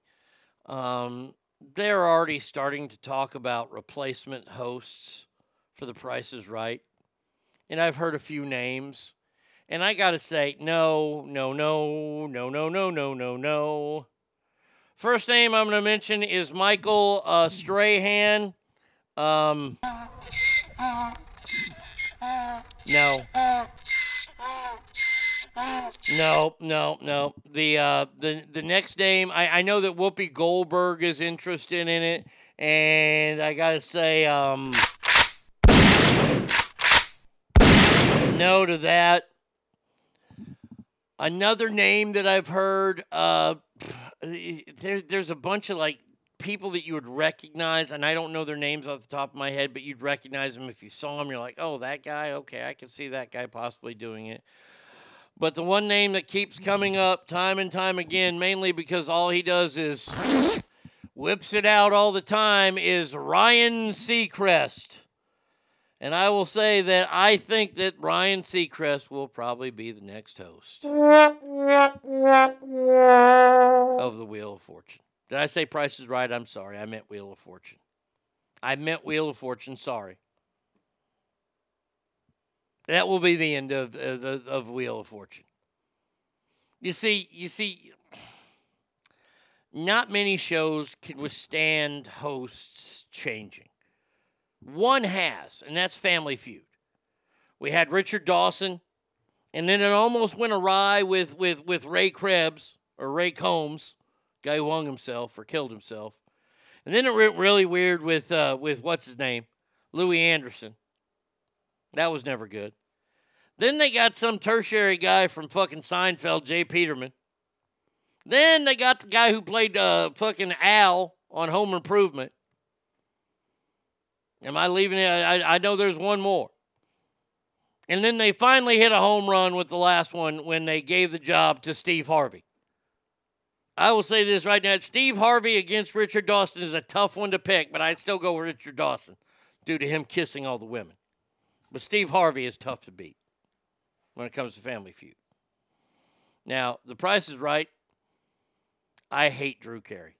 Um, they're already starting to talk about replacement hosts for The Price is Right, and I've heard a few names. And I got to say, no, no, no, no, no, no, no, no, no. First name I'm going to mention is Michael uh, Strahan. Um, no. No, no, no. The uh, the the next name, I, I know that Whoopi Goldberg is interested in it, and I gotta say, um, no to that. Another name that I've heard, uh, there, there's a bunch of like people that you would recognize, and I don't know their names off the top of my head, but you'd recognize them if you saw them. You're like, oh, that guy. Okay, I can see that guy possibly doing it. But the one name that keeps coming up time and time again, mainly because all he does is whips it out all the time, is Ryan Seacrest. And I will say that I think that Ryan Seacrest will probably be the next host of the Wheel of Fortune. Did I say Price is Right? I'm sorry. I meant Wheel of Fortune. I meant Wheel of Fortune. Sorry. That will be the end of of, of Wheel of Fortune. You see, you see, not many shows can withstand hosts changing. One has, and that's Family Feud. We had Richard Dawson, and then it almost went awry with with with Ray Krebs or Ray Combs, guy hung himself or killed himself, and then it went really weird with uh, with what's his name, Louie Anderson. That was never good. Then they got some tertiary guy from fucking Seinfeld, J. Peterman. Then they got the guy who played uh, fucking Al on Home Improvement. Am I leaving it? I, I know there's one more. And then they finally hit a home run with the last one when they gave the job to Steve Harvey. I will say this right now Steve Harvey against Richard Dawson is a tough one to pick, but I'd still go with Richard Dawson due to him kissing all the women. But Steve Harvey is tough to beat when it comes to Family Feud. Now, the price is right. I hate Drew Carey.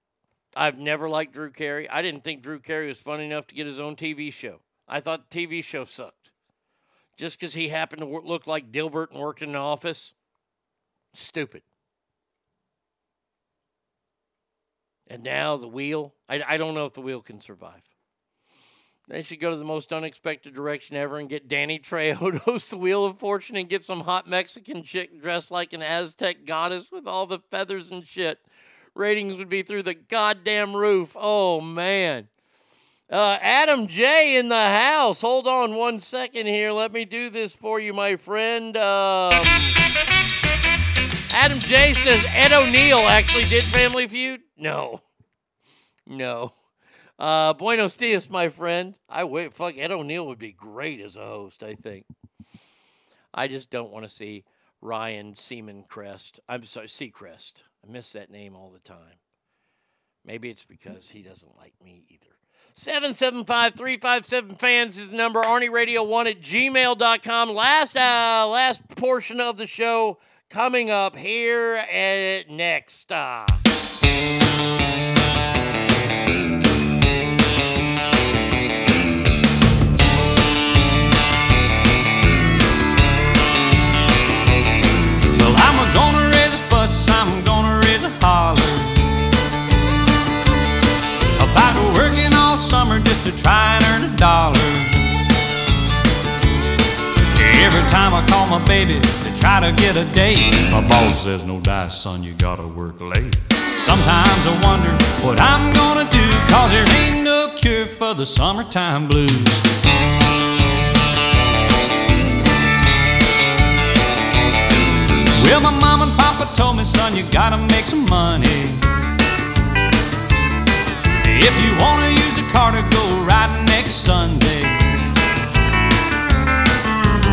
I've never liked Drew Carey. I didn't think Drew Carey was funny enough to get his own TV show. I thought the TV show sucked. Just because he happened to look like Dilbert and worked in an office, stupid. And now the wheel. I, I don't know if the wheel can survive. They should go to the most unexpected direction ever and get Danny Trejo to host the Wheel of Fortune and get some hot Mexican chick dressed like an Aztec goddess with all the feathers and shit. ratings would be through the goddamn roof. Oh man. Uh, Adam J in the house. Hold on one second here. Let me do this for you, my friend. Um, Adam J says Ed O'Neill actually did Family Feud. No, no. Uh, Buenos dias, my friend. I wait. Fuck, Ed O'Neill would be great as a host. I think. I just don't want to see Ryan Seaman Crest. I'm sorry, Seacrest. I miss that name all the time. Maybe it's because he doesn't like me either. 775 357 fans is the number. Arnie Radio 1 at gmail.com. Last, uh, last portion of the show coming up here at next. Uh. Try and earn a dollar. Every time I call my baby to try to get a date, my boss says, No dice, son, you gotta work late. Sometimes I wonder what I'm gonna do, cause there ain't no cure for the summertime blues. Well, my mom and papa told me, son, you gotta make some money. If you wanna use a car to go riding next Sunday.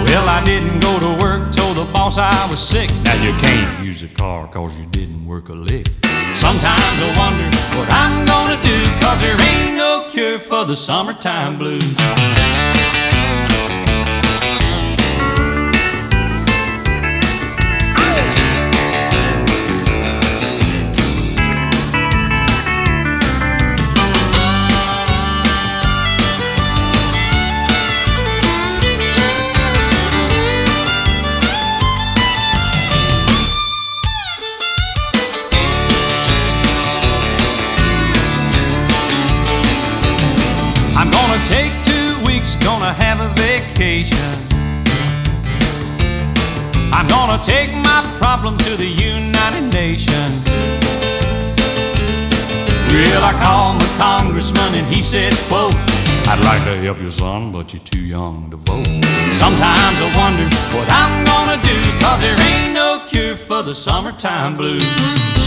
Well, I didn't go to work, told the boss I was sick. Now you can't use a car cause you didn't work a lick. Sometimes I wonder what I'm gonna do, cause there ain't no cure for the summertime blues. I'm gonna take my problem to the United Nations. Well, I called the congressman and he said, quote, I'd like to help you, son, but you're too young to vote. Sometimes I wonder what I'm gonna do, cause there ain't no cure for the summertime blues.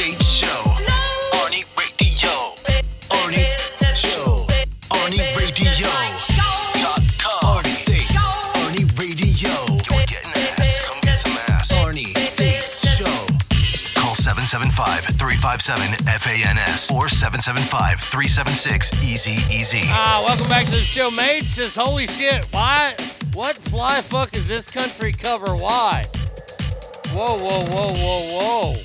State Show. Arnie Radio. Arnie Show. Arnie Radio. Dot com. Arnie States. Arnie Radio. You're getting ass. Come get some ass. Arnie States Show. Call 775-357-FANS or 775-376-EASY-EASY. Ah, welcome back to the show. Mage says, "Holy shit! Why? What fly fuck is this country cover? Why? Whoa, whoa, whoa, whoa, whoa,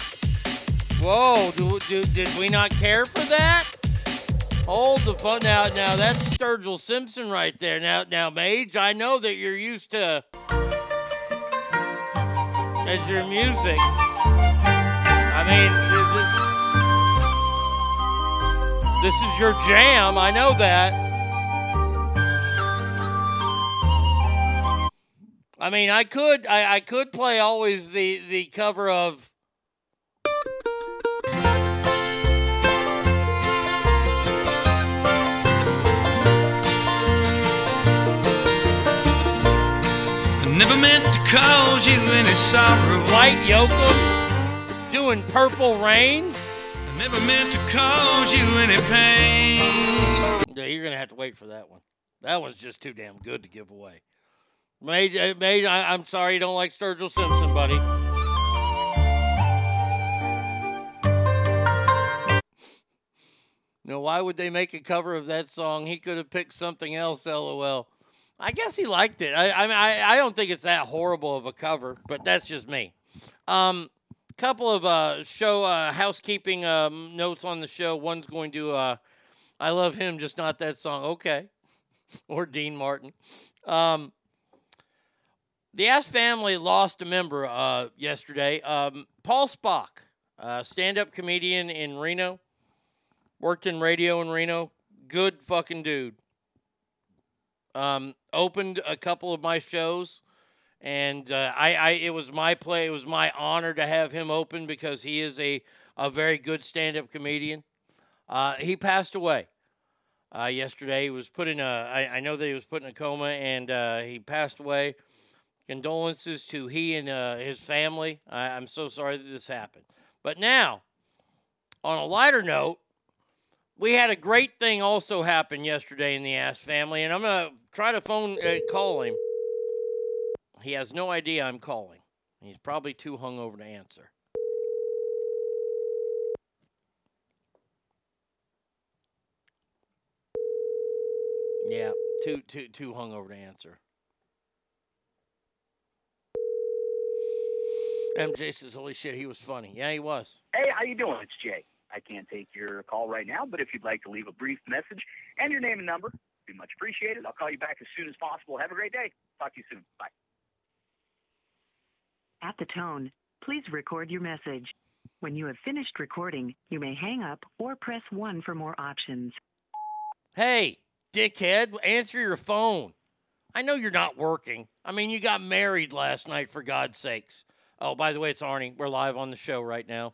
whoa! Do, do, did we not care for that? Hold the phone now. Now that's Sturgill Simpson right there. Now, now, Mage, I know that you're used to as your music. I mean, this, is your jam. I know that. I mean, I could, I, I could play always the the cover of. Never meant to cause you any sorrow. Dwight Yoakam doing Purple Rain. I never meant to cause you any pain. Yeah, you're gonna have to wait for that one. That one's just too damn good to give away. Made, uh, made. I, I'm sorry you don't like Sturgill Simpson, buddy. No, why would they make a cover of that song? He could have picked something else. LOL. I guess he liked it. I, I mean, I, I don't think it's that horrible of a cover, but that's just me. Um, couple of uh, show uh, housekeeping um, notes on the show. One's going to uh, I love him, just not that song. Okay, or Dean Martin. Um, the Ass family lost a member uh, yesterday. Um, Paul Spock, uh, stand-up comedian in Reno, worked in radio in Reno. Good fucking dude. Um, opened a couple of my shows, and uh, I, I it was my play. It was my honor to have him open because he is a a very good stand-up comedian. Uh, he passed away uh, yesterday. He was put in a. I, I know that he was put in a coma, and uh, he passed away. Condolences to he and uh, his family. I, I'm so sorry that this happened. But now, on a lighter note, we had a great thing also happen yesterday in the Ass family, and I'm gonna try to phone uh, call him. He has no idea I'm calling. He's probably too hungover to answer. Yeah, too too too hungover to answer. MJ says, "Holy shit, he was funny." Yeah, he was. Hey, how you doing? It's Jay. I can't take your call right now, but if you'd like to leave a brief message and your name and number, be much appreciated. I'll call you back as soon as possible. Have a great day. Talk to you soon. Bye. At the tone, please record your message. When you have finished recording, you may hang up or press 1 for more options. Hey, dickhead, answer your phone. I know you're not working. I mean, you got married last night, for God's sakes. Oh, by the way, it's Arnie. We're live on the show right now.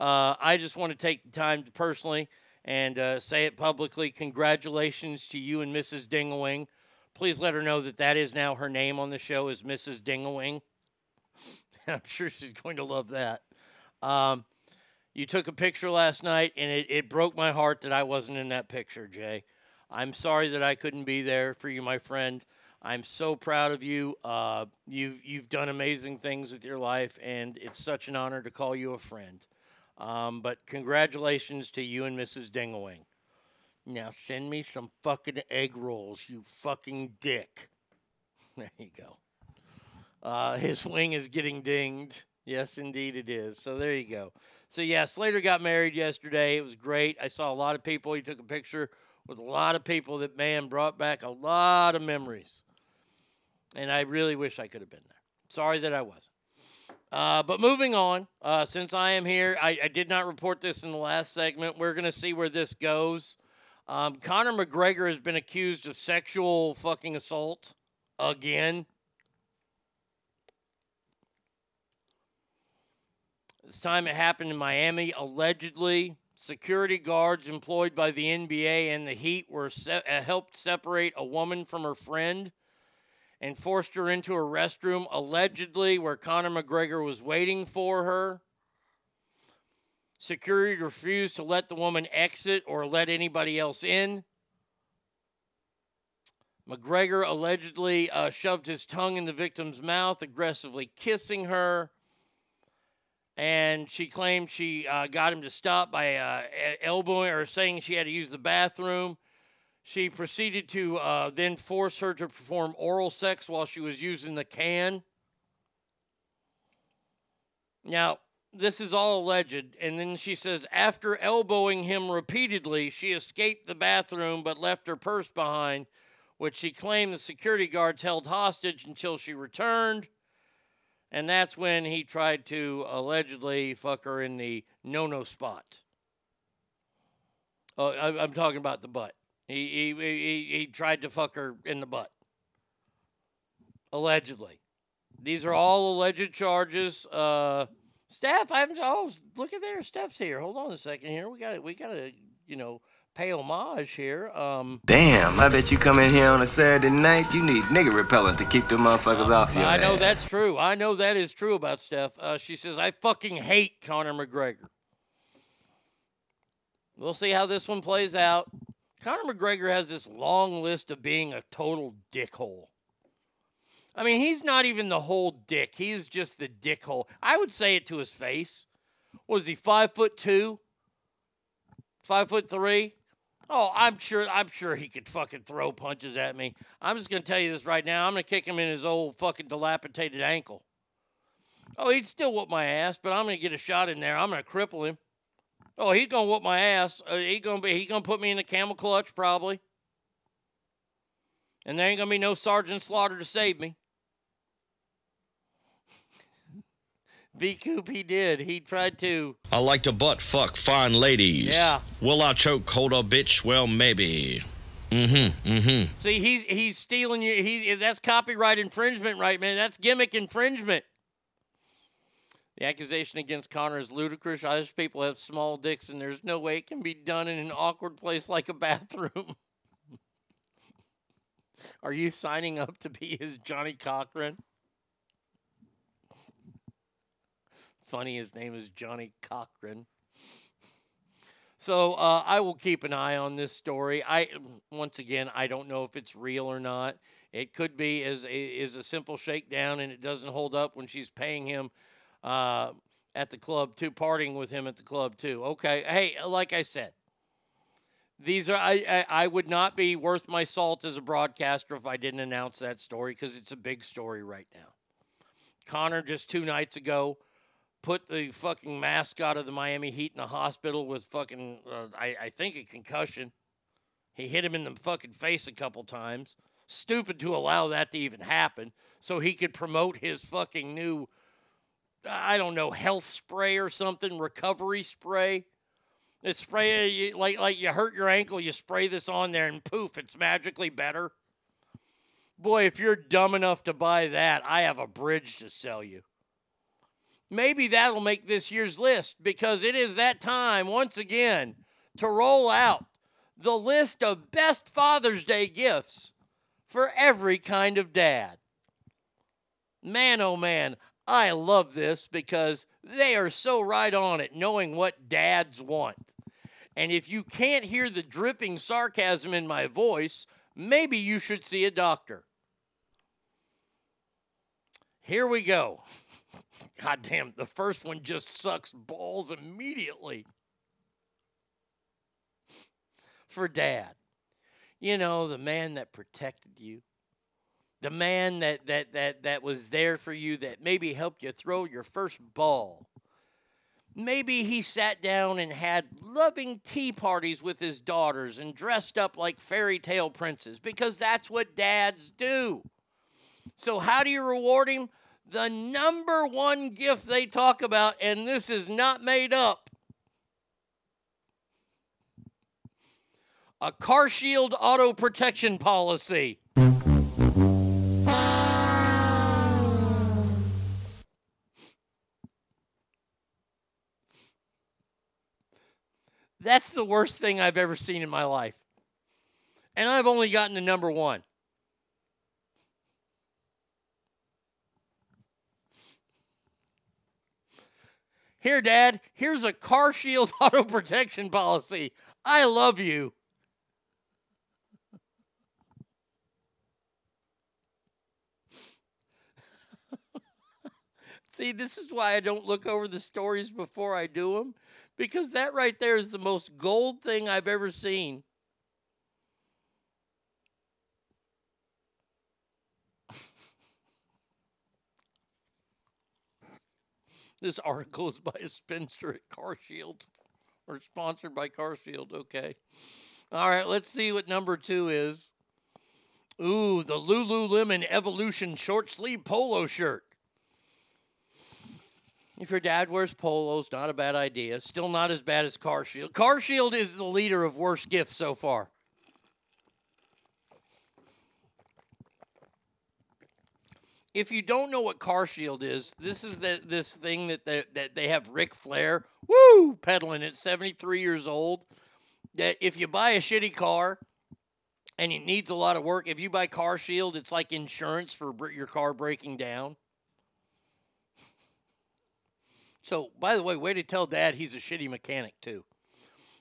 Uh, I just want to take the time to personally and uh, say it publicly. Congratulations to you and Mrs. Dingawing. Please let her know that that is now her name on the show is Mrs. Dingawing. I'm sure she's going to love that. Um, you took a picture last night, and it, it broke my heart that I wasn't in that picture, Jay. I'm sorry that I couldn't be there for you, my friend. I'm so proud of you. Uh, you've you've done amazing things with your life, and it's such an honor to call you a friend. Um, but congratulations to you and Mrs. Dingawing. Now send me some fucking egg rolls, you fucking dick. There you go. Uh, his wing is getting dinged. Yes, indeed it is. So there you go. So yeah, Slater got married yesterday. It was great. I saw a lot of people. He took a picture with a lot of people that man brought back a lot of memories. And I really wish I could have been there. Sorry that I wasn't. Uh, but moving on, uh, since I am here, I, I, did not report this in the last segment. We're going to see where this goes. Um, Conor McGregor has been accused of sexual fucking assault again. This time it happened in Miami. Allegedly, security guards employed by the NBA and the Heat were se- uh, helped separate a woman from her friend and forced her into a restroom, allegedly where Conor McGregor was waiting for her. Security refused to let the woman exit or let anybody else in. McGregor allegedly uh, shoved his tongue in the victim's mouth, aggressively kissing her. And she claimed she uh, got him to stop by uh, elbowing or saying she had to use the bathroom. She proceeded to uh, then force her to perform oral sex while she was using the can. Now, this is all alleged. And then she says, after elbowing him repeatedly, she escaped the bathroom but left her purse behind, which she claimed the security guards held hostage until she returned. And that's when he tried to allegedly fuck her in the no no spot. Oh, I, I'm talking about the butt. He, he, he, he tried to fuck her in the butt. Allegedly. These are all alleged charges. Uh, Steph, I'm oh look at there. Steph's here. Hold on a second here. We got we got to you know pay homage here. Um, Damn, I bet you come in here on a Saturday night. You need nigga repellent to keep the motherfuckers off your I know ass. that's true. I know that is true about Steph. Uh, she says I fucking hate Conor McGregor. We'll see how this one plays out. Conor McGregor has this long list of being a total dickhole. I mean, he's not even the whole dick. He's just the dickhole. I would say it to his face. Was he five foot two? Five foot three? Oh, I'm sure. I'm sure he could fucking throw punches at me. I'm just gonna tell you this right now. I'm gonna kick him in his old fucking dilapidated ankle. Oh, he'd still whoop my ass, but I'm gonna get a shot in there. I'm gonna cripple him. Oh, he's gonna whoop my ass. Uh, he gonna be. He gonna put me in the camel clutch probably. And there ain't gonna be no Sergeant Slaughter to save me. B Coop, he did. He tried to. I like to butt fuck fine ladies. Yeah. Will I choke hold a bitch? Well, maybe. Mm-hmm. Mm-hmm. See, he's he's stealing you. He that's copyright infringement, right, man? That's gimmick infringement. The accusation against Conor is ludicrous. Irish people have small dicks, and there's no way it can be done in an awkward place like a bathroom. Are you signing up to be his Johnnie Cochran? Funny, his name is Johnny Cochran. So uh, I will keep an eye on this story. I once again I don't know if it's real or not. It could be as a, is a simple shakedown, and it doesn't hold up when she's paying him uh, at the club too, partying with him at the club too. Okay, hey, like I said, these are I, I I would not be worth my salt as a broadcaster if I didn't announce that story because it's a big story right now. Conor just two nights ago put the fucking mascot of the Miami Heat in the hospital with fucking uh, I I think a concussion. He hit him in the fucking face a couple times. Stupid to allow that to even happen so he could promote his fucking new I don't know health spray or something, recovery spray. It's spray like like you hurt your ankle, you spray this on there, and poof, it's magically better. Boy, if you're dumb enough to buy that, I have a bridge to sell you. Maybe that'll make this year's list because it is that time once again to roll out the list of best Father's Day gifts for every kind of dad. Man, oh man, I love this because they are so right on it, knowing what dads want. And if you can't hear the dripping sarcasm in my voice, maybe you should see a doctor. Here we go. God damn, the first one just sucks balls immediately. For dad. You know, the man that protected you, the man that that that that was there for you that maybe helped you throw your first ball. Maybe he sat down and had loving tea parties with his daughters and dressed up like fairy tale princes because that's what dads do. So how do you reward him? The number one gift they talk about and this is not made up. A car shield auto protection policy That's the worst thing I've ever seen in my life. And I've only gotten to number one. Here, Dad, here's a car shield auto protection policy. I love you. See, this is why I don't look over the stories before I do them because that right there is the most gold thing I've ever seen. this article is by a spinster at CarShield or sponsored by CarShield. Okay. All right, let's see what number two is. Ooh, the Lululemon Evolution short sleeve polo shirt. If your dad wears polos, not a bad idea. Still not as bad as Car Shield. Car Shield is the leader of worst gifts so far. If you don't know what Car Shield is, this is the, this thing that they, that they have Ric Flair woo peddling at 73 years old. That if you buy a shitty car and it needs a lot of work, if you buy Car Shield, it's like insurance for your car breaking down. So, by the way, way to tell dad he's a shitty mechanic, too.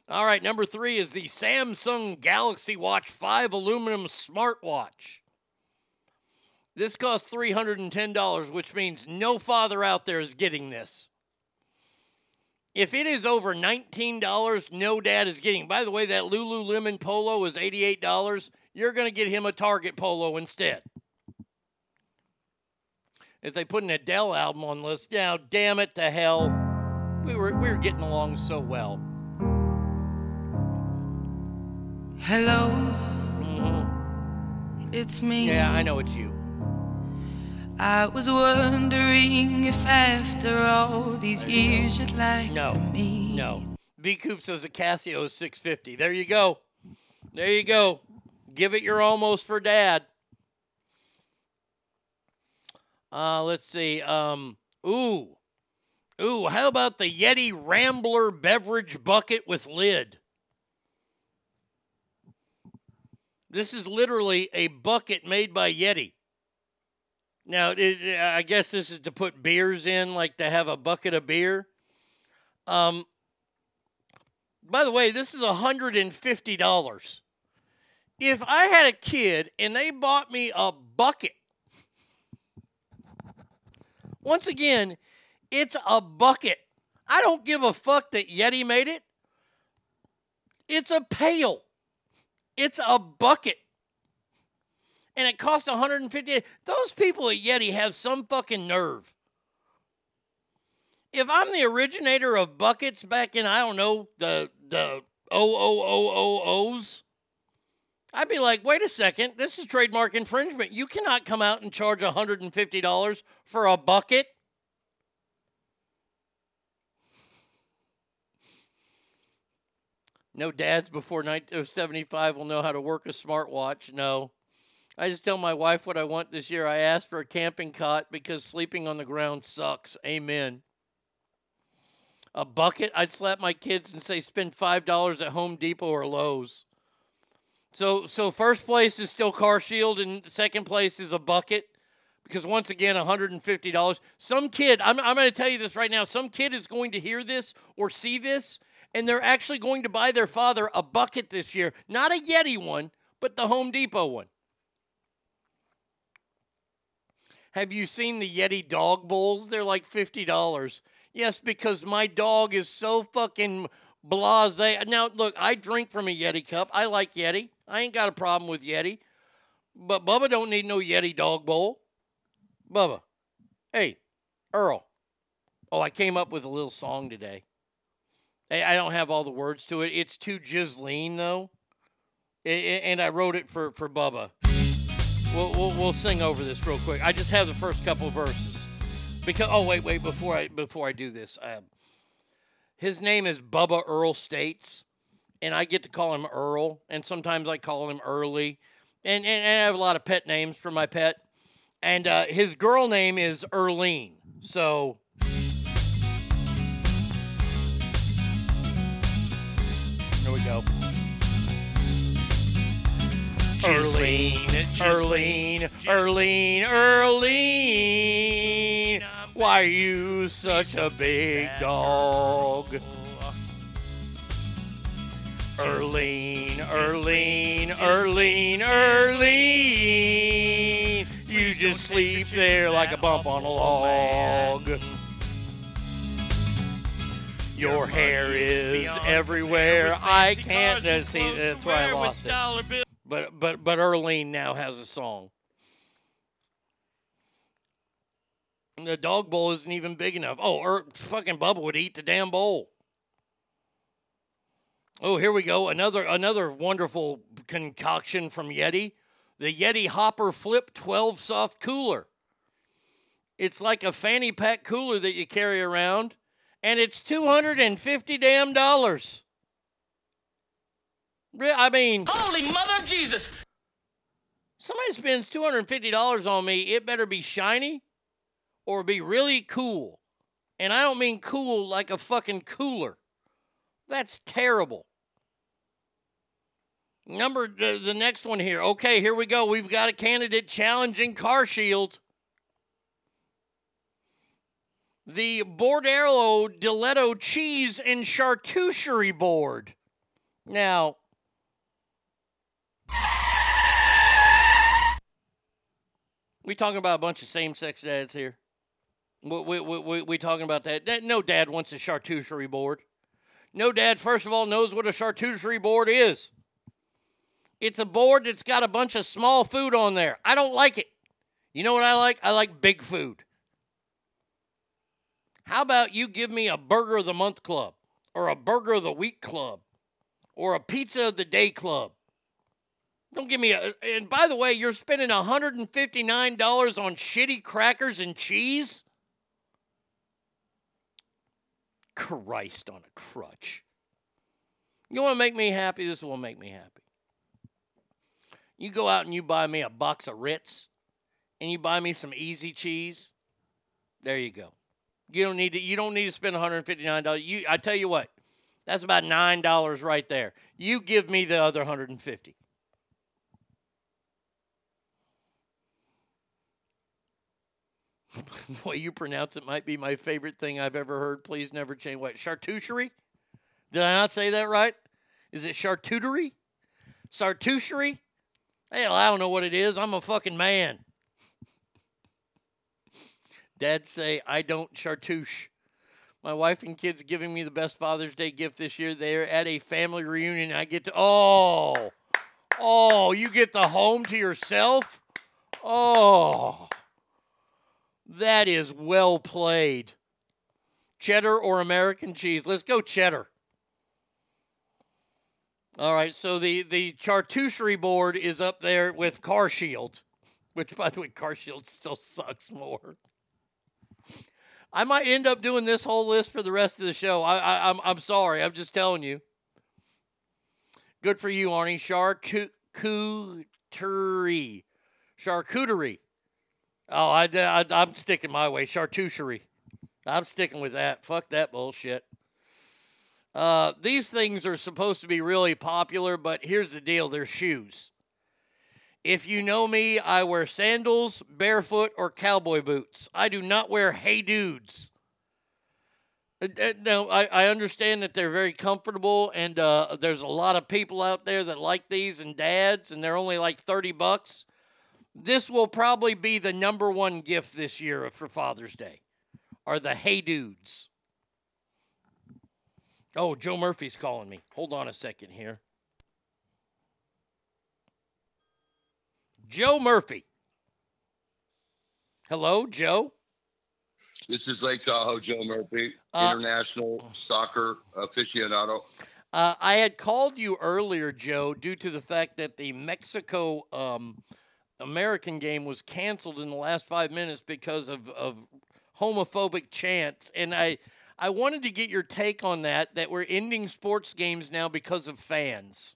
All right, number three is the Samsung Galaxy Watch 5 aluminum smartwatch. This costs $310, which means no father out there is getting this. If it is over $19, no dad is getting. By the way, that Lululemon polo is $88. You're going to get him a Target polo instead. If they put an Adele album on the list, now damn it to hell. We were we were getting along so well. Hello. Mm-hmm. It's me. Yeah, I know it's you. I was wondering if after all these years you'd like No. to meet. No. B Coop says a Casio 650. There you go. There you go. Give it your almost for dad. Uh, let's see. Um, ooh, Ooh, how about the Yeti Rambler beverage bucket with lid? This is literally a bucket made by Yeti. Now, it, I guess this is to put beers in, like to have a bucket of beer. Um, by the way, this is $150. If I had a kid and they bought me a bucket, once again, it's a bucket. I don't give a fuck that Yeti made it. It's a pail. It's a bucket. And it costs 150. Those people at Yeti have some fucking nerve. If I'm the originator of buckets back in I don't know the the oh oh oh OOOOOs, I'd be like, wait a second, this is trademark infringement. You cannot come out and charge $150 for a bucket. No dads before 1975 uh, will know how to work a smartwatch. No. I just tell my wife what I want this year. I asked for a camping cot because sleeping on the ground sucks. Amen. A bucket, I'd slap my kids and say spend $5 at Home Depot or Lowe's. So so first place is still Car Shield and second place is a bucket because once again $150. Some kid, I'm I'm going to tell you this right now, some kid is going to hear this or see this and they're actually going to buy their father a bucket this year. Not a Yeti one, but the Home Depot one. Have you seen the Yeti dog bowls? They're like $50. Yes, because my dog is so fucking blase. Now, look, I drink from a Yeti cup. I like Yeti. I ain't got a problem with Yeti. But Bubba don't need no Yeti dog bowl. Bubba. Hey, Earl. Oh, I came up with a little song today. I I don't have all the words to it. It's too Ghislaine, though. And I wrote it for, for Bubba. We'll, we'll, we'll sing over this real quick. I just have the first couple verses. Because oh wait wait before I before I do this, uh, his name is Bubba Earl States, and I get to call him Earl, and sometimes I call him Early, and and, and I have a lot of pet names for my pet, and uh, his girl name is Erlene. So here we go. Erlene, Erlene, Erlene, Erlene. Why are you such a big dog? Erlene, Erlene, Erlene, Erlene. You just sleep there like a bump on a log. Your hair is everywhere. I can't. uh, See, that's why I lost it. But but but Erlene now has a song. The dog bowl isn't even big enough. Oh, er, fucking Bubba would eat the damn bowl. Oh, here we go. Another another wonderful concoction from Yeti. The Yeti Hopper Flip 12 soft cooler. It's like a fanny pack cooler that you carry around, and it's 250 damn dollars. I mean, Holy Mother Jesus! somebody spends $250 on me, it better be shiny or be really cool. And I don't mean cool like a fucking cooler. That's terrible. Number the, the next one here. Okay, here we go. We've got a candidate challenging Car Shield. The Bordello Diletto cheese and charcuterie board. Now, we talking about a bunch of same-sex dads here. We, we, we, we, talking about that. that. No dad wants a charcuterie board. No dad, first of all, knows what a charcuterie board is. It's a board that's got a bunch of small food on there. I don't like it. You know what I like? I like big food. How about you give me a burger of the month club or a burger of the week club or a pizza of the day club? Don't give me a. And by the way, you're spending $159 on shitty crackers and cheese? Christ on a crutch. You want to make me happy? This will make me happy. You go out and you buy me a box of Ritz and you buy me some easy cheese. There you go. You don't need to you don't need to spend $159. You I tell you what, that's about nine dollars right there. You give me the other 150. way you pronounce it might be my favorite thing I've ever heard. Please never change. What charcuterie? Did I not say that right? Is it charcuterie? Charcuterie? Hell, I don't know what it is. I'm a fucking man. Dad say I don't chartouche. My wife and kids giving me the best Father's Day gift this year. They're at a family reunion. I get to oh, oh, you get the home to yourself. Oh, that is well played. Cheddar or American cheese? Let's go cheddar. All right, so the the charcuterie board is up there with Car Shield, which by the way, Car Shield still sucks more. I might end up doing this whole list for the rest of the show. I, I I'm I'm sorry. I'm just telling you. Good for you, Arnie. Charcuterie, charcuterie. Oh, I, I I'm sticking my way. Charcuterie. I'm sticking with that. Fuck that bullshit. Uh, these things are supposed to be really popular, but here's the deal: they're shoes. If you know me, I wear sandals, barefoot, or cowboy boots. I do not wear hey dudes. Uh, uh, Now, I, I understand that they're very comfortable, and uh, there's a lot of people out there that like these and dads, and they're only like 30 bucks. This will probably be the number one gift this year for Father's Day, are the hey dudes. Oh, Joe Murphy's calling me. Hold on a second here. Joe Murphy. Hello, Joe. This is Lake Tahoe, Joe Murphy, Uh, international soccer aficionado. Uh, I had called you earlier, Joe, due to the fact that the Mexico um, American game was canceled in the last five minutes because of, of homophobic chants, and I I wanted to get your take on that. That we're ending sports games now because of fans.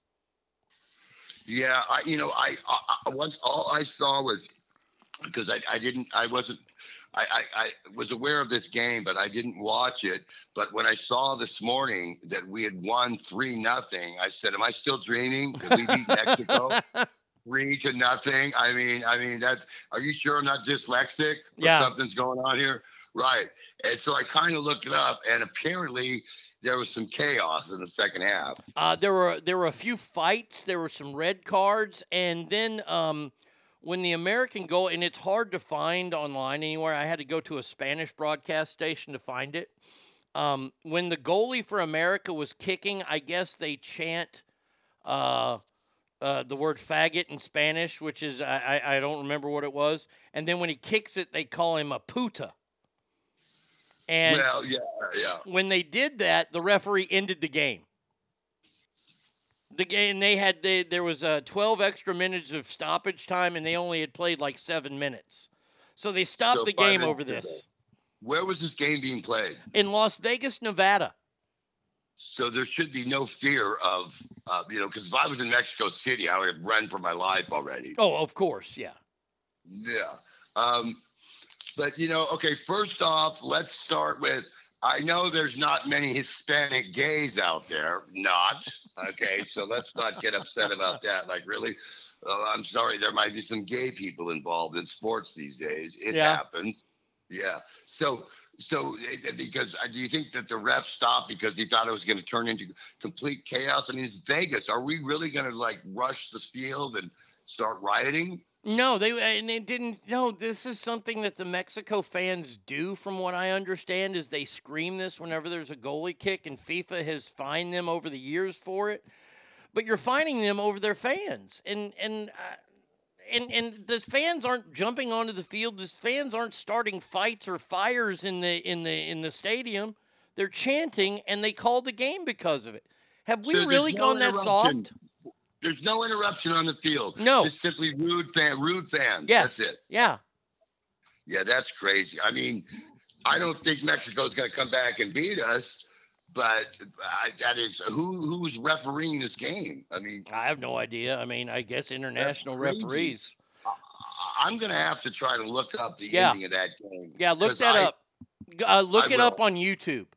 Yeah, I you know I, I, once all I saw was because I, I didn't I wasn't I, I, I was aware of this game, but I didn't watch it. But when I saw this morning that we had won three nothing, I said, "Am I still dreaming? Did we beat Mexico three to nothing?" I mean, I mean that's. Are you sure I'm not dyslexic? Yeah. something's going on here, right? And so I kind of looked it up, and apparently there was some chaos in the second half. Uh, there were there were a few fights. There were some red cards, and then um, when the American goal, and it's hard to find online anywhere. I had to go to a Spanish broadcast station to find it. Um, when the goalie for America was kicking, I guess they chant uh, uh, the word faggot in Spanish, which is I, I don't remember what it was. And then when he kicks it, they call him a puta. And well, yeah, yeah. when they did that, the referee ended the game. The game they had they, there was uh, 12 extra minutes of stoppage time, and they only had played like seven minutes, so they stopped So the game over this Where was this game being played? in Las Vegas, Nevada. So there should be no fear of, uh, you know, because if I was in Mexico City, I would have run for my life already. Oh, of course, yeah. Yeah. Um, but, you know, okay, first off, let's start with I know there's not many Hispanic gays out there. Not. Okay. So let's not get upset about that. Like, really? Uh, I'm sorry. There might be some gay people involved in sports these days. It Yeah. happens. Yeah. So, so eh, because uh, do you think that the ref stopped because he thought it was going to turn into complete chaos? I mean, it's Vegas. Are we really going to like rush the field and start rioting? No, they and they didn't. No, this is something that the Mexico fans do, from what I understand, is they scream this whenever there's a goalie kick, and FIFA has fined them over the years for it. But you're fining them over their fans, and and uh, and and the fans aren't jumping onto the field. The fans aren't starting fights or fires in the in the in the stadium. They're chanting, and they called the game because of it. Have we So really no gone that soft? There's no interruption on the field. No. Just simply rude fan, rude fans. Yes. That's it. Yeah. Yeah, that's crazy. I mean, I don't think Mexico's going to come back and beat us, but I, that is who who's refereeing this game. I mean, I have no idea. I mean, I guess international referees. I'm going to have to try to look up the Yeah. ending of that game. Yeah, look that I- up. Uh, look I it up on YouTube.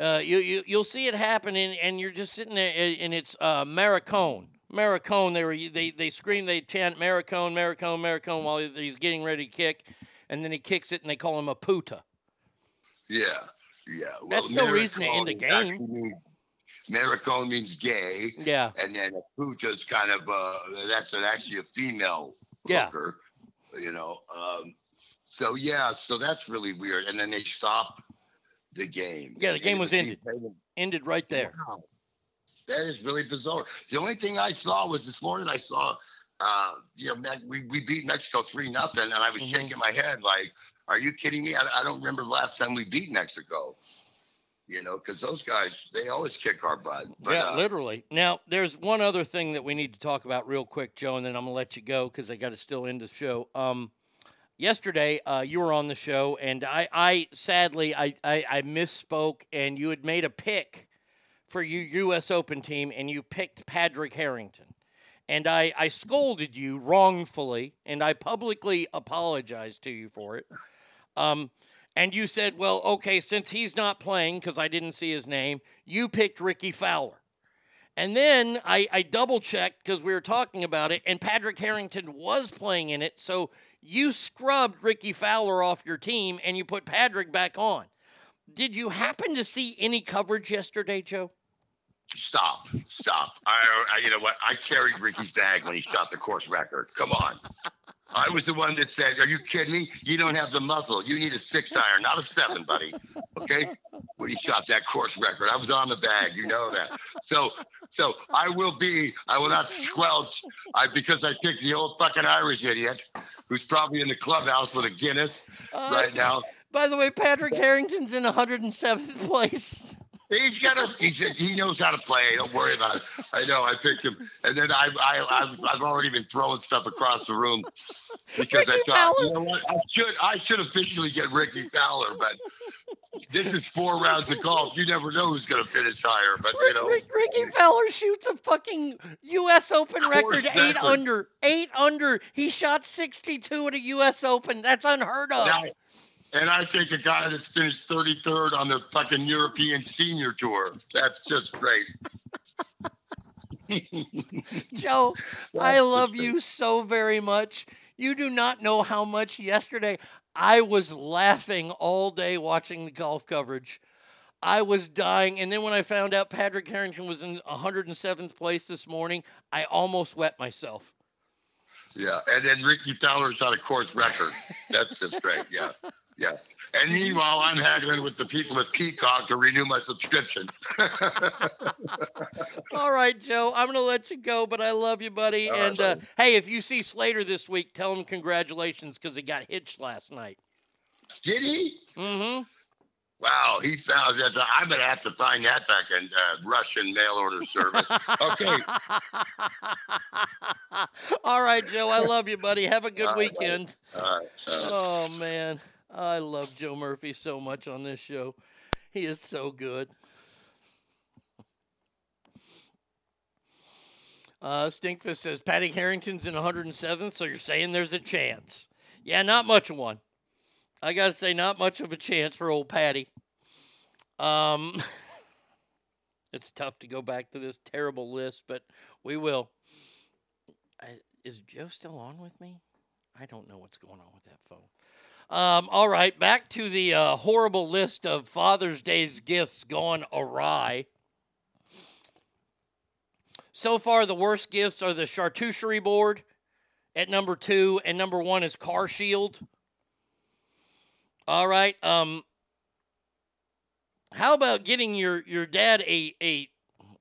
Uh, you, you you'll see it happen, and, and you're just sitting there, and and it's uh, Maricone. Maricone. They were they they scream, they chant Maricone, Maricone, Maricone while he's getting ready to kick, and then he kicks it, and they call him a puta. Yeah, yeah. well, That's no reason to end a Maricone game. Maricone means gay. Yeah. And then a puta's kind of uh that's an, actually a female Yeah. hooker, you know. Um so yeah, so that's really weird. And then they stop the game. Yeah, the game And was ended. played- Ended right there. Wow. That is really bizarre. The only thing I saw was this morning I saw uh you know we, we beat Mexico three nothing and I was Mm-hmm. shaking my head like, are you kidding me? I, I don't remember the last time we beat Mexico. You know, because those guys they always kick our butt. But, yeah, uh, literally. Now, there's one other thing that we need to talk about real quick, Joe, and then I'm gonna let you go because I got to still end the show. Um, yesterday, uh, you were on the show, and I, I sadly, I, I, I misspoke, and you had made a pick for your U.S. Open team, and you picked Patrick Harrington. And I, I scolded you wrongfully, and I publicly apologized to you for it. Um, and you said, well, okay, since he's not playing because I didn't see his name, you picked Rickie Fowler. And then I, I double checked because we were talking about it, and Patrick Harrington was playing in it. So you scrubbed Rickie Fowler off your team and you put Patrick back on. Did you happen to see any coverage yesterday, Joe? Stop, stop. I, I, you know what? I carried Rickie's bag when he shot the course record. Come on. I was the one that said, "Are you kidding me? You don't have the muscle. You need a six iron, not a seven, buddy." Okay, when you shot that course record, I was on the bag. You know that. So, so I will be. I will not squelch. I because I picked the old fucking Irish idiot, who's probably in the clubhouse with a Guinness uh, right now. By the way, Patrick Harrington's in 107th place. He's got a, he's, he knows how to play. Don't worry about it. I know. I picked him, and then I, I, I've, I've already been throwing stuff across the room because I thought, you know what, I should, I should officially get Rickie Fowler, but this is four rounds of golf. You never know who's going to finish higher, but you know. Rick, Rickie Fowler shoots a fucking U.S. Open record, eight record. under. Eight under. He shot 62 at a U.S. Open. That's unheard of. Now, and I take a guy that's finished 33rd on the fucking European Senior Tour. That's just great. Joe, I love you so very much. You do not know how much yesterday I was laughing all day watching the golf coverage. I was dying. And then when I found out Patrick Harrington was in 107th place this morning, I almost wet myself. Yeah, and then Rickie Fowler's on a course record. That's just great. Yeah, yeah. And meanwhile, I'm haggling with the people at Peacock to renew my subscription. All right, Joe, I'm going to let you go, but I love you, buddy. All right, and uh, hey, if you see Slater this week, tell him congratulations because he got hitched last night. Did he? Mm-hmm. Wow, he found that. I'm gonna have to find that back in uh, Russian mail order service. Okay. All right, Joe, I love you, buddy. Have a good All right, weekend. All right. Uh, Oh man, I love Joe Murphy so much on this show. He is so good. Uh, Stinkfist says Patty Harrington's in 107th, so you're saying there's a chance. Yeah, not much of one. I gotta say, not much of a chance for old Patty. Um, it's tough to go back to this terrible list, but we will. I, is Joe still on with me? I don't know what's going on with that phone. Um, all right, back to the uh, horrible list of Father's Day's gifts gone awry. So far, the worst gifts are the charcuterie board at number two, and number one is Car Shield. All right. Um, how about getting your your dad a a?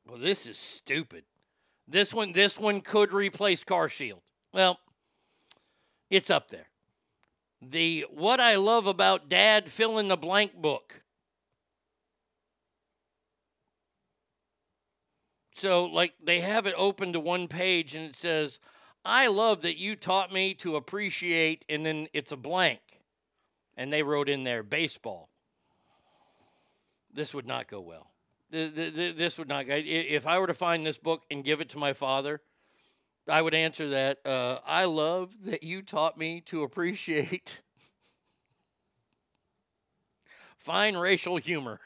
Well, this is stupid. This one this one could replace Car Shield. Well, it's up there. The what I love about Dad fill in the blank book. So like they have it open to one page and it says, "I love that you taught me to appreciate," and then it's a blank, and they wrote in there baseball. This would not go well. Th- th- th- This would not go. If I were to find this book and give it to my father, I would answer that. Uh, I love that you taught me to appreciate Fine racial humor.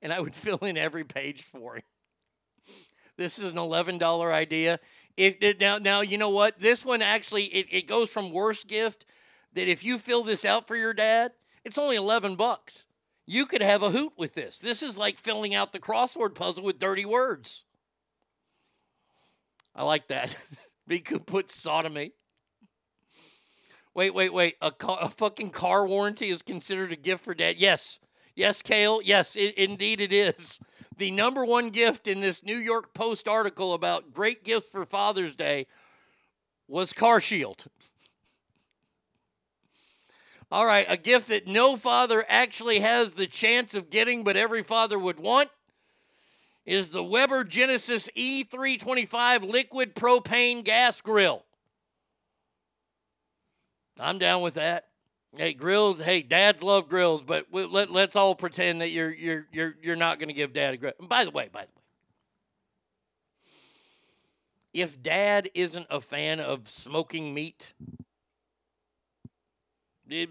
And I would fill in every page for him. This is an eleven dollar idea. If it, now, now you know what? This one actually it, it goes from worst gift that if you fill this out for your dad, it's only eleven bucks. You could have a hoot with this. This is like filling out the crossword puzzle with dirty words. I like that. we could put sodomy. Wait, wait, wait. A, car, a fucking car warranty is considered a gift for dad. Yes. Yes, Kale. Yes, it, indeed it is. The number one gift in this New York Post article about great gifts for Father's Day was Car Shield. All right, a gift that no father actually has the chance of getting, but every father would want is the Weber Genesis E325 liquid propane gas grill. I'm down with that. Hey, grills. Hey, dads love grills, but let, let's all pretend that you're you're you're you're not going to give dad a grill. By the way, by the way, if dad isn't a fan of smoking meat,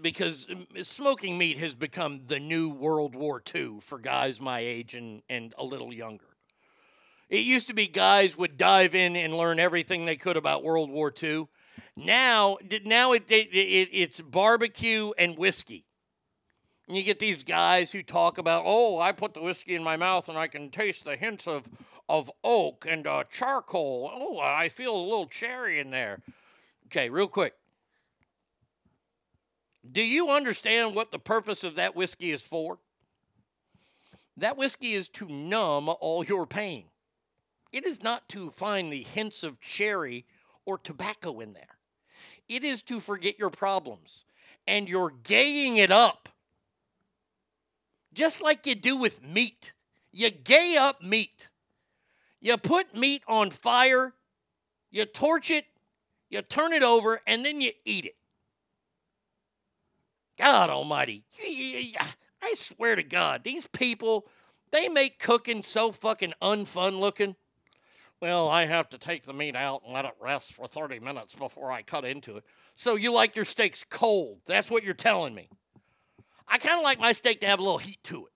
because um, smoking meat has become the new World War II for guys my age and and a little younger. It used to be guys would dive in and learn everything they could about World War II. Now, now it, it, it it's barbecue and whiskey. And you get these guys who talk about, oh, I put the whiskey in my mouth and I can taste the hints of of oak and uh, charcoal. Oh, I feel a little cherry in there. Okay, real quick. Do you understand what the purpose of that whiskey is for? That whiskey is to numb all your pain. It is not to find the hints of cherry or tobacco in there. It is to forget your problems. And you're gaying it up. Just like you do with meat. You gay up meat. You put meat on fire, you torch it, you turn it over, and then you eat it. God almighty. I swear to God, these people, they make cooking so fucking unfun looking. Well, I have to take the meat out and let it rest for 30 minutes before I cut into it. So you like your steaks cold. That's what you're telling me. I kind of like my steak to have a little heat to it.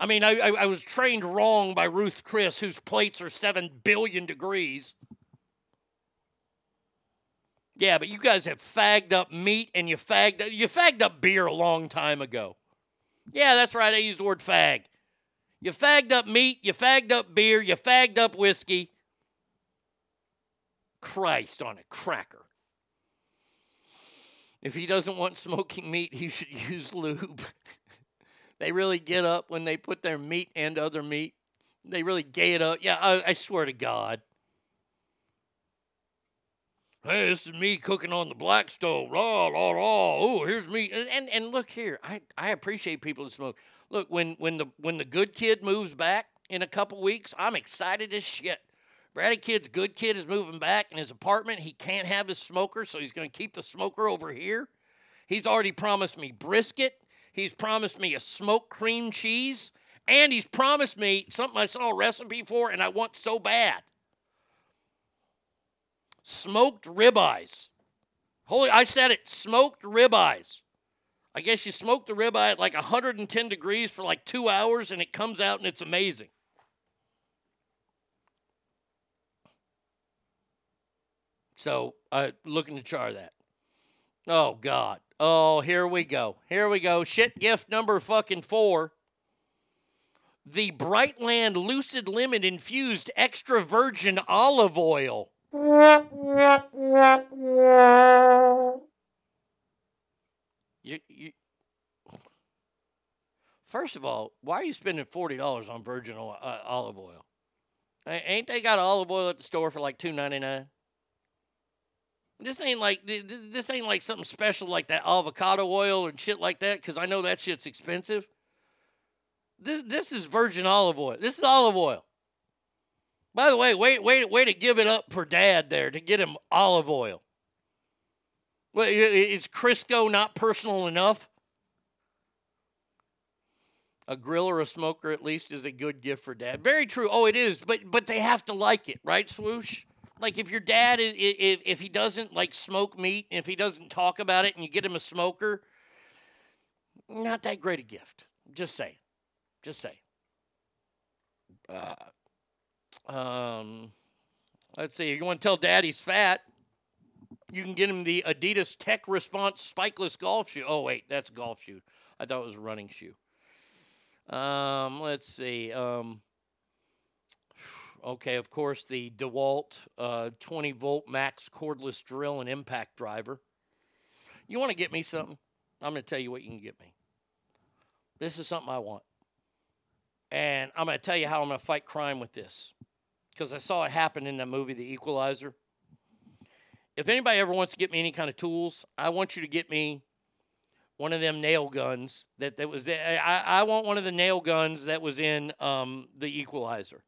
I mean, I, I, I was trained wrong by Ruth Chris, whose plates are 7 billion degrees. Yeah, but you guys have fagged up meat and you fagged you fagged up beer a long time ago. Yeah, that's right. I used the word fag. You fagged up meat, you fagged up beer, you fagged up whiskey. Christ on a cracker. If he doesn't want smoking meat, he should use lube. they really get up when they put their meat and other meat. They really gay it up. Yeah, I, I swear to God. Hey, this is me cooking on the black stove. La la la. Oh, here's me. And, and look here, I I appreciate people that smoke. Look, when when the when the good kid moves back in a couple weeks, I'm excited as shit. Brady Kid's good kid is moving back in his apartment. He can't have his smoker, so he's to keep the smoker over here. He's already promised me brisket. He's promised me a smoked cream cheese, and he's promised me something I saw a recipe for, and I want so bad smoked ribeyes. Holy, I said it, smoked ribeyes. I guess you smoke the ribeye at like 110 degrees for like two hours and it comes out and it's amazing. So, uh, looking to char that. Oh, God. Oh, here we go. Here we go. Shit gift number fucking four. The Brightland Lucid Lemon infused extra virgin olive oil. You, you, first of all, why are you spending forty dollars on virgin oil, uh, olive oil? Ain't they got olive oil at the store for like two ninety nine? This ain't like th- th- this ain't like something special like that avocado oil and shit like that. Because I know that shit's expensive. This this is virgin olive oil. This is olive oil. By the way, wait, wait, way to give it up for Dad there to get him olive oil. Well, is Crisco not personal enough? A grill or a smoker, at least, is a good gift for Dad. Very true. Oh, it is, but but they have to like it, right, Swoosh? Like if your dad, if if he doesn't like smoke meat, if he doesn't talk about it, and you get him a smoker, not that great a gift. Just saying. Just saying. Uh, um, let's see. You want to tell Dad he's fat? You can get him the Adidas Tech Response spikeless golf shoe. Oh wait, that's golf shoe. I thought it was a running shoe. Um, let's see. Um, okay, of course, the DeWalt uh, 20 volt max cordless drill and impact driver. You want to get me something? I'm going to tell you what you can get me. This is something I want. And I'm going to tell you how I'm going to fight crime with this. Because I saw it happen in that movie, The Equalizer. If anybody ever wants to get me any kind of tools, I want you to get me one of them nail guns that, that was I, I want one of the nail guns that was in um, the equalizer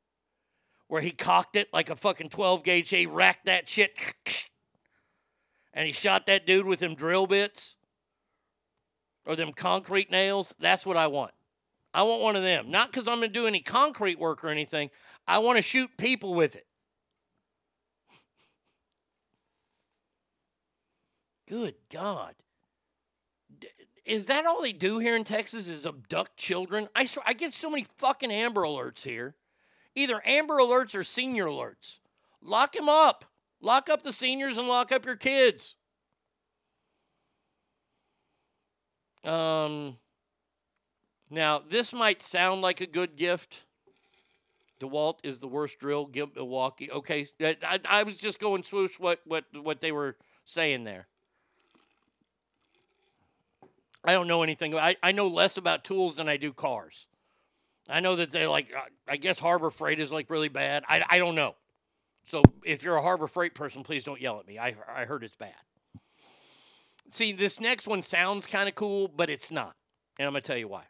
where he cocked it like a fucking 12 gauge he racked that shit and he shot that dude with them drill bits or them concrete nails. That's what i want. I want one of them. Not because i'm going to do any concrete work or anything i want to shoot people with it good god is that all they do here in Texas is abduct children? I, I get so many fucking Amber Alerts here. Either Amber Alerts or Senior Alerts. Lock them up. Lock up the seniors and lock up your kids. Um, now, this might sound like a good gift. DeWalt is the worst drill. Give Milwaukee. Okay, I, I was just going swoosh what, what, what they were saying there. I don't know anything. I, I know less about tools than I do cars. I know that they like, uh, I guess Harbor Freight is like really bad. I, I don't know. So if you're a Harbor Freight person, please don't yell at me. I, I heard it's bad. See, this next one sounds kind of cool, but it's not. And I'm going to tell you why.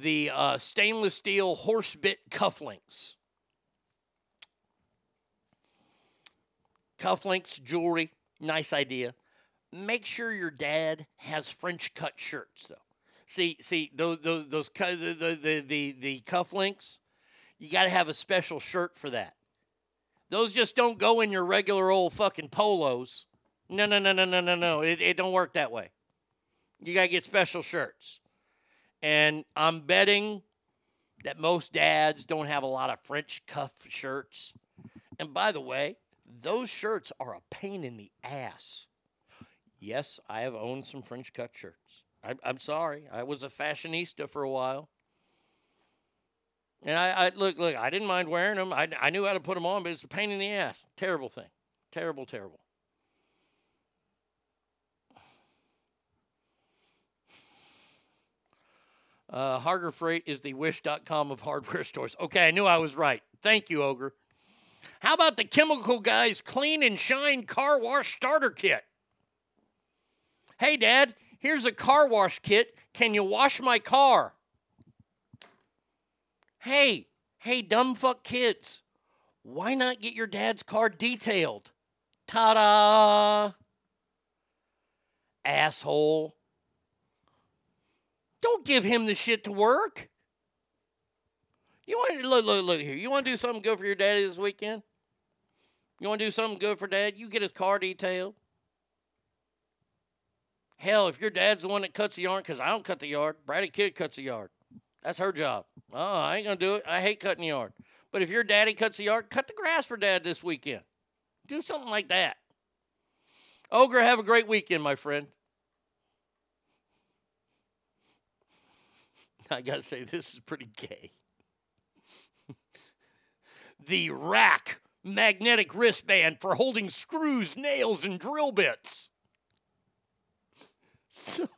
The uh, stainless steel horse bit cufflinks. Cufflinks, jewelry, nice idea make sure your dad has French cut shirts though. See, see those those those the the the the, cufflinks, you got to have a special shirt for that. Those just don't go in your regular old fucking polos. No, no, no, no, no, no, no. It it don't work that way. You got to get special shirts. And I'm betting that most dads don't have a lot of French cuff shirts. And by the way, those shirts are a pain in the ass. Yes, I have owned some French cut shirts. I, am sorry. I was a fashionista for a while. And I, I, look, look, I didn't mind wearing them. I, I knew how to put them on, but it's a pain in the ass. Terrible thing. Terrible, terrible. Uh, Harbor Freight is the wish.com of hardware stores. Okay, I knew I was right. Thank you, Ogre. How about the Chemical Guys Clean and Shine Car Wash Starter Kit? Hey, Dad, here's a car wash kit. Can you wash my car? Hey, hey, dumb fuck kids. Why not get your dad's car detailed? Ta da! Asshole. Don't give him the shit to work. You want to look, look, look here. You want to do something good for your daddy this weekend? You want to do something good for dad? You get his car detailed. Hell, if your dad's the one that cuts the yard, because I don't cut the yard, Brady Kid cuts the yard. That's her job. Oh, I ain't gonna do it. I hate cutting the yard. But if your daddy cuts the yard, cut the grass for dad this weekend. Do something like that. Ogre, have a great weekend, my friend. I gotta say, this is pretty gay. the RAK magnetic wristband for holding screws, nails, and drill bits. So,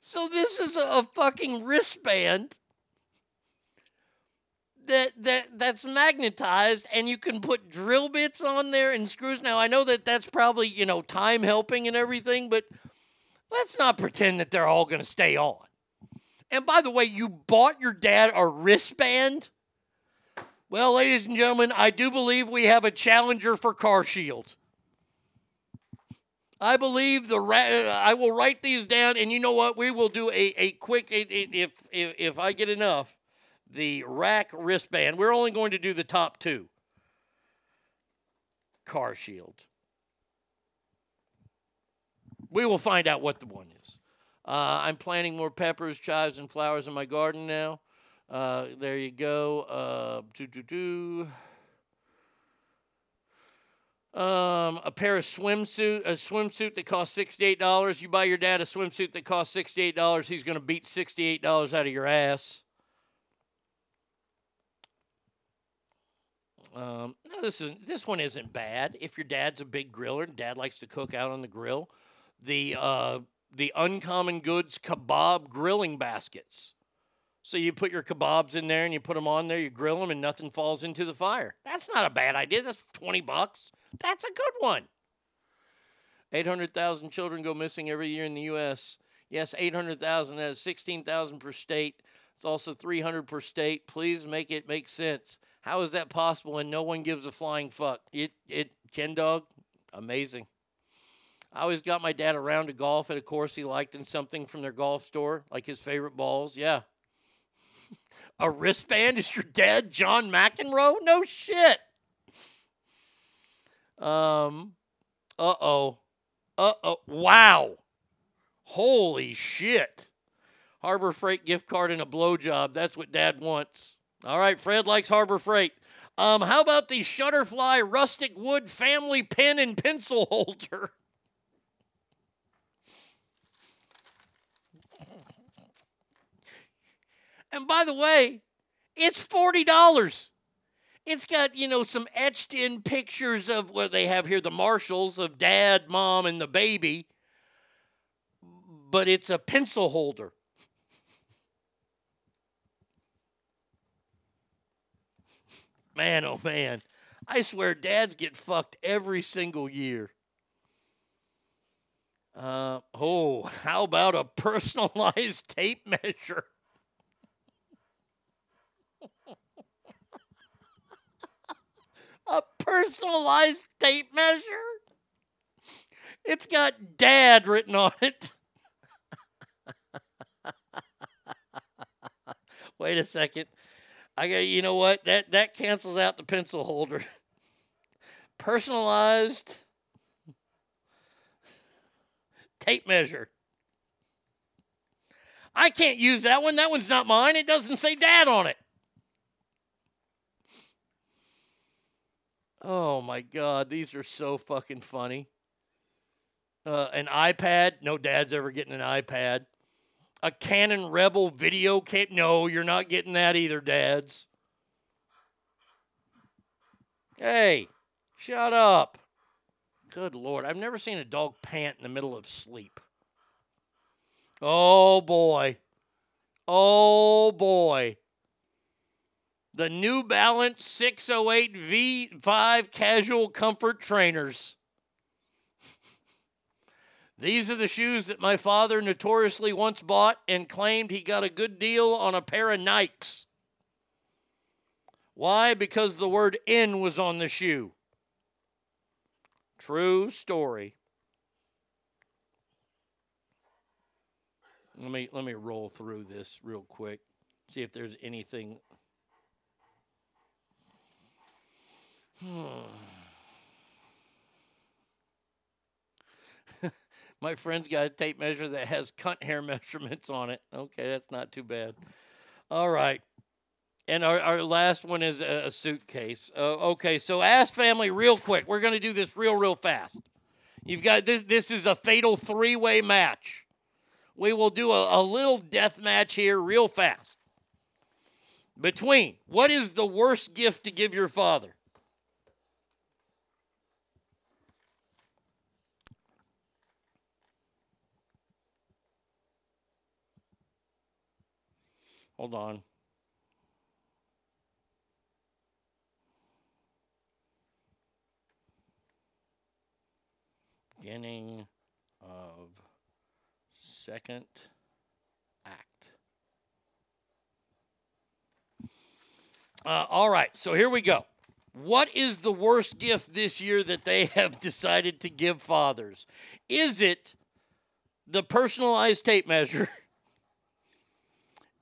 so this is a fucking wristband that that that's magnetized and you can put drill bits on there and screws now i know that that's probably you know time helping and everything but let's not pretend that they're all going to stay on and by the way you bought your dad a wristband well, ladies and gentlemen, I do believe we have a challenger for Car Shield. I believe the ra- uh, I will write these down, and you know what? We will do a, a quick if, if if I get enough, the RAK wristband. We're only going to do the top two. Car Shield. We will find out what the one is. Uh, I'm planting more peppers, chives, and flowers in my garden now. Uh, there you go. Uh, doo doo. Um, a pair of swimsuit, a swimsuit that costs sixty-eight dollars. You buy your dad a swimsuit that costs sixty-eight dollars. He's going to beat sixty-eight dollars out of your ass. Um, no, this is this one isn't bad. If your dad's a big griller and dad likes to cook out on the grill, the uh, the uncommon goods kebab grilling baskets. So you put your kebabs in there and you put them on there, you grill them, and nothing falls into the fire. That's not a bad idea. That's twenty bucks. That's a good one. Eight hundred thousand children go missing every year in the U.S. Yes, eight hundred thousand. That is sixteen thousand per state. It's also three hundred per state. Please make it make sense. How is that possible and no one gives a flying fuck? It it Ken Dog, amazing. I always got my dad around to golf at a course he liked and something from their golf store, like his favorite balls. Yeah. a wristband is your dad, John McEnroe? No shit. Um, uh oh. Uh oh. Wow. Holy shit. Harbor Freight gift card and a blowjob. That's what dad wants. All right, Fred likes Harbor Freight. Um, how about the Shutterfly rustic wood family pen and pencil holder? And by the way, it's $40. It's got, you know, some etched in pictures of what they have here the Marshalls of dad, mom, and the baby. But it's a pencil holder. Man, oh man. I swear dads get fucked every single year. Uh, oh, how about a personalized tape measure? a personalized tape measure? It's got dad written on it. Wait a second. I got you know what? That that cancels out the pencil holder. Personalized tape measure. I can't use that one. That one's not mine. It doesn't say dad on it. Oh my god, these are so fucking funny. Uh, an iPad? No dad's ever getting an iPad. A Canon Rebel video cam? No, you're not getting that either, dads. Hey, shut up. Good lord, I've never seen a dog pant in the middle of sleep. Oh boy. Oh boy. The New Balance 608 V5 Casual Comfort Trainers. These are the shoes that my father notoriously once bought and claimed he got a good deal on a pair of Nikes. Why? Because the word in was on the shoe. True story. Let me let me roll through this real quick. See if there's anything hmm. My friend's got a tape measure that has cunt hair measurements on it. Okay, that's not too bad. All right. And our, our last one is a, suitcase. Uh, okay, so ask family real quick. We're going to do this real, real fast. You've got this. This is a fatal three way match. We will do a, a little death match here real fast. Between what is the worst gift to give your father? Hold on. Beginning of second act. Uh, all right, so here we go. What is the worst gift this year that they have decided to give fathers? Is it the personalized tape measure?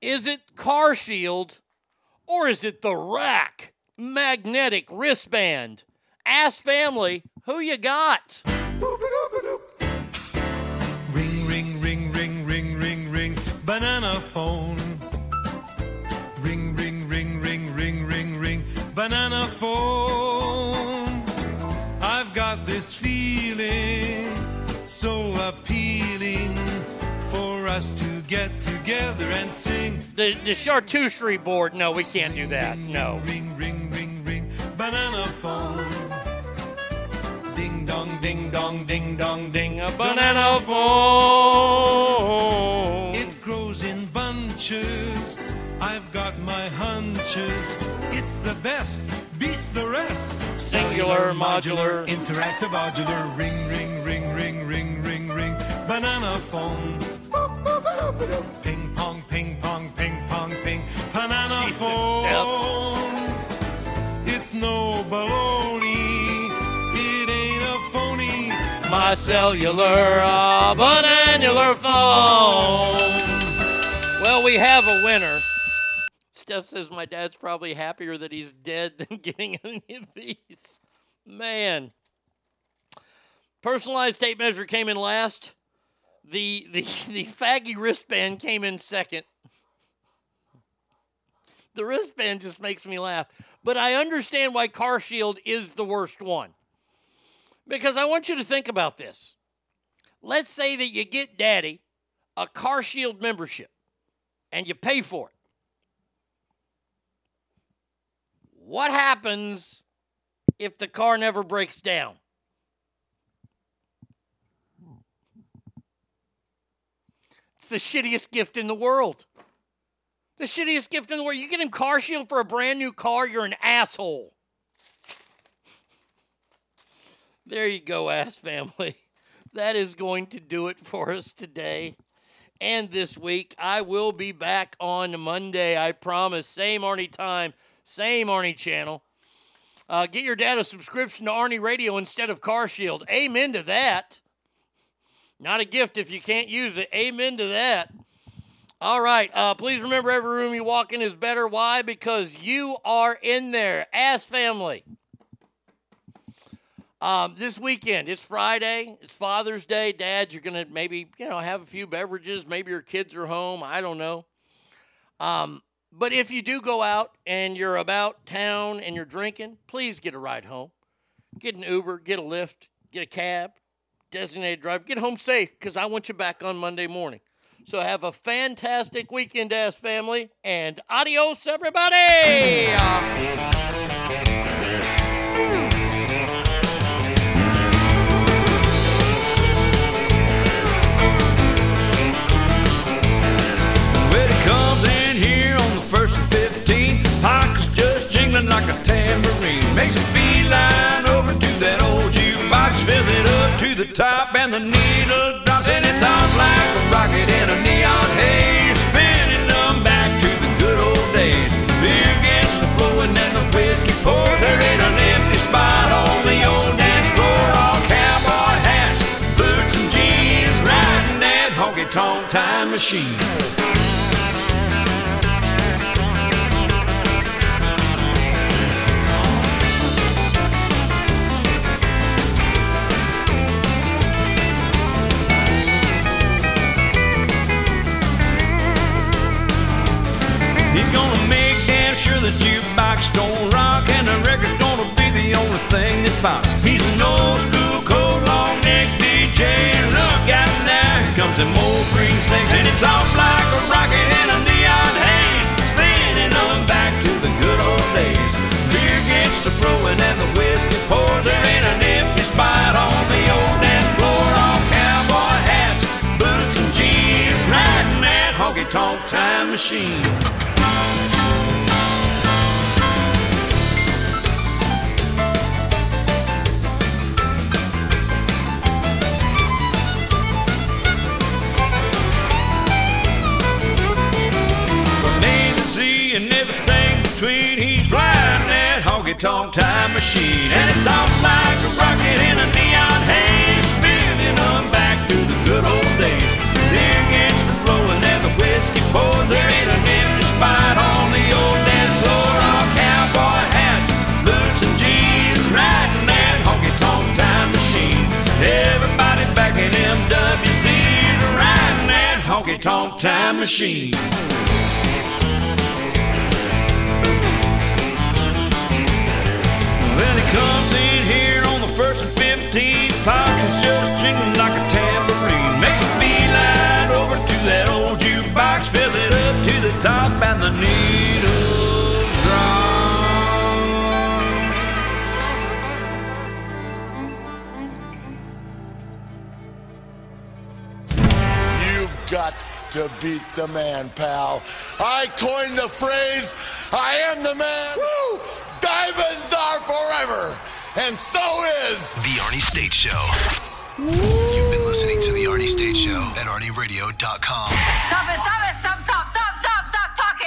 Is it car shield or is it the RAK magnetic wristband? Ask family who you got. Ring, ring, ring, ring, ring, ring, ring, banana phone. Ring, ring, ring, ring, ring, ring, ring, banana phone. I've got this feeling so appealing us to get together and sing. The, the charcuterie board, no, we can't do that. No. Ring, ring, ring, ring, banana phone. Ding dong, ding dong, ding dong, ding, a banana phone. It grows in bunches. I've got my hunches. It's the best, beats the rest. Singular, modular. interactive, modular. Ring, ring, ring, ring, ring, ring, ring, banana phone. Ping pong, ping pong, ping pong, ping, banana Jesus, phone. It's no baloney. It ain't a phony. My cellular uh, bananular phone. Well, we have a winner. Steph says my dad's probably happier that he's dead than getting any of these. Man. Personalized tape measure came in last. The the the faggy wristband came in second. The wristband just makes me laugh. But I understand why Car Shield is the worst one. Because I want you to think about this. Let's say that you get daddy a Car Shield membership and you pay for it. What happens if the car never breaks down? The shittiest gift in the world. The shittiest gift in the world. You get him car shield for a brand new car, you're an asshole. There you go, ass family. That is going to do it for us today and this week. I will be back on Monday, I promise. Same Arnie time, same Arnie channel. Uh, get your dad a subscription to Arnie Radio instead of Car Shield. Amen to that. Not a gift if you can't use it. Amen to that. All right. Uh, please remember every room you walk in is better. Why? Because you are in there. Ass family. Um, this weekend, it's Friday. It's Father's Day. Dads, you're gonna maybe you know have a few beverages. Maybe your kids are home. I don't know. Um, but if you do go out and you're about town and you're drinking, please get a ride home. Get an Uber, get a Lyft, get a cab, designated driver. Get home safe because I want you back on Monday morning. So have a fantastic weekend, ass family, and adios, everybody. Well, he top and the needle drops. And it's off like a rocket in a neon haze. Spinning them back to the good old days. Beer gets to flowing and the whiskey pours. There ain't an empty spot on the old dance floor. All cowboy hats, boots and jeans. Riding that honky tonk time machine. Jukebox don't rock and the record's gonna be the only thing that pops. He's an old school, cold, long neck DJ. Look out now, here comes them old green snakes, and it's off like a rocket in a neon haze, spinning on back to the good old days. Beer gets to flowing and the whiskey pours. There ain't an empty spot on the old dance floor. All cowboy hats, boots and jeans, riding that honky tonk time machine. That honky tonk time machine. And it's off like a rocket in a neon haze. Spinning back to the good old days. Beer gets to flowing and the whiskey pours. There ain't an empty spot on the old dance floor. All cowboy hats, boots and jeans. Riding that honky tonk time machine. Everybody's back in MWC's. Riding that honky honky tonk time machine. Top and the needle You've got to beat the man, pal. I coined the phrase, I am the man. Woo! Diamonds are forever. And so is The Arnie State Show. You've been listening to The Arnie State Show at ArnieRadio.com. Stop it, stop it, stop, stop.